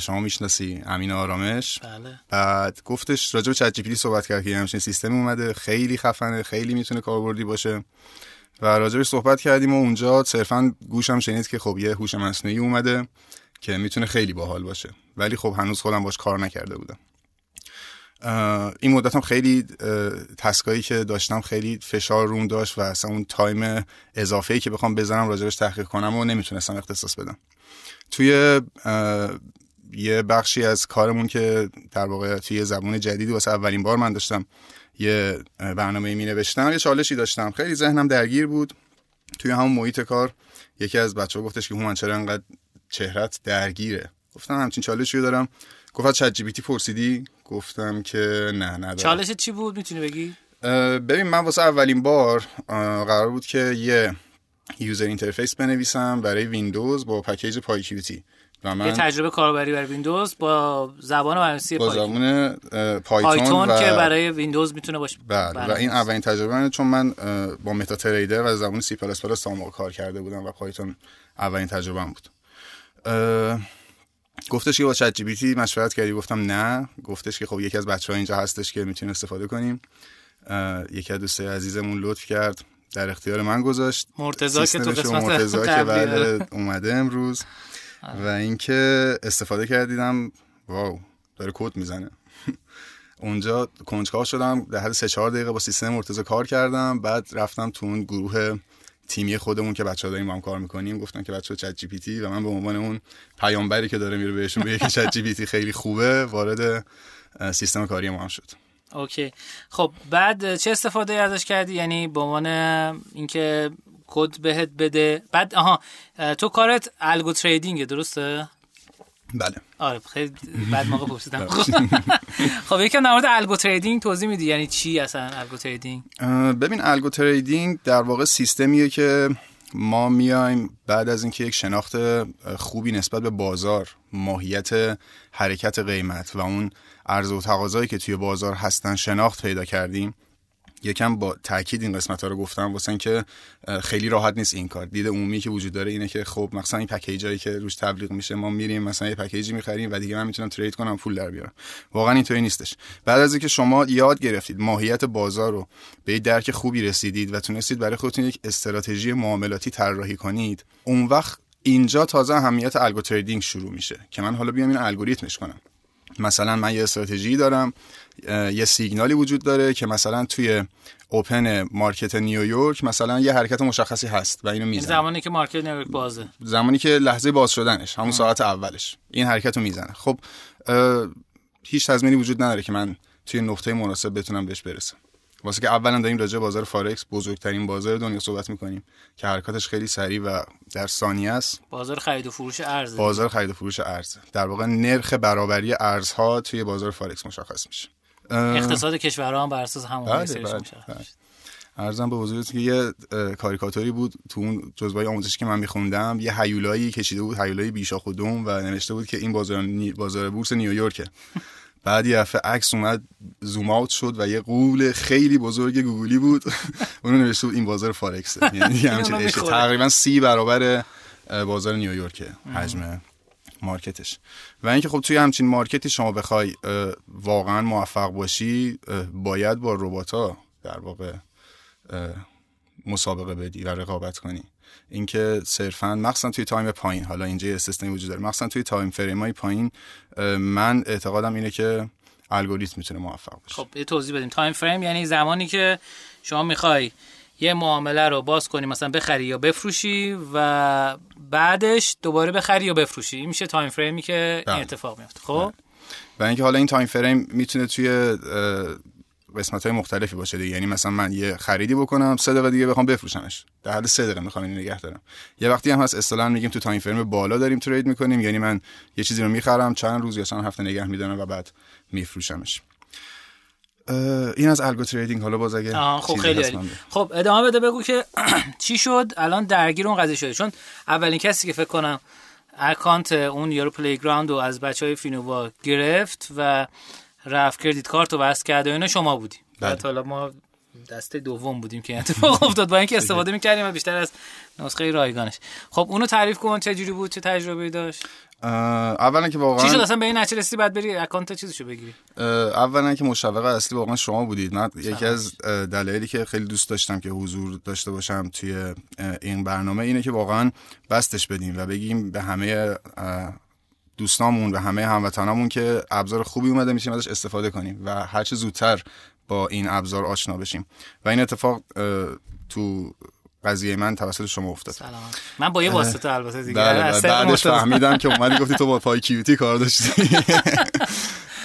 شما می‌شناسی امین آرامش. بله. بعد گفتش راجع به ChatGPT صحبت کرد که همچین سیستم اومده. خیلی خفنه خیلی می‌تونه کاربردی باشه. و راجعش صحبت کردیم و اونجا صرفا گوشم شنید که خب یه هوش مصنوعی اومده که می‌تونه خیلی باحال باشه. ولی خب هنوز خودم باش کار نکرده بودم. این مدت هم خیلی task ایی که داشتم خیلی فشار روم داشت و اصلا اون time اضافه که بخوام بزنم راجبش تحقیق کنم و نمی‌تونستم اختصاص بدم. توی یه بخشی از کارمون که در واقع توی زبون جدیدی واسه اولین بار من داشتم یه برنامه می نوشتم یه چالشی داشتم. خیلی ذهنم درگیر بود. توی همون محیط کار یکی از بچه ها گفتش که هومن چرا انقدر چهرت درگیره؟ گفتم همچین چالشی دارم. گفت چت جی پرسیدی؟ گفتم که نه ندارم. چالش چی بود؟ می‌تونی بگی؟ ببین من واسه اولین بار قرار بود که یه user interface بنویسم برای ویندوز با package PyQt و من یه تجربه کاربری برای ویندوز با زبان برنامه‌نویسی با زبان پایتون, پایتون و... که برای ویندوز می‌تونه باشه. بله و این اولین تجربه من چون من با MetaTrader و زبان سی پلاس پلاس کار کرده بودم و پایتون اولین تجربه بود. گفتش که با ChatGPT مشورت کردی؟ گفتم نه. گفتش که خب یکی از بچه ها اینجا هستش که می‌تونیم استفاده کنیم. یکی از دوستای عزیزمون لطف کرد در اختیار من گذاشت. مرتضی که تو قسمت مرتضی که بعد اومده امروز. و اینکه استفاده کردیدم واو داره کد می‌زنه. اونجا کنجکاو شدم در حد 3 4 دقیقه با سیستم مرتضی کار کردم. بعد رفتم تو اون گروه تیمی خودمون که بچه‌ها داریم با هم کار می‌کنیم. گفتن که بچه‌ها ChatGPT و من به عنوان اون پیامبری که داره میره بهشون بگه که ChatGPT خیلی خوبه وارد سیستم کاری ما هم شد. OK. خب بعد چه استفاده ازش کردی؟ یعنی به عنوان اینکه کد بهت بده. بعد آها تو کارت algo trading درسته؟ بله. آره خیلی بعد موقع پرسیدم. خب یکم در مورد algo trading توضیح میدی یعنی چی اصلا الگو تریدینگ ببین algo trading در واقع سیستمیه که ما میایم بعد از اینکه یک شناخت خوبی نسبت به بازار ماهیت حرکت قیمت و اون عرضه و تقاضایی که توی بازار هستن شناخت پیدا کردیم. یکم با تاکید این قسمت ها رو گفتم واسه که خیلی راحت نیست این کار. دید عمومی که وجود داره اینه که خب مثلا این پکیجایی که روش تبلیغ میشه ما میریم مثلا یه پکیجی می‌خریم و دیگه من می‌تونم ترید کنم پول در بیارم. واقعا اینطوری نیستش. بعد از اینکه شما یاد گرفتید ماهیت بازار رو به درک خوبی رسیدید و تونستید برای خودتون یک استراتژی معاملاتی طراحی کنید اون وقت اینجا تازه اهمیت الگو تریدینگ شروع میشه که من حالا بیام این الگوریتمش کنم. مثلا من یه استراتژی دارم یه سیگنالی وجود داره که مثلا توی open market نیویورک مثلا یه حرکت مشخصی هست و اینو می‌زنه. زمانی که market نیویورک بازه. زمانی که لحظه باز شدنش همون ساعت اولش. این حرکت رو می‌زنه. خب هیچ تضمینی وجود نداره که من توی نقطه مناسب بتونم بهش برسم. واسه که اولا داریم راجع بازار فارکس بزرگترین بازار دنیا صحبت می‌کنیم که حرکاتش خیلی سریع و در ثانیه است. بازار خرید و فروش ارز بازار خرید و فروش ارز در واقع نرخ برابری ارزها توی بازار فارکس مشخص میشه. اقتصاد کشورها هم بر اساس همون بله بله بله. ارزم به حضورت که یه کاریکاتوری بود تو اون جزوه آموزشی که من میخوندم. یه هیولایی کشیده بود هیولای بیشا خودم و نوشته بود که این بازار بازار بورس نیویورکه. بعد یه دفعه عکس اومد زوم اوت شد و یه قول خیلی بزرگ گوگلی بود. اون نوشته بود این بازار فارکسه یعنی همچین تقریبا سی برابر بازار نیویورکه. حجم market ش. و اینکه خب توی همچین market ی شما بخوای واقعا موفق باشی باید با ربات در واقع مسابقه بدی و رقابت کنی. اینکه صرفا مخصوصا توی time پایین حالا اینجا یه سیستمی وجود داره مخصوصا توی time frame های پایین من اعتقادم اینه که الگوریتم می‌تونه موفق باشه. خب یه توضیح بدیم. time frame یعنی زمانی که شما می‌خوای یه معامله رو باز کنی مثلا بخری یا بفروشی و بعدش دوباره بخری یا بفروشی. میشه time frame ی که این بله. اتفاق میفته. خب؟ بله. و اینکه حالا این time frame می‌تونه توی قسمت های مختلفی باشه دیگه. یعنی مثلا من یه خریدی بکنم سه دقیقه دیگه بخوام بفروشمش. در حد سه دقیقه می‌خوام اینو نگه دارم. یه وقتی هم هست اصطلاحا میگیم تو time frame بالا داریم trade می‌کنیم. یعنی من یه چیزی رو می‌خرم چند روز یا چند هفته نگه میدارم و بعد میفروشمش. این از algo trading حالا باز اگه خب خیلی خب ادامه بده بگو که چی شد؟ الان درگیر اون قضیه شده. چون اولین کسی که فکر کنم account اون یورو playground رو از بچه های فینووا گرفت و رفت credit card رو وصل کرد و اینا شما بودیم بله. بعد حالا ما دسته دوم بودیم که اتفاق افتاد. با اینکه استفاده می‌کردیم و بیشتر از نسخه رایگانش. خب اونو تعریف کن چه جوری بود چه تجربه داشت؟ اولا که واقعا چی شد؟ اصلا به این نتیجه رسیدی بعد بری اکانت چیزشو بگیری؟ اولا که مشوق اصلی واقعا شما بودید. من یکی از دلایلی که خیلی دوست داشتم که حضور داشته باشم توی این برنامه اینه که واقعا بستش بدیم و بگیم به همه دوستامون و همه هموطنامون که ابزار خوبی اومده میشیم ازش استفاده کنیم و هر چه زودتر با این ابزار آشنا بشیم. و این اتفاق تو قضیه من توسط شما افتاد. سلام. من با یه واسطه البته دیگه. بله بعدش فهمیدم که اومدی گفتی تو با پای کیوتی کار داشتی.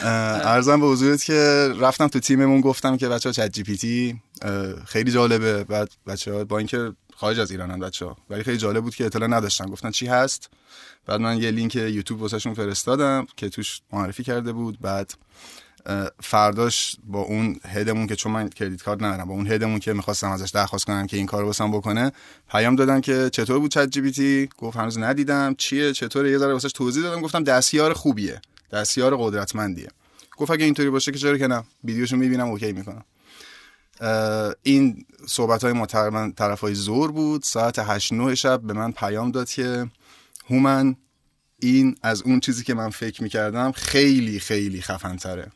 ارزم به حضورت که رفتم تو تیممون گفتم که بچه ها چت جی پی تی خیلی جالبه. بعد بچه ها با اینکه خارج از ایرانن بچه ها ولی خیلی جالب بود که اطلاع نداشتن. گفتن چی هست؟ بعد من یه لینک یوتیوب واسهشون فرستادم که توش معرفی کرده بود. بعد فرداش با اون head مون که چون من credit card ندارم با اون head مون که می‌خواستم ازش درخواست کنم که این کارو واسم بکنه پیام دادم که چطور بود ChatGPT گفت هنوز ندیدم. چیه؟ چطور یه ذره واسش توضیح دادم. گفتم دستیار خوبیه. دستیار قدرتمندیه. گفت اگه اینطوری باشه که چرا که نه؟ ویدیوشو می‌بینم OK می‌کنم. این صحبت های ما طرف های ظهر بود. ساعت 8 9 شب به من پیام داد که هومن این از اون چیزی که من فکر می‌کردم خیلی خیلی خفن تره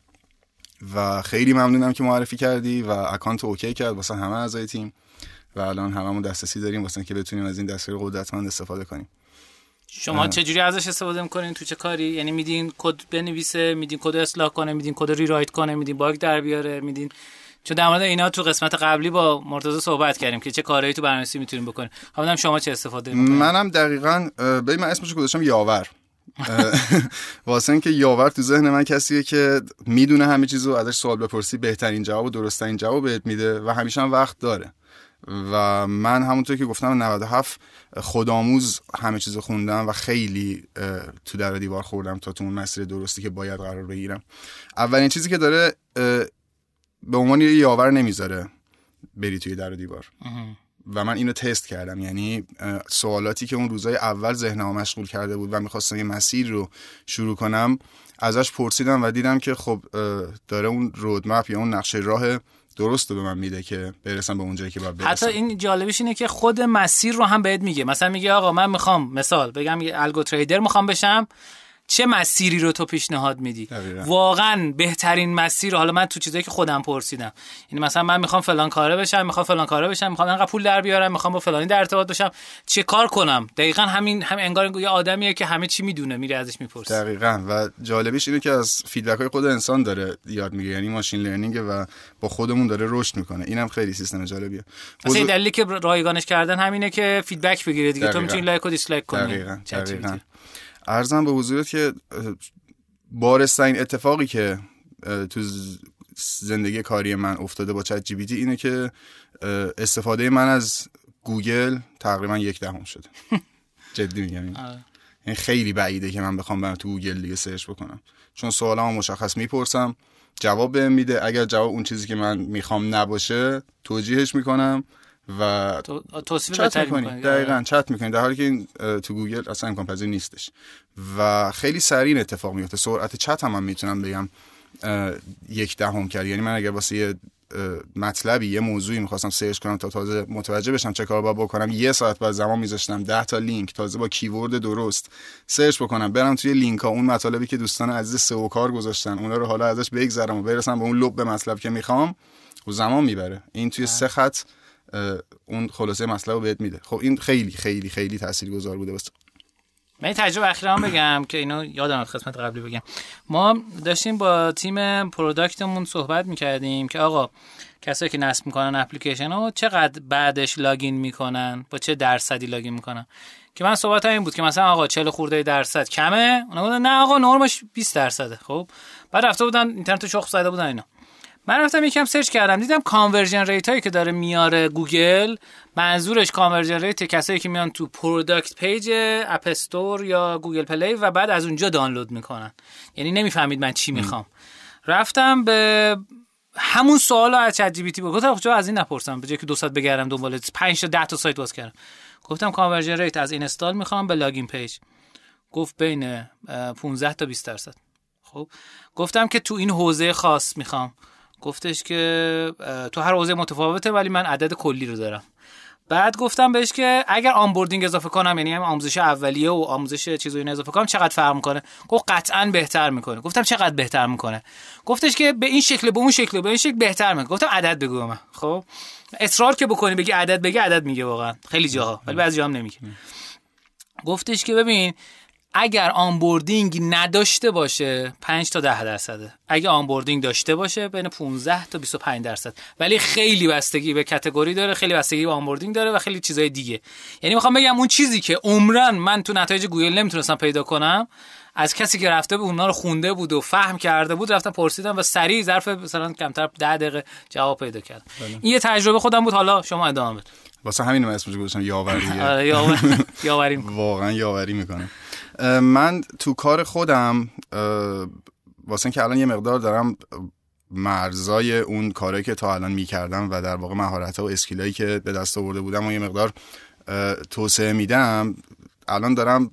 و خیلی ممنونم که معرفی کردی و account OK کرد واسه همه اعضای تیم و الان هممون دسترسی داریم واسه که بتونیم از این دستگاه قدرتمند استفاده کنیم. شما چه جوری ازش استفاده می‌کنین؟ تو چه کاری؟ یعنی میدین کد بنویسه میدین کد اصلاح کنه میدین کد rewrite کنه میدین bug در بیاره میدین چون در مورد اینا تو قسمت قبلی با مرتضی صحبت کردیم که چه کارهایی تو برنامه‌نویسی می‌تونیم بکنیم. حالا شما چه استفاده می‌کنین. منم دقیقاً ببین من اسمش گذاشتم یاور. واسه اینکه یاور تو ذهن من کسیه که می‌دونه همه چیزو ازش سوال بپرسی بهترین جواب و درستترین جواب بهت میده و همیشه هم وقت داره. و من همونطور که گفتم 97 خودآموز همه چیزو خوندم و خیلی تو در دیوار خوردم تا تو اون مسیر درستی که باید قرار بگیرم. اولین چیزی که داره به عنوان یاور نمی‌ذاره بری توی در دیوار. و من اینو تست کردم. یعنی سوالاتی که اون روزای اول ذهنمو مشغول کرده بود و می‌خواستم یه مسیر رو شروع کنم ازش پرسیدم و دیدم که خب داره اون رودمپ یا اون نقشه راه درست رو به من میده که برسم به اونجایی که باید برسم. حتی این جالبش اینه که خود مسیر رو هم بهت میگه. مثلا میگه آقا من می‌خوام مثال بگم الگو تریدر می‌خوام بشم. چه مسیری رو تو پیشنهاد میدی؟ واقعا بهترین مسیر حالا من تو چیزایی که خودم پرسیدم. یعنی مثلا من می‌خوام فلان کاره بشم می‌خوام فلان کاره بشم می‌خوام انقدر پول در بیارم می‌خوام با فلانی در ارتباط باشم. چه کار کنم؟ دقیقا همین هم انگار یه آدمیه که همه چی می‌دونه میره ازش می‌پرسه دقیقا. و جالبیش اینه که از feedback های خود انسان داره یاد می‌گیره. یعنی machine learning و با خودمون داره رشد می‌کنه. اینم خیلی سیستم جالبیه. مثلا دلیلی که رایگانش کردن همینه که feedback بگیره دیگه. تو می‌تونی like و dislike کنی. دقیقاً. دقیقاً. عرضم به حضورت که بارزترین اتفاقی که تو زندگی کاری من افتاده با چت جی اینه که استفاده من از گوگل تقریبا یک دهم شده. جدی میگم این. خیلی بعیده که من بخوام برم تو گوگل دیگه search بکنم. چون سوالامو مشخص می‌پرسم جواب بهم میده. اگر جواب اون چیزی که من می‌خوام نباشه توجیهش می‌کنم. و توصیف چت می‌کنی. دقیقا چت می‌کنی. در حالی که این تو گوگل اصلا امکان پذیر نیستش. و خیلی سریع این اتفاق میفته سرعت چت هم, هم می‌تونم بگم یک دهم کرد. یعنی من اگر واسه یه مطلبی یه موضوعی می‌خواستم search کنم تا تازه متوجه بشم چه کار باید بکنم یه ساعت بعد زمان میذاشتم 10 تا لینک تازه با keyword درست search بکنم برم توی لینک ها اون مطالبی که دوستان عزیز SEO کار گذاشتن اونا رو حالا ازش بگذرم و برسم به اون لب به مطلب که می‌خوام و زمان می‌بره. این توی سه خط اون خلاصه مسئله رو بهت میده. خب این خیلی خیلی خیلی تاثیرگذار بوده واسه من تجربه اخیرام بگم که اینو یادم رفت قسمت قبلی بگم. ما داشتیم با تیم product مون صحبت می‌کردیم که آقا کسایی که نصب می‌کنن اپلیکیشن رو چقدر بعدش login می‌کنن؟ با چه درصدی login می‌کنن؟ که من صحبت این بود که مثلا آقا 40 خورده درصد کمه؟ اونا بودن نه آقا نرمش 20 درصده. خب بعد رفته بودن اینترنت search زده بودن اینا. من رفتم یکم سرچ کردم دیدم conversion rate هایی که داره میاره گوگل منظورش conversion rate کسایی که میان تو product page اپ استور یا گوگل پلی و بعد از اونجا دانلود می‌کنن. یعنی نمی‌فهمید من چی می‌خوام. رفتم به همون سوال از چت جی پی تی گفتم خب از این نپرسم؟ به جای که دو ساعت بگردم دنبال 5 تا 10 تا سایت باز کردم. گفتم conversion rate از install می‌خوام به login page. گفت بین 15 تا 20 درصد. خب؟ گفتم که تو این حوزه خاص می‌خوام. گفتش که تو هر حوزه متفاوته ولی من عدد کلی رو دارم. بعد گفتم بهش که اگر آنبوردینگ اضافه کنم یعنی آموزش اولیه و آموزش چیزایی اضافه کنم چقدر فرق می‌کنه؟ گفت قطعا بهتر می‌کنه. گفتم چقدر بهتر می‌کنه؟ گفتش که به این شکل به اون شکل به این شکل بهتر می‌کنه. گفتم عدد بگو من. خب؟ اصرار که بکنی بگی عدد بگی عدد میگه واقعا. خیلی جاها ولی بعضی هم نمیگه. گفتش که ببین اگر onboarding نداشته باشه 5 تا 10 درصده. اگه onboarding داشته باشه بین 15 تا 25 درصد. ولی خیلی بستگی به category داره خیلی بستگی به onboarding داره و خیلی چیزای دیگه. یعنی می‌خوام بگم اون چیزی که عمراً من تو نتایج گوگل نمی‌تونستم پیدا کنم از کسی که رفته به اونا رو خونده بود و فهم کرده بود رفتم پرسیدم و سریع ظرف مثلا کمتر 10 دقیقه جواب پیدا کردم. بله. این یه تجربه خودم بود. حالا شما ادامه بده. واسه همین من اسمش گذاشتم یاوری. آره، یاوری. واقعا یاوری می‌کنه من تو کار خودم واسه اینکه الان یه مقدار دارم مرزای اون کاری که تا الان می‌کردم و در واقع مهارت و اسکیلایی که به دست آورده بودم و یه مقدار توسعه میدم الان دارم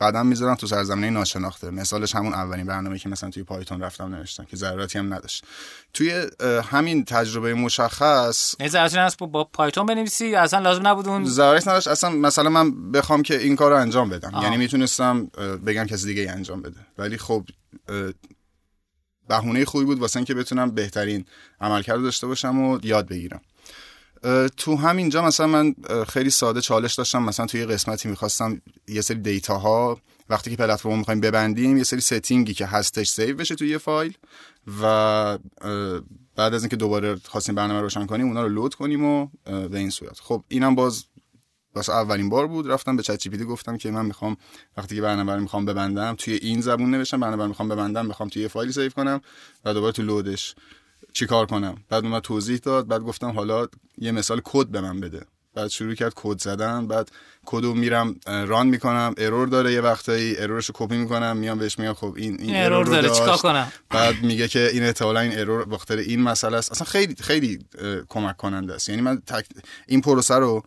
قدم می‌ذارم تو سرزمینه ناشناخته. مثالش همون اولین برنامه که مثلا توی پایتون رفتم نوشتم که ضرورتی هم نداشت. توی همین تجربه مشخص نه ضرورتی هست با پایتون بنویسی اصلا لازم نبود اون ضرورت نداشت. اصلا مثلا من بخوام که این کار رو انجام بدم. آه. یعنی می‌تونستم بگم کسی دیگه انجام بده. ولی خب بهونه خوبی بود واسه اینکه بتونم بهترین عملکرد داشته باشم و یاد بگیرم. تو همینجا مثلا من خیلی ساده چالش داشتم. مثلا توی قسمتی می‌خواستم یه سری data ها وقتی که پلتفرم می‌خوایم ببندیم یه سری setting ی که هستش save بشه توی یه فایل و بعد از اینکه دوباره خواستیم برنامه روشن کنیم اونا رو load کنیم و به این صورت. خب اینم باز واسه اولین بار بود. رفتم به چت جی گفتم که من می‌خوام وقتی که برنامه رو می‌خوام ببندم توی این زبون نوشتم برنامه رو می‌خوام ببندم می‌خوام توی یه فایل save کنم و دوباره تو load ش چیکار کنم؟ بعد اومد توضیح داد بعد گفتم حالا یه مثال کد به من بده. بعد شروع کرد کد زدن بعد کدو میرم run می‌کنم error داره یه وقتایی error شو کپی می‌کنم میام بهش میگم خب این این error داره چیکار کنم؟ بعد میگه که این احتمالاً این error بخاطر این مسئله است. اصلا خیلی خیلی کمک کننده است. یعنی من تک این پروسه رو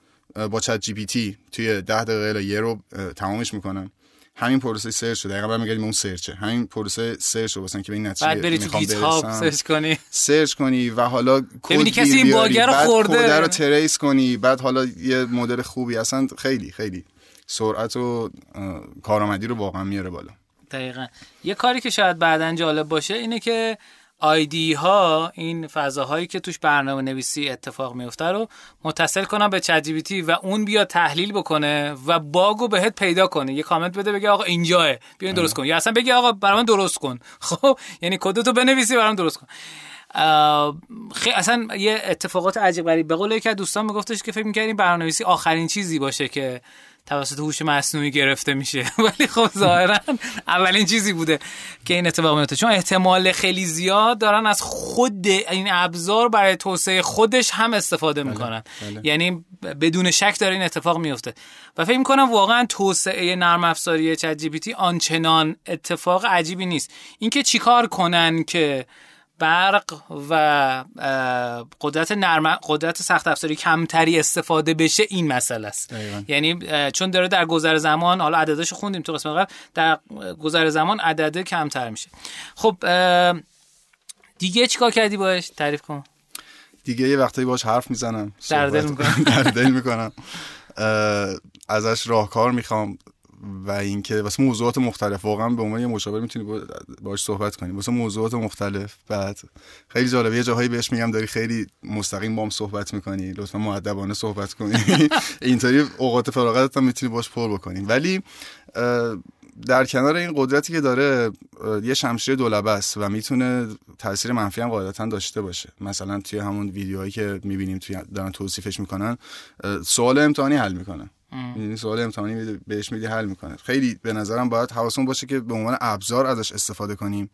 با چت جی پی تی توی 10 دقیقه یه رو تمامش می‌کنم. همین پروسه search رو دقیقاً برمیگردیم اون search ه. همین پروسه search رو واسه که به این نتیجه بعد بری تو گیت هاب search کنی. search کنی و حالا ببینی کسی این bug رو خورده. رو trace کنی بعد حالا یه مدل خوبی. اصلا خیلی خیلی سرعت و کارآمدی رو واقعا میاره بالا. دقیقا. یه کاری که شاید بعدا جالب باشه اینه که آیدی ها این فضاهایی که توش برنامه نویسی اتفاق میفته رو متصل کنم به چت و اون بیا تحلیل بکنه و باگو بهت پیدا کنه. یه کامنت بده بگه آقا اینجاه بیا درست کن. یا اصلا بگه آقا برام درست کن. خب یعنی کدتو بنویسی برام درست کن. خیلی اصلا یه اتفاقات عجیب غریب. به قول یکی از دوستان میگفتش که فکر می‌کردیم برنامه‌نویسی آخرین چیزی باشه که توسط هوش مصنوعی گرفته میشه. ولی خب ظاهرا اولین چیزی بوده که این اتفاق میفته. چون احتمال خیلی زیاد دارن از خود این ابزار برای توسعه خودش هم استفاده بله، می‌کنن. بله. یعنی بدون شک داره این اتفاق میفته و فکر می‌کنم واقعا توسعه نرم افزاری چت جی آنچنان اتفاق عجیبی نیست. اینکه چیکار کنن که برق و قدرت نرم قدرت سخت افزاری کمتری استفاده بشه این مسئله است. یعنی چون داره در گذر زمان حالا عدداشو خوندیم تو قسمت قبل در گذر زمان عدد کمتر میشه. خب دیگه چیکار کردی باش؟ تعریف کن. دیگه یه وقتایی باش حرف می‌زنم در دل می‌کنم. در دل می‌کنم. ازش راهکار می‌خوام. و اینکه واسه موضوعات مختلف واقعا به عنوان یه مشاور می‌تونی باش صحبت کنی. واسه موضوعات مختلف بعد خیلی جالبه یه جاهایی بهش میگم داری خیلی مستقیم با هم صحبت می‌کنی لطفا مؤدبانه صحبت کنی. اینطوری اوقات فراغتت هم می‌تونی باش پر بکنی. ولی در کنار این قدرتی که داره یه شمشیر دولبه است و می‌تونه تاثیر منفی هم قاعدتا داشته باشه. مثلا توی همون ویدیوهایی که می‌بینیم توی دارن توصیفش می‌کنن سوال امتحانی حل می‌کنن یعنی سوال امتحانی بهش میدی حل می‌کنه. خیلی به نظرم باید حواسون باشه که به عنوان ابزار ازش استفاده کنیم.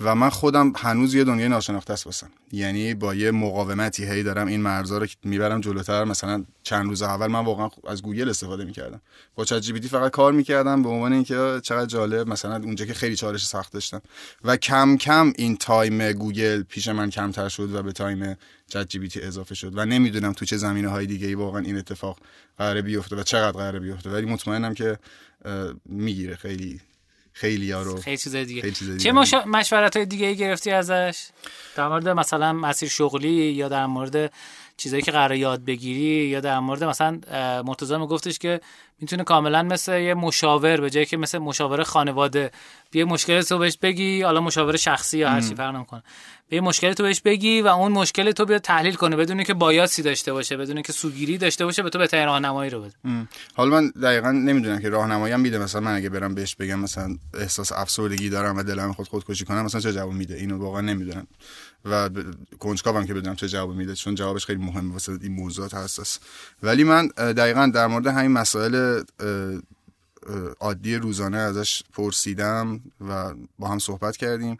و من خودم هنوز یه دنیای ناشناخته است واسم. یعنی با یه مقاومتی هی دارم این مرزا رو می‌برم جلوتر. مثلا چند روز اول من واقعا از گوگل استفاده می‌کردم. با چت جی فقط کار می‌کردم به عنوان اینکه چقدر جالب مثلا اونجا که خیلی چالش سخت داشتم. و کم کم این time گوگل پیش من کمتر شد و به time چت جی اضافه شد و نمی‌دونم تو چه زمینه های دیگه ای واقعا این اتفاق قراره بیفته و چقدر قراره بیفته. ولی مطمئنم که می‌گیره. خیلی خیلی ها رو خیلی چیز دیگه, خیلی چیز دیگه. چه مشورت های دیگه ای گرفتی ازش؟ در مورد مثلا مسیر شغلی یا در مورد چیزایی که قرار یاد بگیری یا در مورد مثلا مرتضی میگفتش که می‌تونه کاملا مثل یه مشاور به جایی که مثل مشاور خانواده بیا مشکل تو بهش بگی حالا مشاور شخصی یا هر چی فرق نمی‌کنه. به مشکل تو بهش بگی و اون مشکل تو بیا تحلیل کنه بدون که بایاسی داشته باشه بدون که سوگیری داشته باشه به تو بهترین راهنمایی رو بده. حالا من دقیقا نمی‌دونم که راهنمایی هم میده. مثلا من اگه برم بهش بگم مثلا احساس افسردگی دارم و دلم خود خودکشی کنم مثلا چه جواب میده؟ اینو واقعا نمی‌دونم. و کنجکاوم که بدونم چه جواب میده چون جوابش خیلی مهمه واسه این موضوعات حساس ولی من دقیقا در مورد همین مسائل عادی روزانه ازش پرسیدم و با هم صحبت کردیم.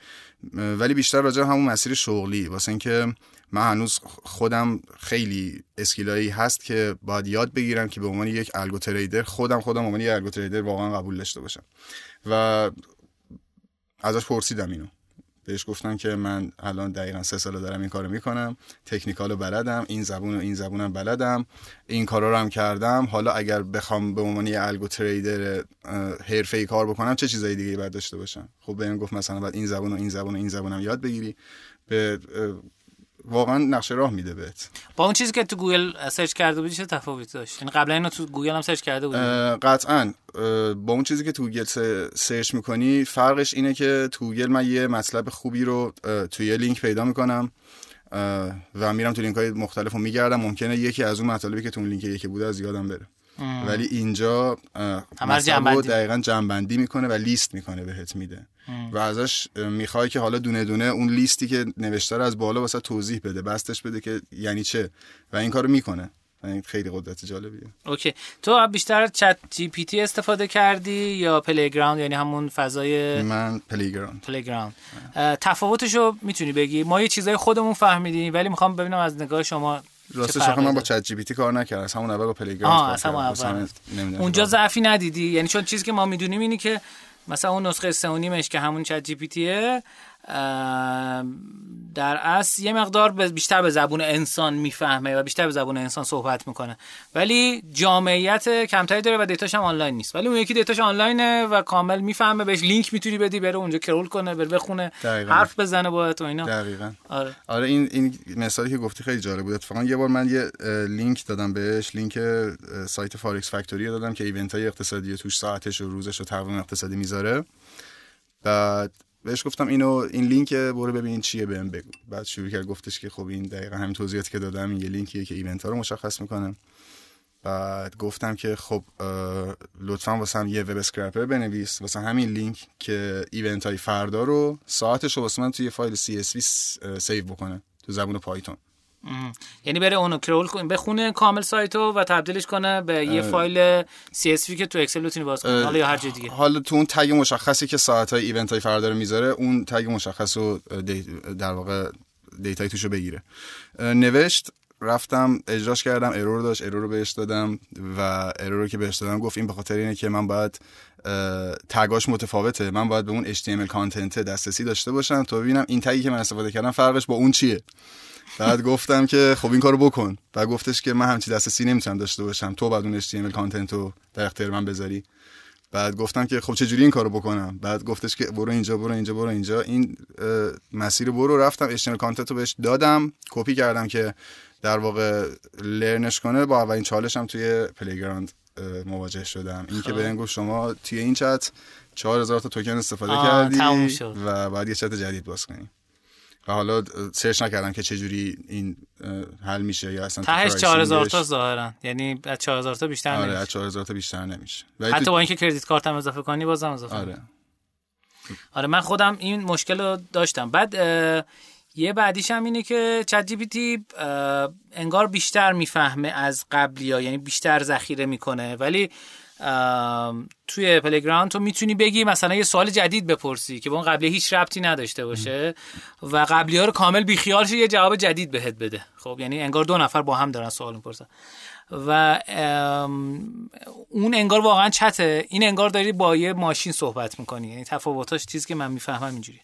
ولی بیشتر راجع همون مسیر شغلی. واسه اینکه من هنوز خودم خیلی اسکیلایی هست که باید یاد بگیرم که به عنوان یک الگو تریدر خودم خودم به عنوان یک الگو تریدر واقعا قبول داشته باشم. و ازش پرسیدم اینو. بهش گفتم که من الان دقیقا سه سال دارم این کارو می‌کنم technical و بلدم این زبون و این زبونم بلدم این کارا رو هم کردم. حالا اگر بخوام به عنوان یه algo trader ای کار بکنم چه چیزایی دیگه باید داشته باشم؟ خب بهم گفت مثلا بعد این زبون و این زبون و این زبونم یاد بگیری به واقعا نقشه راه میده بهت. با اون چیزی که تو گوگل search کرده بودی چه تفاوتی داشت؟ یعنی قبلا اینو تو گوگل هم search کرده بودی؟ قطعا. با اون چیزی که تو گوگل search می‌کنی فرقش اینه که تو گوگل من یه مطلب خوبی رو توی یه لینک پیدا می‌کنم و میرم تو لینک های مختلف رو میگردم. ممکنه یکی از اون مطالبی که تو اون لینک یکی بوده از یادم بره. ولی اینجا رو دقیقا جمع‌بندی می‌کنه و لیست می‌کنه بهت میده. و ازش می‌خوای که حالا دونه دونه اون لیستی که نوشته رو از بالا واسه توضیح بده بسطش بده که یعنی چه. و این کارو می‌کنه. این خیلی قدرت جالبیه. okay. تو بیشتر چت جی پی تی استفاده کردی یا playground یعنی همون فضای من پلی گراوند پلی گراوند تفاوتشو می‌تونی بگی؟ ما یه چیزای خودمون فهمیدیم ولی می‌خوام ببینم از نگاه شما راستش من با چت جی پی تی کار نکردم. از همون اول با پلی گراوند اونجا ضعفی ندیدی؟ یعنی چون چیزی که ما می‌دونیم اینی که مثلا اون نسخه سه که همون چت جی پی تیه در اصل یه مقدار بیشتر به زبون انسان می‌فهمه و بیشتر به زبون انسان صحبت می‌کنه. ولی جامعیت کمتری داره و data ش هم آنلاین نیست. ولی اون یکی data ش online ه و کامل می‌فهمه بهش لینک می‌تونی بدی بره اونجا crawl کنه بره بخونه دقیقا. حرف بزنه با تو اینا. دقیقا. آره. آره این این مثالی که گفتی خیلی جالب بود. اتفاقا یه بار من یه لینک دادم بهش لینک سایت فارکس فکتوری دادم که event های اقتصادی توش ساعتش و روزش و تقویم اقتصادی می‌ذاره. بعد بهش گفتم اینو این لینک برو ببین چیه بهم بگو. بعد شروع کرد گفتش که خب این دقیقا همین توضیحاتی که دادم این یه لینکیه که event ها رو مشخص می‌کنه بعد گفتم که خب لطفا واسه هم یه web scraper بنویس. واسه همین لینک که event های فردا رو ساعتش رو واسه من توی فایل CSV save بکنه تو زبون پایتون. یعنی بره اونو crawl کنه بخونه کامل سایتو و تبدیلش کنه به یه فایل CSV که تو اکسل بتونی باز کنی. حالا یا هر جای دیگه. حالا تو اون tag مشخصی که ساعت های event های فردا رو می‌ذاره اون tag مشخص رو در واقع data ی توشو بگیره. نوشت رفتم اجراش کردم error داشت error رو بهش دادم و error رو که بهش دادم گفت این به خاطر اینه که من باید tag اش متفاوته. من باید به اون HTML content دسترسی داشته باشم تا ببینم این tag ی که من استفاده کردم فرقش با اون چیه. بعد گفتم که خب این کارو بکن. و گفتش که من همچی دسترسی نمی‌تونم داشته باشم. تو بعد اون HTML content رو در اختیار من بذاری. بعد گفتم که خب چجوری این کارو بکنم؟ بعد گفتش که برو اینجا برو اینجا برو اینجا. این مسیر برو. رفتم HTML content رو بهش دادم. کپی کردم که در واقع learn ش کنه. با اولین چالشم توی playground مواجه شدم. این که خب. بهم گفت شما توی این چت 4000 تا توکن استفاده کردی و باید یه چت جدید باز کنی. و حالا search نکردم که چجوری این حل میشه یا اصلا تهش 4000 تا ظاهرا. یعنی از 4000 تا بیشتر آره نمیشه. از 4000 تا بیشتر نمیشه. حتی تو... با اینکه credit card هم اضافه کنی بازم اضافه آره. آره من خودم این مشکل رو داشتم. بعد یه بعدیش هم اینه که ChatGPT انگار بیشتر می‌فهمه از قبلی ها یعنی بیشتر ذخیره می‌کنه. ولی توی playground تو می‌تونی بگی مثلا یه سوال جدید بپرسی که با اون قبلی هیچ ربطی نداشته باشه و قبلی ها رو کامل بیخیال شه یه جواب جدید بهت بده. خب یعنی انگار دو نفر با هم دارن سوال می‌پرسن. و اون انگار واقعا چته. این انگار داری با یه ماشین صحبت می‌کنی. یعنی تفاوتاش چیزی که من می‌فهمم اینجوری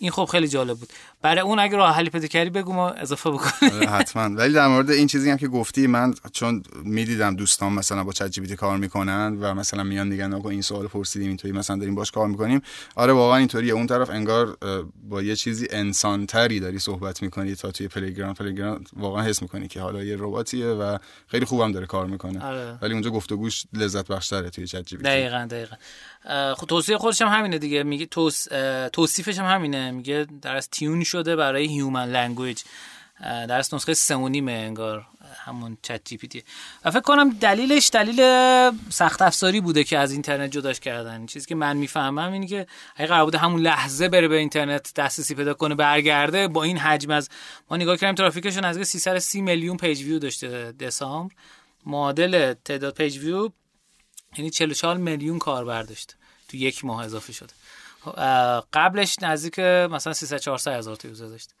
این خب خیلی جالب بود. برای اون اگه راه حلی پیدا کردی بگو ما اضافه بکنیم. آره، حتما. ولی در مورد این چیزی هم که گفتی من چون می‌دیدم دوستان مثلا با ChatGPT کار می‌کنن و مثلا میان میگن آقا این سوال پرسیدیم اینطوری مثلا داریم باش کار می‌کنیم. آره واقعا اینطوریه. اون طرف انگار با یه چیزی انسان تری داری صحبت می‌کنی تا توی playground playground واقعا حس می‌کنی که حالا یه رباتیه و خیلی خوبم داره کار می‌کنه. آره. ولی اونجا گفتگوش لذت بخشتره توی ChatGPT دقیقاً دقیقاً. خب توصیف خودش هم همینه دیگه. میگه توص... توصیفش هم همینه. میگه در اصل tune شده برای human language در از نسخه سمونیمه انگار همون ChatGPT. و فکر کنم دلیلش دلیل سخت افزاری بوده که از اینترنت جداش کردن. چیزی که من می‌فهمم اینه که اگه قرار بوده همون لحظه بره به اینترنت دسترسی پیدا کنه برگرده با این حجم از ما نگاه کردیم ترافیکشون از 330 میلیون پیج ویو داشته دسامبر. معادل تعداد پیج ویو یعنی 44 میلیون کاربر داشته تو یک ماه اضافه شده. قبلش نزدیک مثلا 300 400 هزار تا user داشته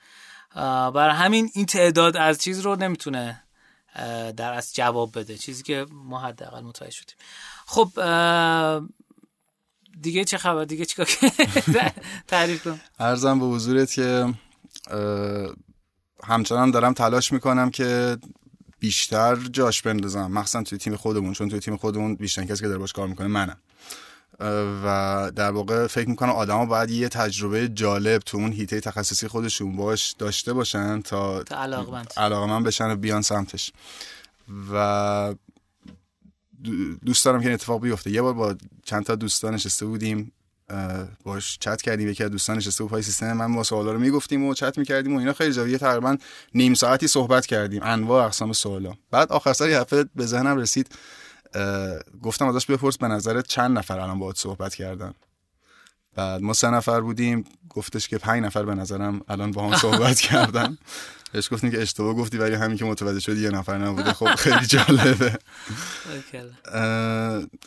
برای همین این تعداد از چیز رو نمی‌تونه در اصل جواب بده. چیزی که ما حداقل متوجه شدیم. خب دیگه چه خبر؟ دیگه چیکار تعریف کن. ارزم به حضورت که همچنان دارم تلاش می‌کنم که بیشتر جاش بندازم. مخصوصا توی تیم خودمون چون توی تیم خودمون بیشتر کسی که داره باش کار می‌کنه منم. و در واقع فکر می‌کنم آدما باید یه تجربه جالب تو اون هیته تخصصی خودشون باش داشته باشن تا علاقه من بشن و بیان سمتش. و دوست دارم که این اتفاق بیفته. یه بار با چند تا دوستان نشسته بودیم. باش چت کردیم یکی از دوستان نشسته بود پای سیستم من با سوالا رو می‌گفتیم و چت می‌کردیم و اینا. خیلی جالب تقریبا نیم ساعتی صحبت کردیم. انواع اقسام سوالا. بعد آخر سر یه هفته به ذهنم رسید گفتم ازش بپرس به نظرت چند نفر الان باهات صحبت کردن؟ بعد ما سه نفر بودیم. گفتش که پنج نفر به نظرم الان با هم صحبت کردن. بهش گفتیم که اشتباه گفتی ولی همین که متوجه شدی یه نفر نبوده. خب خیلی جالبه.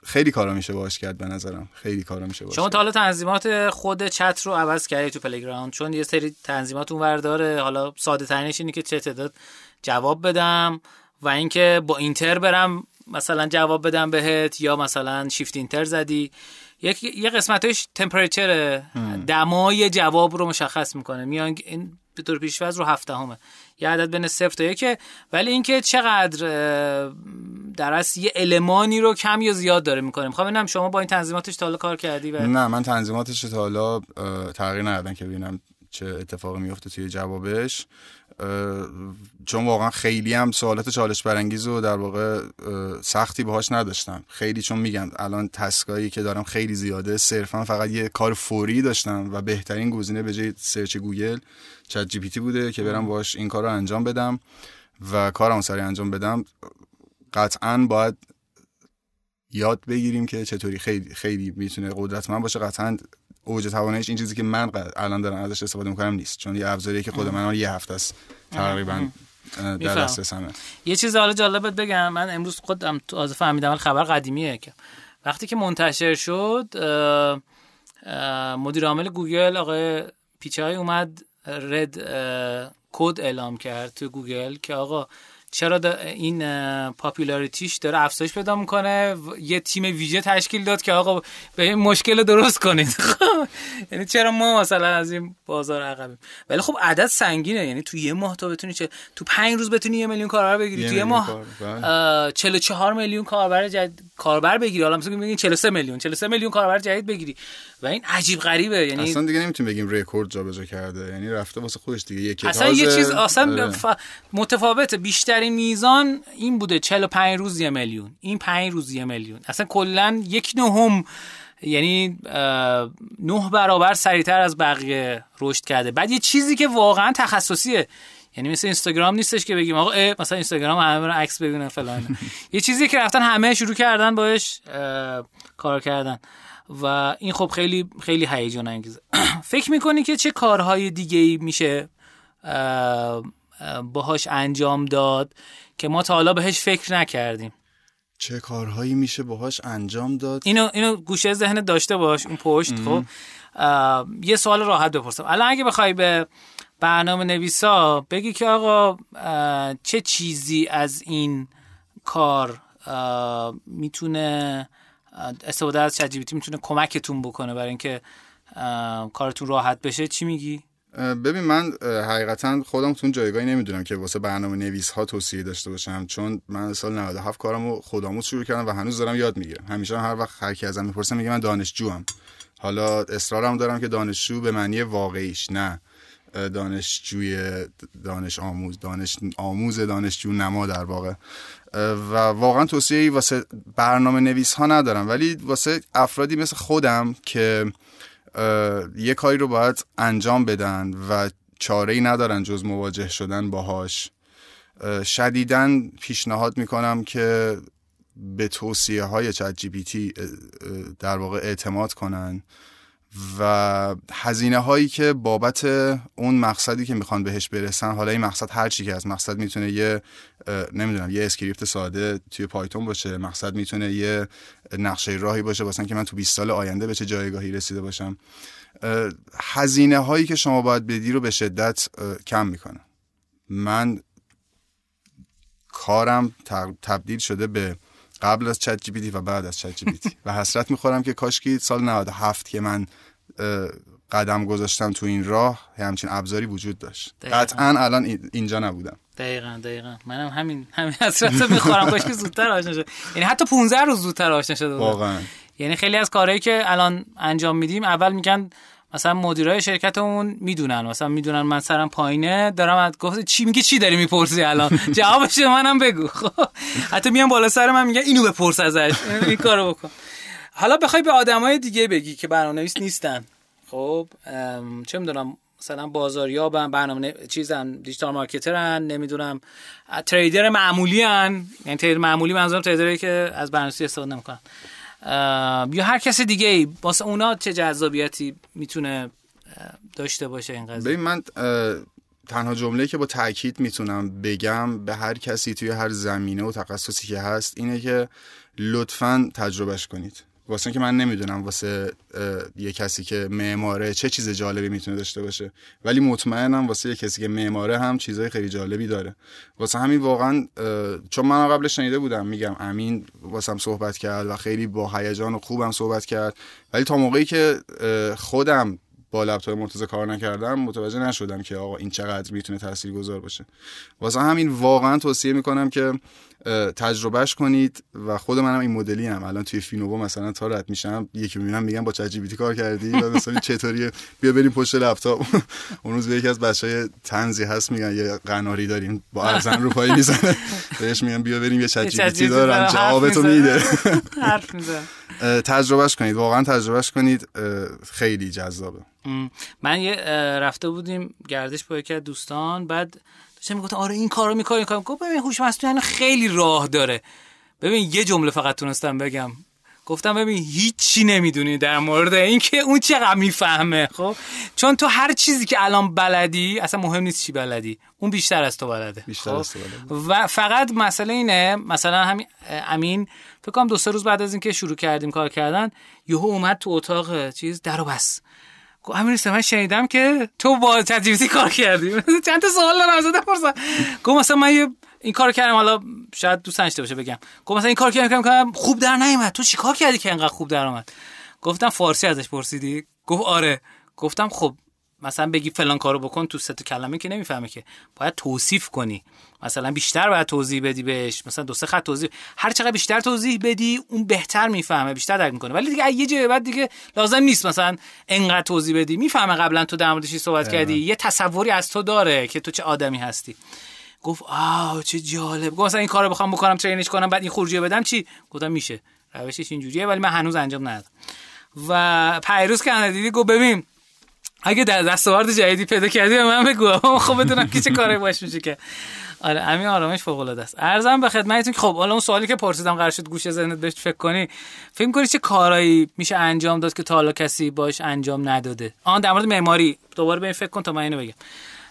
خیلی کارا میشه باش کرد به نظرم. خیلی کارا میشه باش شما تا حالا تنظیمات خود چت رو عوض کردی تو playground چون یه سری تنظیمات اونور داره. حالا ساده ترینش اینه که چه تعداد جواب بدم و اینکه با Enter برم مثلا جواب بدم بهت یا مثلا Shift Enter زدی. یک یه قسمتش temperature دمای جواب رو مشخص می‌کنه. میان این به طور پیشفرض رو هفت دهمه یه عدد بین صفر تا یکه. ولی اینکه چقدر در اصل یه المانی رو کم یا زیاد داره می‌کنه. می‌خوام ببینم شما با این تنظیماتش تا حالا کار کردی و... نه من تنظیماتش تا حالا تغییر ندادم که ببینم چه اتفاقی میفته توی جوابش. چون واقعا خیلی هم سوالات چالش برانگیز و در واقع سختی باهاش نداشتم. خیلی چون میگم الان task ایی که دارم خیلی زیاده. صرفا فقط یه کار فوری داشتم و بهترین گزینه به جای search گوگل چت جی پی تی بوده که برم باش این کار رو انجام بدم و کارم سری انجام بدم. قطعا باید یاد بگیریم که چطوری خیلی خیلی می‌تونه قدرتمند باشه. قطعا اوج تواناییش این چیزی که من الان دارم ازش استفاده می‌کنم نیست. چون یه ابزاری که خود من یه هفته است تقریبا در دسترسمه. یه چیز حالا جالبت بگم. من امروز خودم تازه فهمیدم خبر قدیمیه که. وقتی که منتشر شد مدیر عامل گوگل آقای پیچای اومد red code اعلام کرد تو گوگل که آقا چرا این popularity ش داره افزایش پیدا می‌کنه؟ یه تیم ویژه تشکیل داد که آقا به این مشکل درست کنید. یعنی چرا ما مثلا از این بازار عقبیم؟ ولی خب عدد سنگینه. یعنی تو یه ماه تو بتونی چه تو پنج روز بتونی یه میلیون کاربر بگیری. تو یه ماه 44 بله. میلیون کاربر جدید کاربر بگیری. حالا مثلا میگین 43 میلیون. 43 میلیون کاربر جدید بگیری. و این عجیب غریبه. یعنی اصلا دیگه نمی‌تونیم بگیم رکورد جابجا کرده. یعنی رفته واسه خودش دیگه. یکی اصلا یه چیز اصلا آره. ف... متفاوته. بیشترین میزان این بوده 45 روز یه میلیون. این 5 روز یه میلیون. اصلا کلا یک نهم یعنی نه برابر سریعتر از بقیه رشد کرده. بعد یه چیزی که واقعا تخصصیه. یعنی مثل اینستاگرام نیستش که بگیم آقا مثلا اینستاگرام همه رو عکس ببینن فلان. یه چیزی که رفتن همه شروع کردن باش کار کردن. و این خب خیلی خیلی هیجان انگیزه. فکر می‌کنی که چه کارهای دیگه ای میشه باهاش انجام داد که ما تا حالا بهش فکر نکردیم. چه کارهایی میشه باهاش انجام داد؟ اینو اینو گوشه ذهن داشته باش اون پشت خب؟ یه سوال راحت بپرسم. الان اگه بخوای به برنامه نویسا بگی که آقا چه چیزی از این کار می‌تونه استفاده از چت می‌تونه کمکتون بکنه برای اینکه کارتون راحت بشه؟ چی میگی؟ ببین من حقیقتا خودم تو جایگاهی نمی‌دونم که واسه برنامه نویس ها توصیه داشته باشم چون من سال 97 کارمو خودآموز شروع کردم و هنوز دارم یاد می‌گیرم. همیشه هر وقت هر کی ازم می‌پرسه میگه من دانشجوام. حالا اصرارم دارم که دانشجو به معنی واقعیش نه. دانشجوی دانش آموز دانش آموز دانشجو نما در واقع. و واقعا توصیه واسه برنامه نویس ها ندارم. ولی واسه افرادی مثل خودم که یه کاری رو باید انجام بدن و چاره ای ندارن جز مواجه شدن باهاش. شدیدن پیشنهاد می‌کنم که به توصیه های چت جی در واقع اعتماد کنن. و هزینه هایی که بابت اون مقصدی که می‌خوان بهش برسن حالا این مقصد هر چی که از مقصد می‌تونه یه نمی‌دونم یه script ساده توی Python باشه مقصد می‌تونه یه نقشه راهی باشه واسه که من تو 20 سال آینده به چه جایگاهی رسیده باشم. هزینه هایی که شما باید بدی رو به شدت کم می‌کنه من کارم تبدیل شده به قبل از ChatGPT و بعد از ChatGPT و حسرت می‌خورم که کاشکی سال 97 که من قدم گذاشتم تو این راه همچین ابزاری وجود داشت. قطعا الان اینجا نبودم. دقیقا دقیقا. منم همین همین حسرت می‌خورم. کاش که زودتر آشنا شد. یعنی حتی 15 روز زودتر آشنا شده واقعا. یعنی خیلی از کارهایی که الان انجام میدیم اول میگن مثلا مدیرای شرکتمون می‌دونن مثلا می‌دونن من سرم پایینه دارم از گفت چی میگه چی داری می‌پرسی الان؟ جوابش منم بگو. خب. حتی میام بالا سر من میگن اینو بپرس ازش. این کارو بکن. حالا بخوای به آدمای دیگه بگی که برنامه‌نویس نیستن. خب چه می‌دونم مثلا بازاریابن برنامه چیزن دیجیتال مارکترن نمی‌دونم تریدر معمولی ان. یعنی تریدر معمولی منظورم تریدری که از برنامه‌نویسی استفاده نمی‌کنن. یا هر کس دیگه ای. واسه اونا چه جذابیتی می‌تونه داشته باشه این قضیه؟ ببین من تنها جمله که با تاکید می‌تونم بگم به هر کسی توی هر زمینه و تخصصی که هست اینه که لطفا تجربهش کنید. واسه که من نمی‌دونم واسه یه کسی که معماره چه چیز جالبی می‌تونه داشته باشه. ولی مطمئنم واسه یه کسی که معماره هم چیزای خیلی جالبی داره. واسه همین واقعا چون من قبلش شنیده بودم میگم امین واسم صحبت کرد و خیلی با هیجان و خوبم صحبت کرد. ولی تا موقعی که خودم با لپتاپ مرتضی کار نکردم متوجه نشدم که آقا این چقدر می‌تونه تاثیرگذار باشه. واسه همین واقعا توصیه می‌کنم که تجربهش کنید و خود منم این مدلی هم الان توی فینووا مثلا تا رد میشم یکی می‌بینم میگم با چت کار کردی و مثلا چطوریه؟ بیا بریم پشت لپتاپ. اون روز به یکی از بچهای تنزی هست میگن یه قناری داریم با ارزن رو پای می‌زنه. بهش میگن بیا بریم یه چت دارم. جوابتو میده. حرف می‌زنه. تجربهش کنید واقعا تجربهش کنید. خیلی جذابه. من یه رفته بودیم گردش با یکی دوستان بعد داشتم می‌گفتم آره این کارو می‌کنه این کارو گفت ببین هوش مصنوعی خیلی راه داره. ببین یه جمله فقط تونستم بگم. گفتم ببین هیچی نمی‌دونی در مورد اینکه اون چقدر می‌فهمه خب؟ چون تو هر چیزی که الان بلدی اصلا مهم نیست چی بلدی. اون بیشتر از تو بلده بیشتر خب؟ از تو بلده. و فقط مسئله اینه مثلا همین امین فکر کنم دو سه روز بعد از اینکه شروع کردیم کار کردن یهو اومد تو اتاق چیز درو بس. همین من شنیدم که تو با تجربی کار کردی. چند تا سوال دارم ازت بپرسم. گفت مثلا من یه این کار کردم حالا شاید دوست نشته باشه بگم. گفت مثلا این کار کردم که خوب در نیومد. تو چی کار کردی که انقدر خوب در اومد؟ گفتم فارسی ازش پرسیدی. گفت آره. گفتم خب مثلا بگی فلان کارو بکن تو سه کلمه که نمی‌فهمه که. باید توصیف کنی. مثلا بیشتر باید توضیح بدی بهش مثلا دو سه خط توضیح. هر چقدر بیشتر توضیح بدی اون بهتر می‌فهمه بیشتر درک می‌کنه. ولی دیگه یه جای بعد دیگه لازم نیست مثلا انقدر توضیح بدی. می‌فهمه قبلا تو در موردش صحبت کردی. یه تصوری از تو داره که تو چه آدمی هستی. گفت آه چه جالب. گفت مثلا این کارو بخوام بکنم ترینش کنم بعد این خروجی بدم چی؟ گفتم میشه. روشش اینجوریه ولی من هنوز انجام ندادم. و پیروز که دیدی گفت ببین اگه در دستاورد جدیدی پیدا کردی به من بگو. خب بدونم که چه کاری باش میشه که. آره همین آرامش فوق العاده است. ارزم به خدمتتون که خب حالا اون سوالی که پرسیدم قرار شد گوشه ذهنت بهش فکر کنی فکر کنی چه کارایی میشه انجام داد که تا حالا کسی باش انجام نداده؟ آن در مورد معماری. دوباره به فکر کن تا من اینو بگم.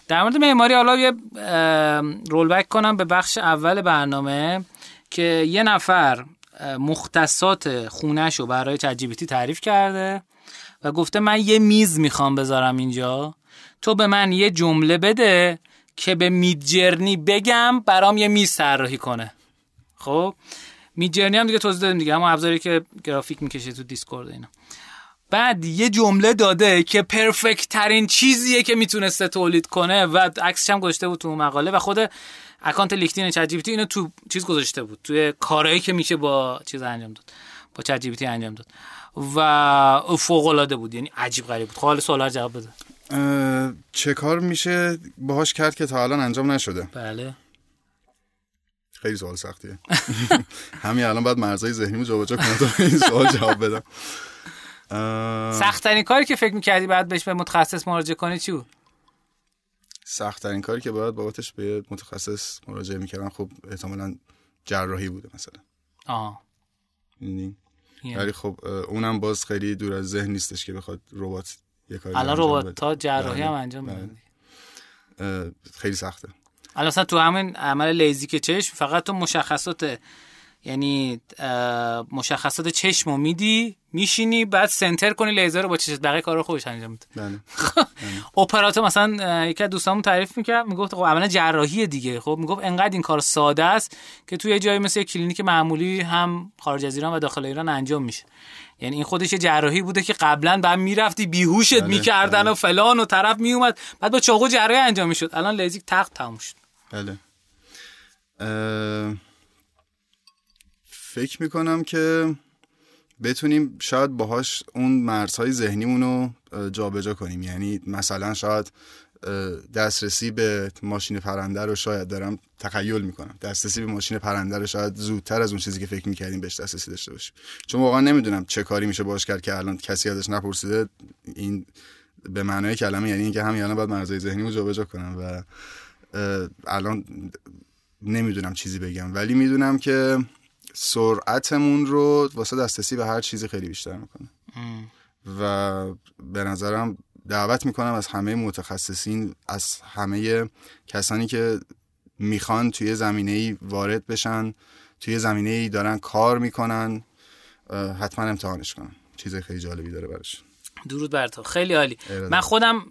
در مورد معماری حالا یه رول بک کنم به بخش اول برنامه که یه نفر مختصات خونش رو برای چت تعریف کرده و گفته من یه میز می‌خوام بذارم اینجا تو به من یه جمله بده که به Midjourney بگم برام یه میز طراحی کنه. خب؟ Midjourney هم دیگه توضیح دادیم دیگه همون ابزاری که گرافیک می‌کشه تو Discord اینا. بعد یه جمله داده که perfect ترین چیزیه که می‌تونسته تولید کنه و عکسش هم گذاشته بود تو مقاله و خود account LinkedIn چت اینو تو چیز گذاشته بود توی کارهایی که میشه با چیز انجام داد با چت انجام داد. و فوق العاده بود یعنی عجیب غریب بود. حالا سوالا جواب بده. چه کار میشه باهاش کرد که تا الان انجام نشده؟ بله. خیلی سوال سختیه. همین الان باید مرزای ذهنیمو جابجا کنم تا این سوال جواب بدم. سختترین کاری که فکر می‌کردی بعد بهش به متخصص مراجعه کنی چی بود؟ سختترین کاری که باید بابتش به متخصص مراجعه می‌کردن خب احتمالا جراحی بوده مثلا. آه ولی خب اونم باز خیلی دور از ذهن نیستش که بخواد ربات الان ربات تا جراحی هم انجام بله. بده خیلی سخته. الان مثلا تو همین عمل لیزیک چشم فقط تو مشخصات یعنی مشخصات چشم رو میدی میشینی بعد سنتر کنی لیزر رو با چشم بقیه کار رو خوبش انجام میده. بله. اپراتور مثلا یکی از دوستامون تعریف می‌کرد می‌گفت خب عملا جراحی دیگه. خب می‌گفت انقدر این کار ساده است که توی جایی مثل کلینیک معمولی هم خارج از ایران و داخل ایران انجام میشه. یعنی این خودش جراحی بوده که قبلا بعد می‌رفتی بیهوشت بله. می‌کردن بله. و فلان و طرف میومد بعد با چاقو جراحی انجام می‌شد. الان لیزیک تخت تموم شد. بله. فکر می‌کنم که بتونیم شاید باهاش اون مرزهای ذهنیمون رو جابجا کنیم. یعنی مثلا شاید دسترسی به ماشین پرنده رو شاید دارم تخیل می‌کنم. دسترسی به ماشین پرنده رو شاید زودتر از اون چیزی که فکر می‌کردیم بهش دسترسی داشته باشیم. چون واقعا نمی‌دونم چه کاری میشه باش کرد که الان کسی ازش نپرسیده. این به معنای کلمه یعنی اینکه همین الان باید مرزهای ذهنی رو جابجا کنم و الان نمی‌دونم چیزی بگم. ولی می‌دونم که سرعتمون رو واسه دسترسی به هر چیزی خیلی بیشتر می‌کنه. و به نظرم دعوت می‌کنم از همه متخصصین از همه کسانی که می‌خوان توی زمینه ای وارد بشن توی زمینه ای دارن کار می‌کنن حتما امتحانش کنن. چیز خیلی جالبی داره براش. درود بر تو. خیلی عالی. من خودم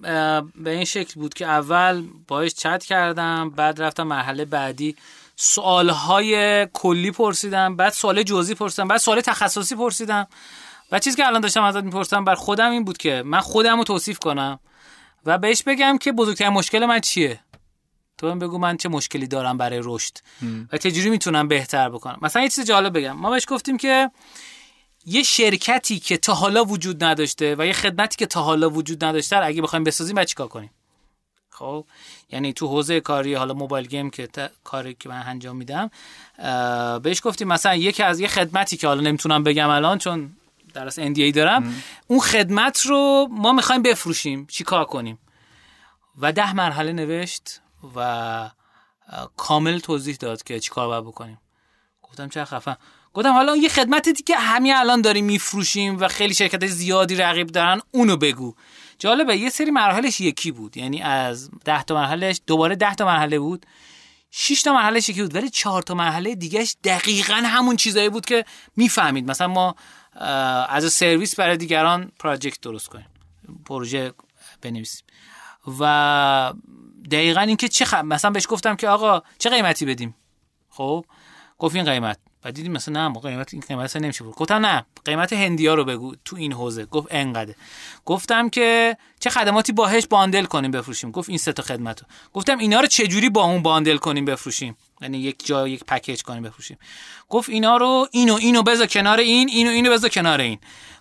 به این شکل بود که اول باش چت کردم بعد رفتم مرحله بعدی سوالهای کلی پرسیدم بعد سوال جزئی پرسیدم بعد سوال تخصصی پرسیدم. و چیزی که الان داشتم ازت می‌پرسم بر خودم این بود که من خودم رو توصیف کنم و بهش بگم که بزرگترین مشکل من چیه؟ تو من بگو من چه مشکلی دارم برای رشد و چجوری می‌تونم بهتر بکنم. مثلا یه چیز جالب بگم. ما بهش گفتیم که یه شرکتی که تا حالا وجود نداشته و یه خدمتی که تا حالا وجود نداشته اگه بخوایم بسازیم بعد چیکار کنیم؟ خب یعنی تو حوزه کاری حالا موبایل گیم که کاری که من انجام میدم بهش گفتیم مثلا یکی از یه خدمتی که حالا نمی‌تونم بگم الان چون در از NDA دارم اون خدمت رو ما می‌خوایم بفروشیم. چیکار کنیم؟ و ده مرحله نوشت و کامل توضیح داد که چیکار باید بکنیم. گفتم چه خفن. گفتم حالا یه خدمتی که همین الان داریم میفروشیم و خیلی شرکت زیادی رقیب دارن اونو بگو. جالبه یه سری مراحلش یکی بود. یعنی از ده تا مرحلهش دوباره ده تا مرحله بود. 6 تا مرحله یکی بود ولی 4 تا مرحله دیگهش دقیقا همون چیزایی بود که می‌فهمید. مثلا ما از سرویس برای دیگران پراجکت درست کنیم پروژه بنویسیم. و دقیقا اینکه چه خ... مثلا بهش گفتم که آقا چه قیمتی بدیم؟ خب گفت این قیمت. بعد دیدیم مثلا نه قیمت این قیمت نمیشه بود. گفتم نه قیمت هندیا رو بگو تو این حوزه. گفت انقدر. گفتم که چه خدماتی باهش باندل کنیم بفروشیم. گفت این سه تا خدمتو گفتم اینا رو چه جوری با اون باندل کنیم بفروشیم؟ یعنی یک جا یک پکیج کنیم بفروشیم. گفت اینا رو اینو اینو بذار کنار این اینو اینو بذار کنار این.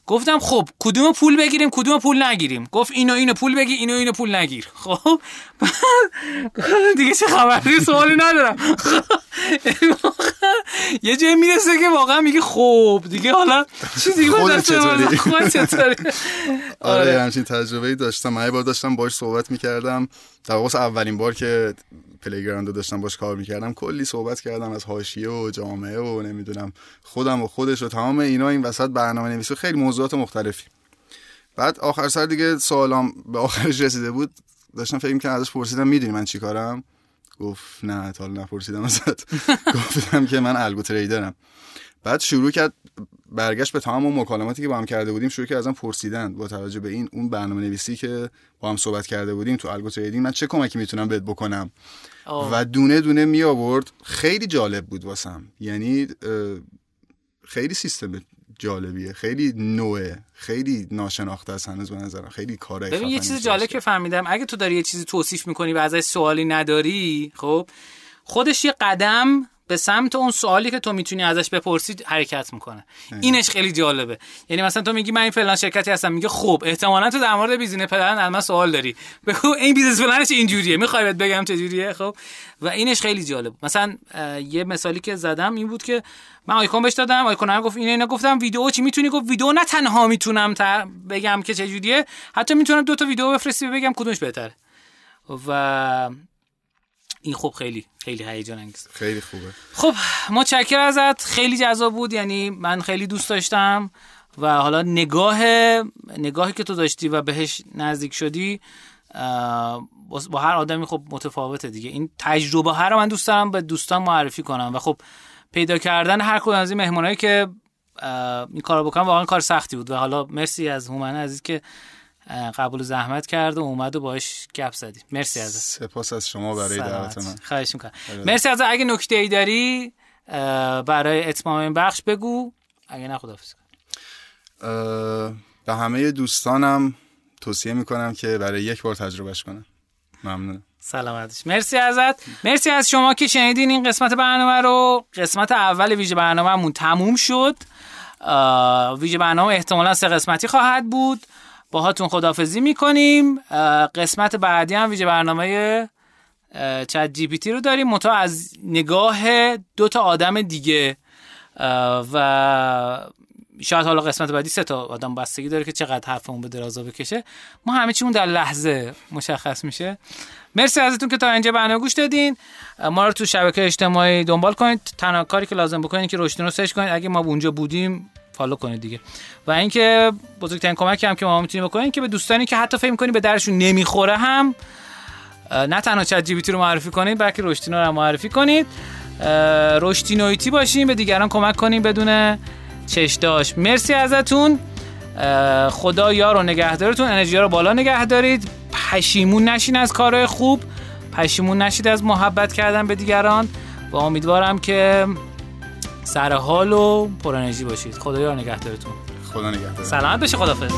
گفتم خب کدوم پول بگیریم کدوم پول نگیریم؟ گفت اینو اینو پول بگیر اینو اینو پول نگیر. خب دیگه چه خبری؟ سوالی ندارم. یه جایی می‌رسه که واقعا میگه خب دیگه حالا چیزی خودت چطوری؟ آره, آره. همچین تجربه داشتم. من بار داشتم باش صحبت می‌کردم. در اولین بار که playground رو داشتم باش کار می‌کردم کلی صحبت کردم از حاشیه و جامعه و نمی‌دونم خودم و خودش و تمام اینا این وسط برنامه نویسی خیلی موضوعات مختلفی. بعد آخر سر دیگه سوالام به آخرش رسیده بود داشتم فکر می‌کنم ازش پرسیدم می‌دونی من چیکارم گفت نه تا نپرسیدم ازت. گفتم که من algo trader م. بعد شروع کرد برگشت به تمام اون مکالماتی که با هم کرده بودیم شروع کرد ازم پرسیدن با توجه به این اون برنامه نویسی که با هم صحبت کرده بودیم تو الگو تریدینگ من چه کمکی می‌تونم بهت بکنم؟ و دونه دونه می آورد. خیلی جالب بود واسم. یعنی خیلی سیستم جالبیه. خیلی نوعه. خیلی ناشناخته است هنوز به نظرم. خیلی کاره ببین یه چیز جالب که فهمیدم اگه تو داری یه چیزی توصیف می‌کنی و ازش سوالی نداری خب خودش یه قدم به سمت اون سوالی که تو می‌تونی ازش بپرسی حرکت می‌کنه. اینش خیلی جالبه. یعنی مثلا تو میگی من این فلان شرکتی هستم. میگه خب احتمالا تو در مورد business plan از من سوال داری. بگو این business plan ش اینجوریه. می‌خوای بگم چه جوریه خب. و اینش خیلی جالب مثلا یه مثالی که زدم این بود که من آیکون بهش دادم. آیکون گفت اینه اینا گفتم. ویدیو چی می‌تونی؟ گفت ویدیو نه تنها می‌تونم بگم که چه جوریه حتی می‌تونم دو تا ویدیو بفرستی بگم کدومش بهتره. و این خب خیلی خیلی هیجان انگیز. خیلی خوبه. خب متشکرم ازت. خیلی جذاب بود. یعنی من خیلی دوست داشتم و حالا نگاه نگاهی که تو داشتی و بهش نزدیک شدی با هر آدمی خب متفاوته دیگه. این تجربه هر رو من دوست دارم به دوستان معرفی کنم. و خب پیدا کردن هر کدوم از این مهمونایی که این کارو بکنم واقعا کار سختی بود. و حالا مرسی از هومن عزیز که قبول زحمت کرد و اومد و باش گپ زدی مرسی از سپاس از شما برای دعوت من. خواهش می‌کنم. مرسی از اگه نکته ای داری برای اتمام این بخش بگو. اگه نه خدافظ به همه دوستانم توصیه می‌کنم که برای یک بار تجربهش کنم. ممنون سلامتش. مرسی ازت. مرسی از شما که شنیدین این قسمت برنامه رو. قسمت اول ویژه برنامهمون تموم شد. ویژه برنامه احتمالا سه قسمتی خواهد بود. باهاتون خدافزی می‌کنیم. قسمت بعدی هم ویژه برنامه چت جی پی تی رو داریم. متا از نگاه دو تا آدم دیگه. و شاید حالا قسمت بعدی سه تا آدم بستگی داره که چقدر حرفمون به درازا بکشه. ما همه چیمون در لحظه مشخص میشه. مرسی ازتون که تا اینجا برنامه گوش دادین. ما رو تو شبکه اجتماعی دنبال کنید. تنها کاری که لازم بکنید که رشدین رو سرچ کنید. اگه ما اونجا بودیم فالو کنید دیگه. و اینکه بزرگترین کمکی هم که ما می‌تونیم بکنیم که به دوستانی که حتی فکر می‌کنید به درشون نمی‌خوره هم نه تنها چت جی رو معرفی کنید بلکه رشتینو رو معرفی کنید. رشتینویتی باشیم به دیگران کمک کنیم بدون چشداش. مرسی ازتون. خدا یار و نگهدارتون. انرژی رو بالا نگه دارید. پشیمون نشین از کارهای خوب. پشیمون نشید از محبت کردن به دیگران. و امیدوارم که سر حال و پر انرژی باشید. خدا یار نگهدارتون. خدا نگهدار. سلامت بشه خدافظ